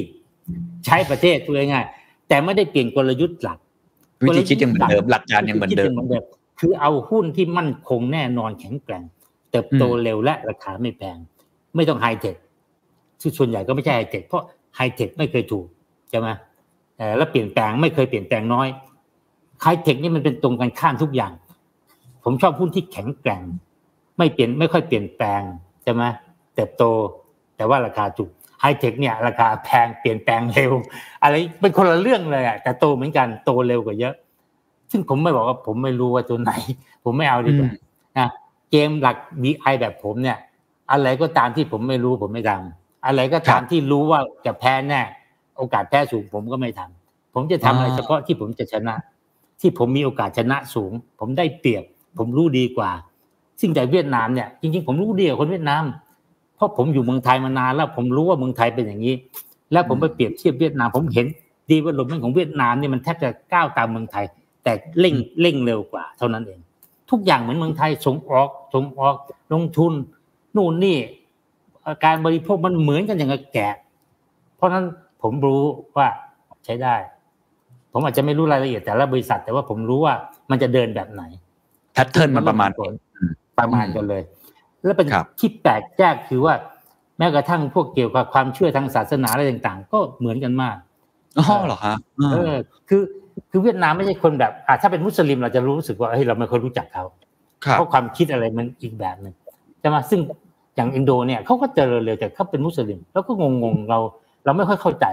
ใช้ประเทศตัวง่ายแต่ไม่ได้เปลี่ยนกลยุทธ์หลักวิธีคิดยังเหมือนเดิมหลักการยังเหมือนเดิมคือเอาหุ้นที่มั่นคงแน่นอนแข็งแกร่ง เติบโตเร็วและราคาไม่แพง ไม่ต้องไฮเทคที่ส่วนใหญ่ก็ไม่ใช่ไฮเทคเพราะไฮเทคไม่เคยถูกใช่ไหมแล้วเปลี่ยนแปลงไม่เคยเปลี่ยนแปลงน้อยไฮเทคนี่มันเป็นตรงกันข้ามทุกอย่าง ผมชอบหุ้นที่แข็งแกร่ง ไม่เปลี่ยนไม่ค่อยเปลี่ยนแปลงใช่ไหมเติบโต แต่ว่าราคาถูกไฮเทคเนี่ยราคาแพงเปลี่ยนแปลงเร็ว อะไรเป็นคนละเรื่องเลยอะแต่โตเหมือนกันโตเร็วกว่าเยอะ ซึ่งผมไม่บอกว่าผมไม่รู้ว่าตัวไหน ผมไม่เอาดีกว่านะเกมหลัก VI แบบผมเนี่ย อะไรก็ตามที่ผมไม่รู้ผมไม่ทำอะไรก็ตามที่รู้ว่าจะแพ้แน่โอกาสแพ้สูงผมก็ไม่ทำผมจะทำอะไรเฉพาะที่ผมจะชนะ ที่ผมมีโอกาสชนะสูง ผมได้เปรียบ ผมรู้ดีกว่า ซึ่งแต่เวียดนามเนี่ยจริงๆผมรู้ดีกว่าคนเวียดนาม เพราะผมอยู่เมืองไทยมานานแล้ว ผมรู้ว่าเมืองไทยเป็นอย่างนี้ แล้วผมไปเปรียบเทียบเวียดนาม ผมเห็นดีว่าลมของเวียดนามเนี่ยมันแทบจะก้าวตามเมืองไทย แต่เร่งเร่งเร็วกว่า เท่านั้นเอง ทุกอย่างเหมือนเมืองไทยส่งออกส่งออกลงทุน นู่นนี่การบริโภคมันเหมือนกันอย่างกับแกะ เพราะฉะนั้นผมรู้ว่าใช้ได้ ผมอาจจะไม่รู้รายละเอียดแต่ละบริษัท แต่ว่าผมรู้ว่ามันจะเดินแบบไหนแพทเทิร์นมันประมาณผลประมาณกันเลย แล้วเป็นครับที่แปลกแยกคือว่า แม้กระทั่งพวกเกี่ยวกับความเชื่อทางศาสนาอะไรต่างๆ ก็เหมือนกันมากอ๋อเหรอฮะอ่าเออ คือคือเวียดนามไม่ใช่คนแบบอ่าถ้าเป็นมุสลิมเราจะรู้สึกว่าเฮ้ยเราไม่ค่อยรู้จักเขาครับเพราะความคิดอะไรมันอีกแบบหนึ่ง ใช่ไหมซึ่งอย่างอินโดเนี่ยเขาก็เจริญเร็วแต่เขาเป็นมุสลิม แล้วก็งงๆเราเราไม่ค่อยเข้าใจ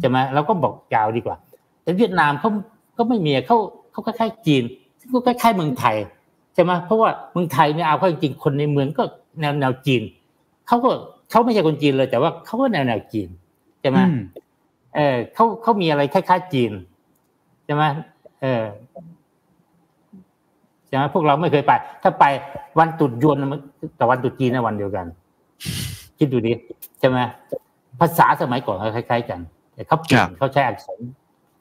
ใช่ไหมเราก็บอกยาวดีกว่า แต่เวียดนามเขาก็ไม่มีเขาเขาคล้ายๆจีนซึ่งก็คล้ายๆเมืองไทยใช่ไหมเพราะว่าเมืองไทยเนี่ยเอาเข้าจริงๆคนในเมืองก็แนวแนวจีนเขาก็เขาไม่ใช่คนจีนเลย แต่ว่าเขาก็แนวแนวจีนใช่ไหมอืมเออเขาเขามีอะไรคล้ายๆจีนใช่ไหมเออใช่ไหมพวกเราไม่เคยไป ถ้าไปวันตรุษยวนมันกับวันตรุษจีนนะวันเดียวกัน คิดดูดิใช่ไหมภาษาสมัยก่อนก็คล้ายๆกันแต่เขาเปลี่ยนครับเขาใช้อักษร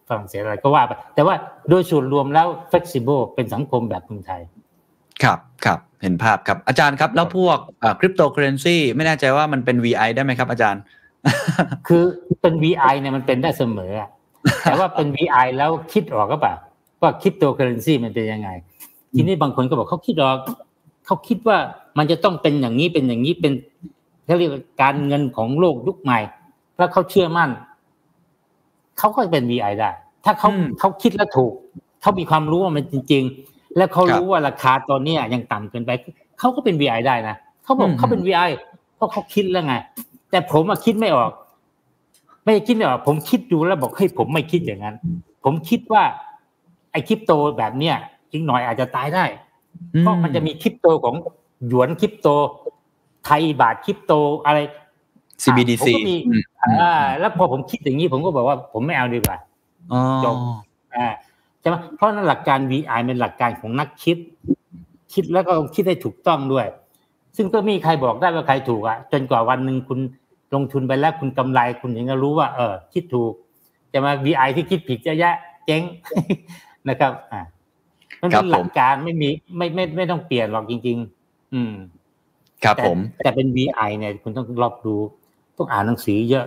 ฝรั่งเศสอะไรก็ว่าไปแต่ว่าโดยส่วนรวมแล้ว flexible เป็นสังคมแบบเมืองไทย ครับครับเห็นภาพครับอาจารย์ครับ แล้วพวกคริปโตเคอเรนซีไม่แน่ใจว่ามันเป็น VI ได้ไหมครับ อาจารย์ คือเป็น VI เนี่ยมันเป็นได้เสมออะแต่ว่าเป็น VI แล้วคิดออกหรือเปล่าว่าคริปโตเคอเรนซีมันเป็นยังไง ทีนี้บางคนก็บอกเขาคิดออกเขาคิดว่ามันจะต้องเป็นอย่างนี้เป็นอย่างนี้เป็นเขาเรียกว่าการเงินของโลกยุคใหม่ แล้วเขาเชื่อมั่นเขาก็เป็น VI ได้ ถ้าเขาอืมเขาคิดแล้วถูกเขามีความรู้ว่ามันจริง ๆ แล้วเขาครับรู้ว่าราคาตอนเนี้ยยังต่ำเกินไปเขาก็เป็น VI ได้นะเขาบอกอืมเขาเป็น VI เพราะเขาคิดแล้วไง แต่ผมอะคิดไม่ออก ไม่ได้คิดไม่ออกผมคิดดูแล้วบอกเฮ้ยผมไม่คิดอย่างนั้น ผมคิดว่า ไอ้คริปโตแบบเนี้ย อีกหน่อยอาจจะตายได้เพราะมันจะมีคริปโตของหยวนคริปโต ไทยบาทคริปโตอะไร CBDC ผมก็มีอืมอ่า แล้วพอผมคิดอย่างนี้ผมก็บอกว่าผมไม่เอาดีกว่าอ๋อจบอ่าใช่ไหมเพราะนั้นหลักการ VI เป็นหลักการของนักคิด คิดแล้วก็คิดให้ถูกต้องด้วย ซึ่งก็มีใครบอกได้ว่าใครถูกอะจนกว่าวันหนึ่งคุณลงทุนไปแล้วคุณกำไรคุณถึงจะรู้ว่า เออ คิดถูกจะมา VI ที่คิดผิดจะแยะเจ๊งนะครับ อ่า มันครัเป็บนหลัผมกการไม่มีไม่ไม่ไม่ต้องเปลี่ยนหรอกจริง ๆ อืม ครับแต่ผม แต่เป็น VI เนี่ย คุณต้องรอบรู้ ต้องอ่านหนังสือเยอะ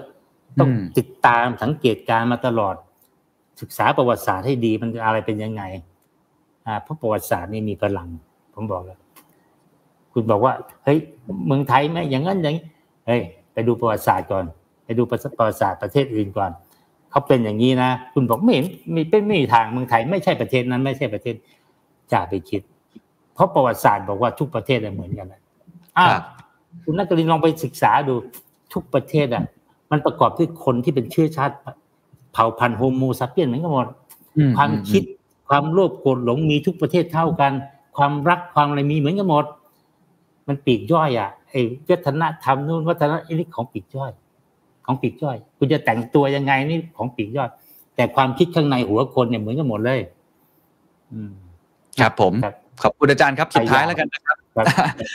ต้องอืมติดตามสังเกตการณ์มาตลอด ศึกษาประวัติศาสตร์ให้ดีมันอะไรเป็นยังไง อ่าเพราะประวัติศาสตร์นี่มีพลัง ผมบอกแล้ว คุณบอกว่า เฮ้ย เมืองไทยไหมอย่างนั้นอย่างนี้เฮ้ยไปดูประวัติศาสตร์ก่อน ไปดูประวัติศาสตร์ประเทศอื่นก่อนเขาเป็นอย่างนี้นะ คุณบอกไม่เห็นมีเป็นไม่มีทางเมืองไทย ไม่ใช่ประเทศนั้น ไม่ใช่ประเทศ จะไปคิด เพราะประวัติศาสตร์บอกว่าทุกประเทศเหมือนกันนะอ้าวครับคุณนักเรียนลองไปศึกษาดูทุกประเทศอะ มันประกอบด้วยคนที่เป็นเชื้อชาติ เผ่าพันธุ์โฮโมซาเปียนเหมือนกันหมดอืความคิดความโลภโกรธหลงมีทุกประเทศเท่ากัน ความรักความอะไรมีเหมือนกันหมด มันปีกย่อยอะไอ้วัฒนธรรมนู่นวัฒนธรรมนี่ของปีกย่อย ของปีกย่อย คุณจะแต่งตัวยังไงนี่ของปีกย่อย แต่ความคิดข้างในหัวคนเนี่ยเหมือนกันหมดเลย อืม ครับผมครับขอบคุณอาจารย์ครับสุดท้ายแล้วกันนะครับครับ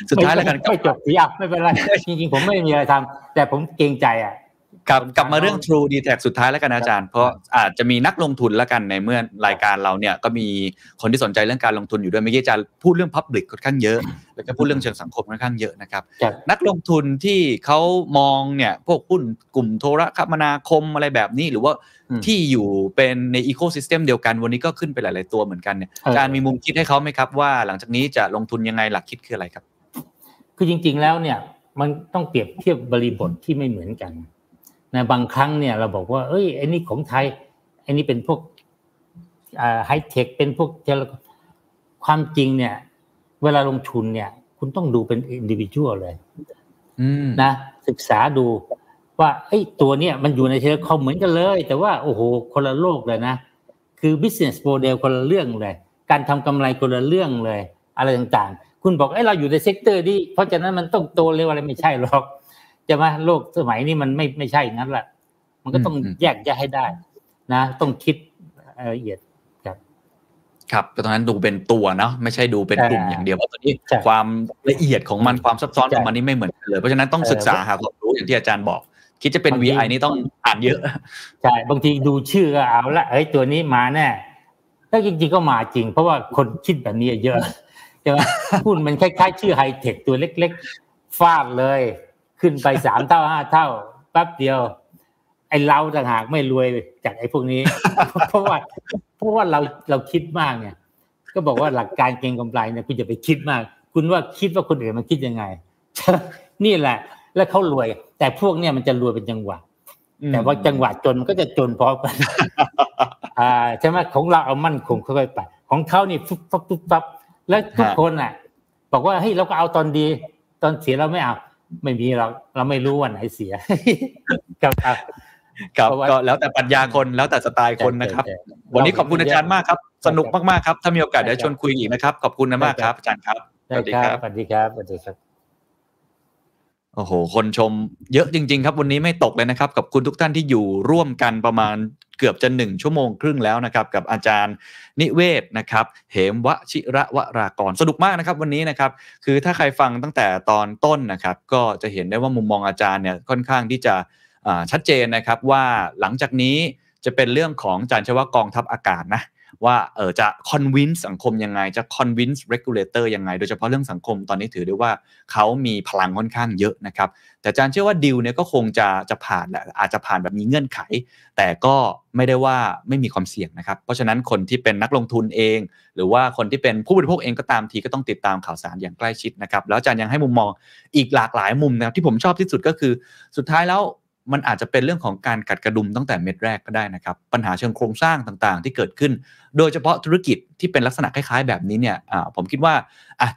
สุดท้ายแล้วกันไม่ไม่จบสีอะไม่เป็นไรจริงๆผมไม่มีอะไรทำแต่ผมเกรงใจอะ กลับคนกลับมาเรื่องฟัง True d t a c สุดท้ายแล้วกันอาจารย์ เพราะอาจจะมีนักลงทุนแล้วกันในเมื่อรายการเราเนี่ยก็มีคนที่สนใจเรื่องการลงทุนอยู่ด้วยเมื่อกี้อาจารย์พูดเรื่อง Public ค่อนข้างเยอะ แล้วก็พูดเรื่องเชิงสังคมค่อนข้างเยอะนะครับครับนักลงทุนที่เขามองเนี่ยพวกหุ้นกลุ่มโทรคมนาคมอะไรแบบนี้หรือว่าอืมที่อยู่เป็นในอีโค y ิสเต็มเดียวกันวันนี้ก็ขึ้นไปหลาย ๆ ตัวเหมือนกันเนี่ยเอออาจารย์มีมุมคิดให้เขาไหมครับว่า หลังจากนี้จะลงทุนยังไงหลักคิดคืออะไรครับ คือจริง ๆ แล้วเนี่ยมันต้องเปรียบเทียบบริบทที่ไม่เหมือนกัน นะบางครั้งเนี่ยเราบอกว่า เอ้ยไอ้นี่ของไทยไอ้นี่เป็นพวกไฮเทคเป็นพวก telecom ความจริงเนี่ย เวลาลงทุนเนี่ย คุณต้องดูเป็น individual เลยอืมนะศึกษาดูว่าไอ้ยตัวเนี่ยมันอยู่ใน telecom เหมือนกันเลย แต่ว่าโอ้โหคนละโลกเลยนะคือ business model คนละเรื่องเลย การทำกำไรคนละเรื่องเลย อะไรต่างๆ คุณบอกไอ้ยเราอยู่ใน sector นี้เพราะฉะนั้นมันต้องโตเร็วอะไรไม่ใช่หรอก จะมาโลกสมัยนี้มันไม่ไม่ใช่อย่างนั้นแหละมันก็ต้องอืมแยกแยะให้ได้ นะ ต้องคิดละเอียดครับ ครับก็ตอนนั้นดูเป็นตัวเนาะไม่ใช่ดูเป็นกลุ่มใช่อย่างเดียวเพราะตอนนี้ใช่ความละเอียดของมันความซับซ้อนใช่ของมันนี่ไม่เหมือนกันเลย เพราะฉะนั้นต้องเออศึกษาหาความรู้อย่างที่อาจารย์บอก คิดจะเป็นบางที VI นี่ต้องอ่านเยอะใช่บางทีดูชื่อก็เอาละเฮ้ยตัวนี้มาแน่แล้วจริงๆก็มาจริง เพราะว่าคนคิดแบบนี้เยอะใช่ไหมหุ้นมันคล้ายๆ ชื่อไฮเทคตัวเล็กๆฟาดเลย ขึ้นไปสามเท่าห้าเท่าแป๊บเดียว ไอ้เราต่างหากไม่รวยจากไอ้พวกนี้ เพราะว่าเพราะว่าเราเราคิดมากเนี่ย ก็บอกว่าหลักการเก็งกำไรเนี่ยคุณจะไปคิดมาก คุณว่าคิดว่าคนอื่นมันคิดยังไง นี่แหละ แล้วเขารวย แต่พวกเนี่ยมันจะรวยเป็นจังหวะแต่ว่าจังหวะจนมันก็จะจนพร้อมกันอ่าใช่ไหมของเราเอามั่นคงค่อยๆไปของเขานี่ฟุบฟับฟุบฟับแล้วทุกคนอะ บอกว่าเฮ้ยเราก็เอาตอนดี ตอนเสียเราไม่เอา ไม่มีเราเราไม่รู้วันไหนเสียครับครับครับเพราะว่าก็แล้วแต่ปัญญาคนแล้วแต่สไตล์คนนะครับใช่ใช่วันนี้ขอบคุณอาจารย์มากครับ สนุกมากๆครับ ถ้ามีโอกาสใช่เดี๋ยวครับชวนคุยอีกนะครับ ขอบคุณนะมากครับอาจารย์ครับสได้วัสดีคครัรับบสวัสดีครับสวัสดีครับ โอ้โห คนชมเยอะจริง ๆ ครับ วันนี้ไม่ตกเลยนะครับ กับคุณทุกท่านที่อยู่ร่วมกันประมาณเกือบจะหนึ่งชั่วโมงครึ่งแล้วนะครับ กับอาจารย์นิเวศนะครับ เหมวชิระวรากรสนุกมากนะครับ วันนี้นะครับ คือถ้าใครฟังตั้งแต่ตอนต้นนะครับ ก็จะเห็นได้ว่ามุมมองอาจารย์เนี่ยค่อนข้างที่จะชัดเจนนะครับว่าหลังจากนี้จะเป็นเรื่องของอาจารย์ชว่ากองทัพอากาศนะ ว่าเออจะ convince สังคมยังไง จะ convince regulator ยังไง โดยเฉพาะเรื่องสังคมตอนนี้ถือได้ว่าเขามีพลังค่อนข้างเยอะนะครับ แต่อาจารย์เชื่อว่าดิวเนี่ยก็คงจะจะผ่านแหละอาจจะผ่านแบบมีเงื่อนไข แต่ก็ไม่ได้ว่าไม่มีความเสี่ยงนะครับ เพราะฉะนั้นคนที่เป็นนักลงทุนเอง หรือว่าคนที่เป็นผู้บริโภคเองก็ตามทีก็ต้องติดตามข่าวสารอย่างใกล้ชิดนะครับ แล้วอาจารย์ยังให้มุมมองอีกหลากหลายมุมนะครับที่ผมชอบที่สุดก็คือ สุดท้ายแล้ว มันอาจจะเป็นเรื่องของการกัดกระดุมตั้งแต่เม็ดแรกก็ได้นะครับ ปัญหาเชิงโครงสร้างต่างๆ ที่เกิดขึ้น โดยเฉพาะธุรกิจที่เป็นลักษณะคล้ายๆ แบบนี้เนี่ยผมคิดว่า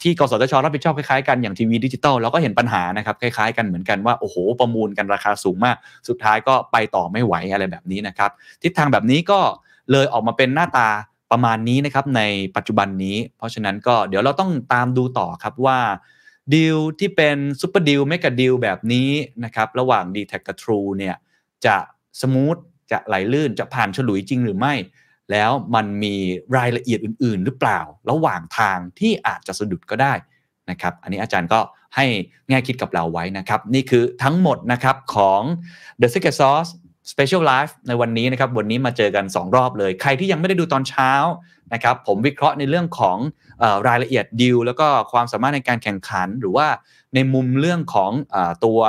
ที่กสทชรับผิดชอบคล้ายๆกันอย่างทีวีดิจิตอลเราก็เห็นปัญหานะครับคล้ายๆกันเหมือนกันว่าโอ้โหประมูลกันราคาสูงมาก สุดท้ายก็ไปต่อไม่ไหวอะไรแบบนี้นะครับทิศทางแบบนี้ก็เลยออกมาเป็นหน้าตาประมาณนี้นะครับในปัจจุบันนี้ เพราะฉะนั้นก็เดี๋ยวเราต้องตามดูต่อครับว่า ดีลที่เป็น super deal mega deal แบบนี้นะครับระหว่าง DTAC กับ True เนี่ยจะ smooth จะไหลลื่นจะผ่านฉลุยจริงหรือไม่ แล้วมันมีรายละเอียดอื่น ๆ หรือเปล่า ระหว่างทางที่อาจจะสะดุดก็ได้นะครับ อันนี้อาจารย์ก็ให้แง่คิดกับเราไว้นะครับ นี่คือทั้งหมดนะครับของ The Secret Sauce Special Live ในวันนี้นะครับ วันนี้มาเจอกัน 2 รอบเลย ใครที่ยังไม่ได้ดูตอนเช้า นะครับผมวิเคราะห์ในเรื่องของอรายละเอียดดีลแล้วก็ความสามารถในการแข่งขัน หรือว่าในมุมเรื่องของอตัว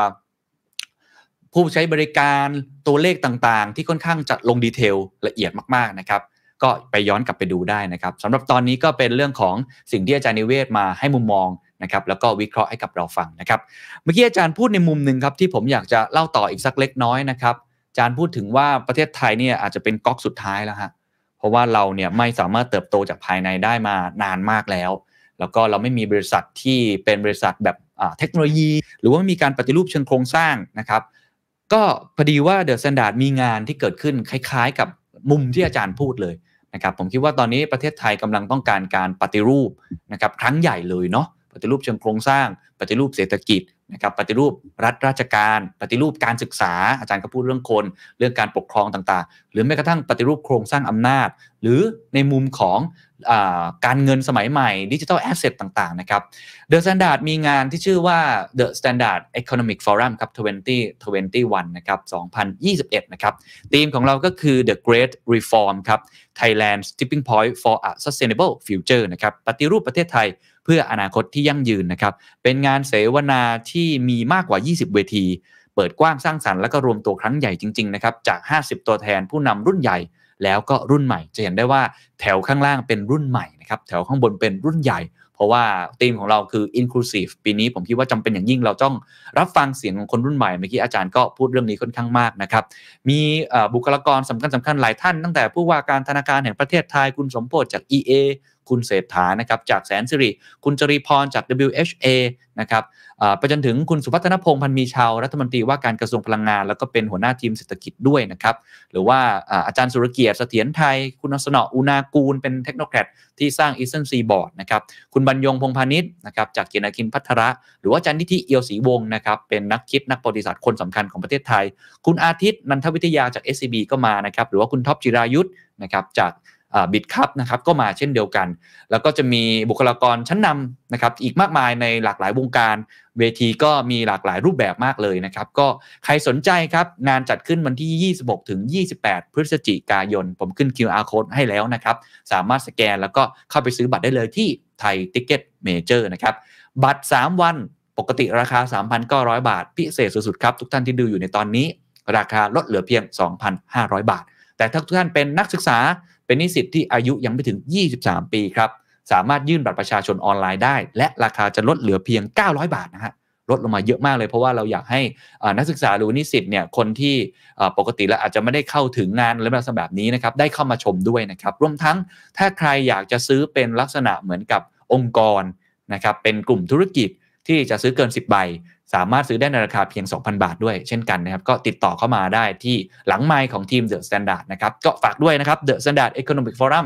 ผู้ใช้บริการตัวเลขต่างๆ ที่ค่อนข้างจะลงดีเทลละเอียดมากๆนะครับก็ไปย้อนกลับไปดูได้นะครับสำหรับตอนนี้ก็เป็นเรื่องของสิ่งที่อาจารย์นิเวศมาให้มุมมองนะครับแล้วก็วิเคราะห์ให้กับเราฟังนะครับ เมื่อกี้อาจารย์พูดในมุมหนึ่งครับที่ผมอยากจะเล่าต่ออีกสักเล็กน้อยนะครับอาจารย์พูดถึงว่าประเทศไทยเนี่ยอาจจะเป็นก๊อกสุดท้ายแล้วฮะ ราะว่าเราเนี่ยไม่สามารถเติบโตจากภายในได้มานานมากแล้ว แล้วก็เราไม่มีบริษัทที่เป็นบริษัทแบบเทคโนโลยี หรือว่ามีการปฏิรูปเชิงโครงสร้างนะครับ ก็พอดีว่าเดอะ s t นดาร์ดมีงานที่เกิดขึ้นคล้ายๆ กับมุมที่อาจารย์พูดเลยนะครับผมคิดว่าตอนนี้ประเทศไทยกำลังต้องการการปฏิรูปนะครับครั้งใหญ่เลยเนาะปฏิรูปเชิงโครงสร้าง ปฏิรูปเศรษฐกิจ นะครับปฏิรูปรัฐราชการ ปฏิรูปการศึกษา อาจารย์ก็พูดเรื่องคน เรื่องการปกครองต่างๆ หรือแม้กระทั่งปฏิรูปโครงสร้างอำนาจ หรือในมุมของอการเงินสมัยใหม่ดิจิทัลแอสเซทต่างๆนะครับ The Standard มีงานที่ชื่อว่า The Standard Economic Forum ครับ 2021 นะครับ 2021 นะครับธีมของเราก็คือ The Great Reform ครับ Thailand's Tipping Point for a Sustainable Future นะครับปฏิรูปประเทศไทย เพื่ออนาคตที่ยั่งยืนนะครับ เป็นงานเสวนาที่มีมากกว่า 20 เวที เปิดกว้างสร้างสรรค์และก็รวมตัวครั้งใหญ่จริงๆนะครับจาก 50 ตัวแทนผู้นำรุ่นใหญ่ แล้วก็รุ่นใหม่ จะเห็นได้ว่าแถวข้างล่างเป็นรุ่นใหม่นะครับแถวข้างบนเป็นรุ่นใหญ่ เพราะว่าธีมของเราคือ inclusive ปีนี้ผมคิดว่าจำเป็นอย่างยิ่งเราต้องรับฟังเสียงของคนรุ่นใหม่เมื่อกี้อาจารย์ก็พูดเรื่องนี้ค่อนข้างมากนะครับมีบุคลากรสำคัญสำคัญหลายท่านตั้งแต่ผู้ว่าการธนาคารแห่งประเทศไทยคุณสมโพศจาก EA คุณเศรษฐานะครับจากแสนสิริคุณจรีพรจาก WHA นะครับไปจนถึงคุณสุพัฒนพงษ์พันธ์มีชาวรัฐมนตรีว่าการกระทรวงพลังงาน แล้วก็เป็นหัวหน้าทีมเศรษฐกิจด้วยนะครับหรือว่าอาจารย์สุรเกียรติเสถียรไทย คุณเสนาะอูนากูลเป็น technocrat ที่สร้าง Eastern Seaboard นะครับคุณบรรยงพงษ์พานิชนะครับจากเกียรตินาคินภัทร หรือว่าอาจารย์นิธิเอียวศรีวงศ์นะครับเป็นนักคิดนักประวัติศาสตร์คนสำคัญของประเทศไทย คุณอาทิตย์นันทวิทยาจาก SCB ก็มานะครับหรือว่าคุณท็อปจิรายุทธ์นะครับจาก Bitkub นะครับก็มาเช่นเดียวกัน แล้วก็จะมีบุคลากรชั้นนำนะครับอีกมากมายในหลากหลายวงการเวทีก็มีหลากหลายรูปแบบมากเลยนะครับก็ใครสนใจครับงานจัดขึ้นวันที่ 26 ถึง 28 พฤศจิกายน ผมขึ้น QR code ให้แล้วนะครับสามารถสแกนแล้วก็เข้าไปซื้อบัตรได้เลยที่ ThaiTicketMajor นะครับบัตร 3 วันปกติราคา 3,900 บาท พิเศษสุดๆครับ ทุกท่านที่ดูอยู่ในตอนนี้ ราคาลดเหลือเพียง 2,500 บาท แต่ถ้าทุกท่านเป็นนักศึกษา เป็นนิสิตที่อายุยังไม่ถึง 23 ปีครับ สามารถยื่นบัตรประชาชนออนไลน์ได้ และราคาจะลดเหลือเพียง 900 บาทนะฮะลดลงมาเยอะมากเลยเพราะว่าเราอยากให้นักศึกษาหรือนิสิตเนี่ยคนที่ปกติแล้วอาจจะไม่ได้เข้าถึงงานอะลักษณะแบบนี้นะครับได้เข้ามาชมด้วยนะครับรวมทั้งถ้าใครอยากจะซื้อเป็นลักษณะเหมือนกับองค์กรนะครับเป็นกลุ่มธุรกิจที่จะซื้อเกิน 10 ใบ สามารถซื้อได้ในราคาเพียง 2,000 บาทด้วยเช่นกันนะครับ ก็ติดต่อเข้ามาได้ที่หลังไมค์ของทีม The Standard นะครับ ก็ฝากด้วยนะครับ The Standard Economic Forum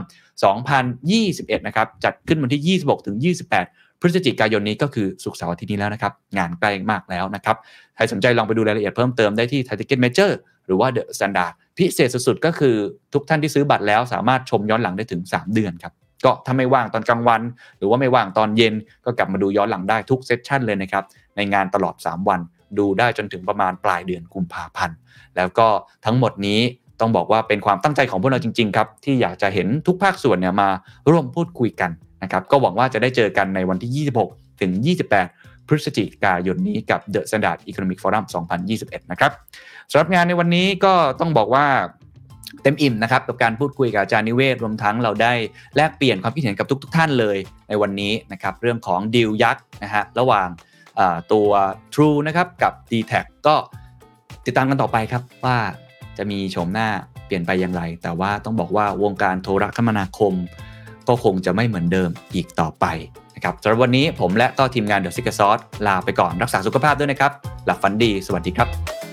2021 นะครับ จัดขึ้นวันที่ 26 ถึง 28 พฤศจิกายนนี้ก็คือสุกเสาร์อาทิตย์นี้แล้วนะครับ งานใกล้มากแล้วนะครับ ใครสนใจลองไปดูรายละเอียดเพิ่มเติมได้ที่ t i c k e t Major หรือว่า The Standard พิเศษสุดๆก็คือทุกท่านที่ซื้อบัตรแล้วสามารถชมย้อนหลังได้ถึง 3 เดือนครับก็ถ้าไม่ว่างตอนกลางวัน หรือว่าไม่ว่างตอนเย็นก็กลับมาดูย้อนหลังได้ทุกเซสชันเลยนะครับ ในงานตลอด 3 วัน ดูได้จนถึงประมาณปลายเดือนกุมภาพันธ์ แล้วก็ทั้งหมดนี้ต้องบอกว่าเป็นความตั้งใจของพวกเราจริงๆครับที่อยากจะเห็นทุกภาคส่วนเนี่ยมาร่วมพูดคุยกันนะครับก็หวังว่าจะได้เจอกันในวันที่ 26 ถึง 28 พฤศจิกายนนี้กับ The Standard Economic Forum 2021 นะครับสำหรับงานในวันนี้ก็ต้องบอกว่าเต็มอิ่มนะครับกับการพูดคุยกับอาจารย์นิเวศรวมทั้งเราได้แลกเปลี่ยนความคิดเห็นกับทุก ๆ ท่านเลยในวันนี้นะครับเรื่องของดีลยักษ์นะฮะระหว่าง ตัว True นะครับกับ d t แทก็ติดตามกันต่อไปครับว่าจะมีโฉมหน้าเปลี่ยนไปอย่างไร แต่ว่าต้องบอกว่าวงการโทรคมนาคม ก็คงจะไม่เหมือนเดิมอีกต่อไปนะครับสำหรับวันนี้ผมและก็ทีมงานเดอะซิกเกอร์ซอสลาไปก่อนรักษาสุขภาพด้วยนะครับ หลับฝันดี สวัสดีครับ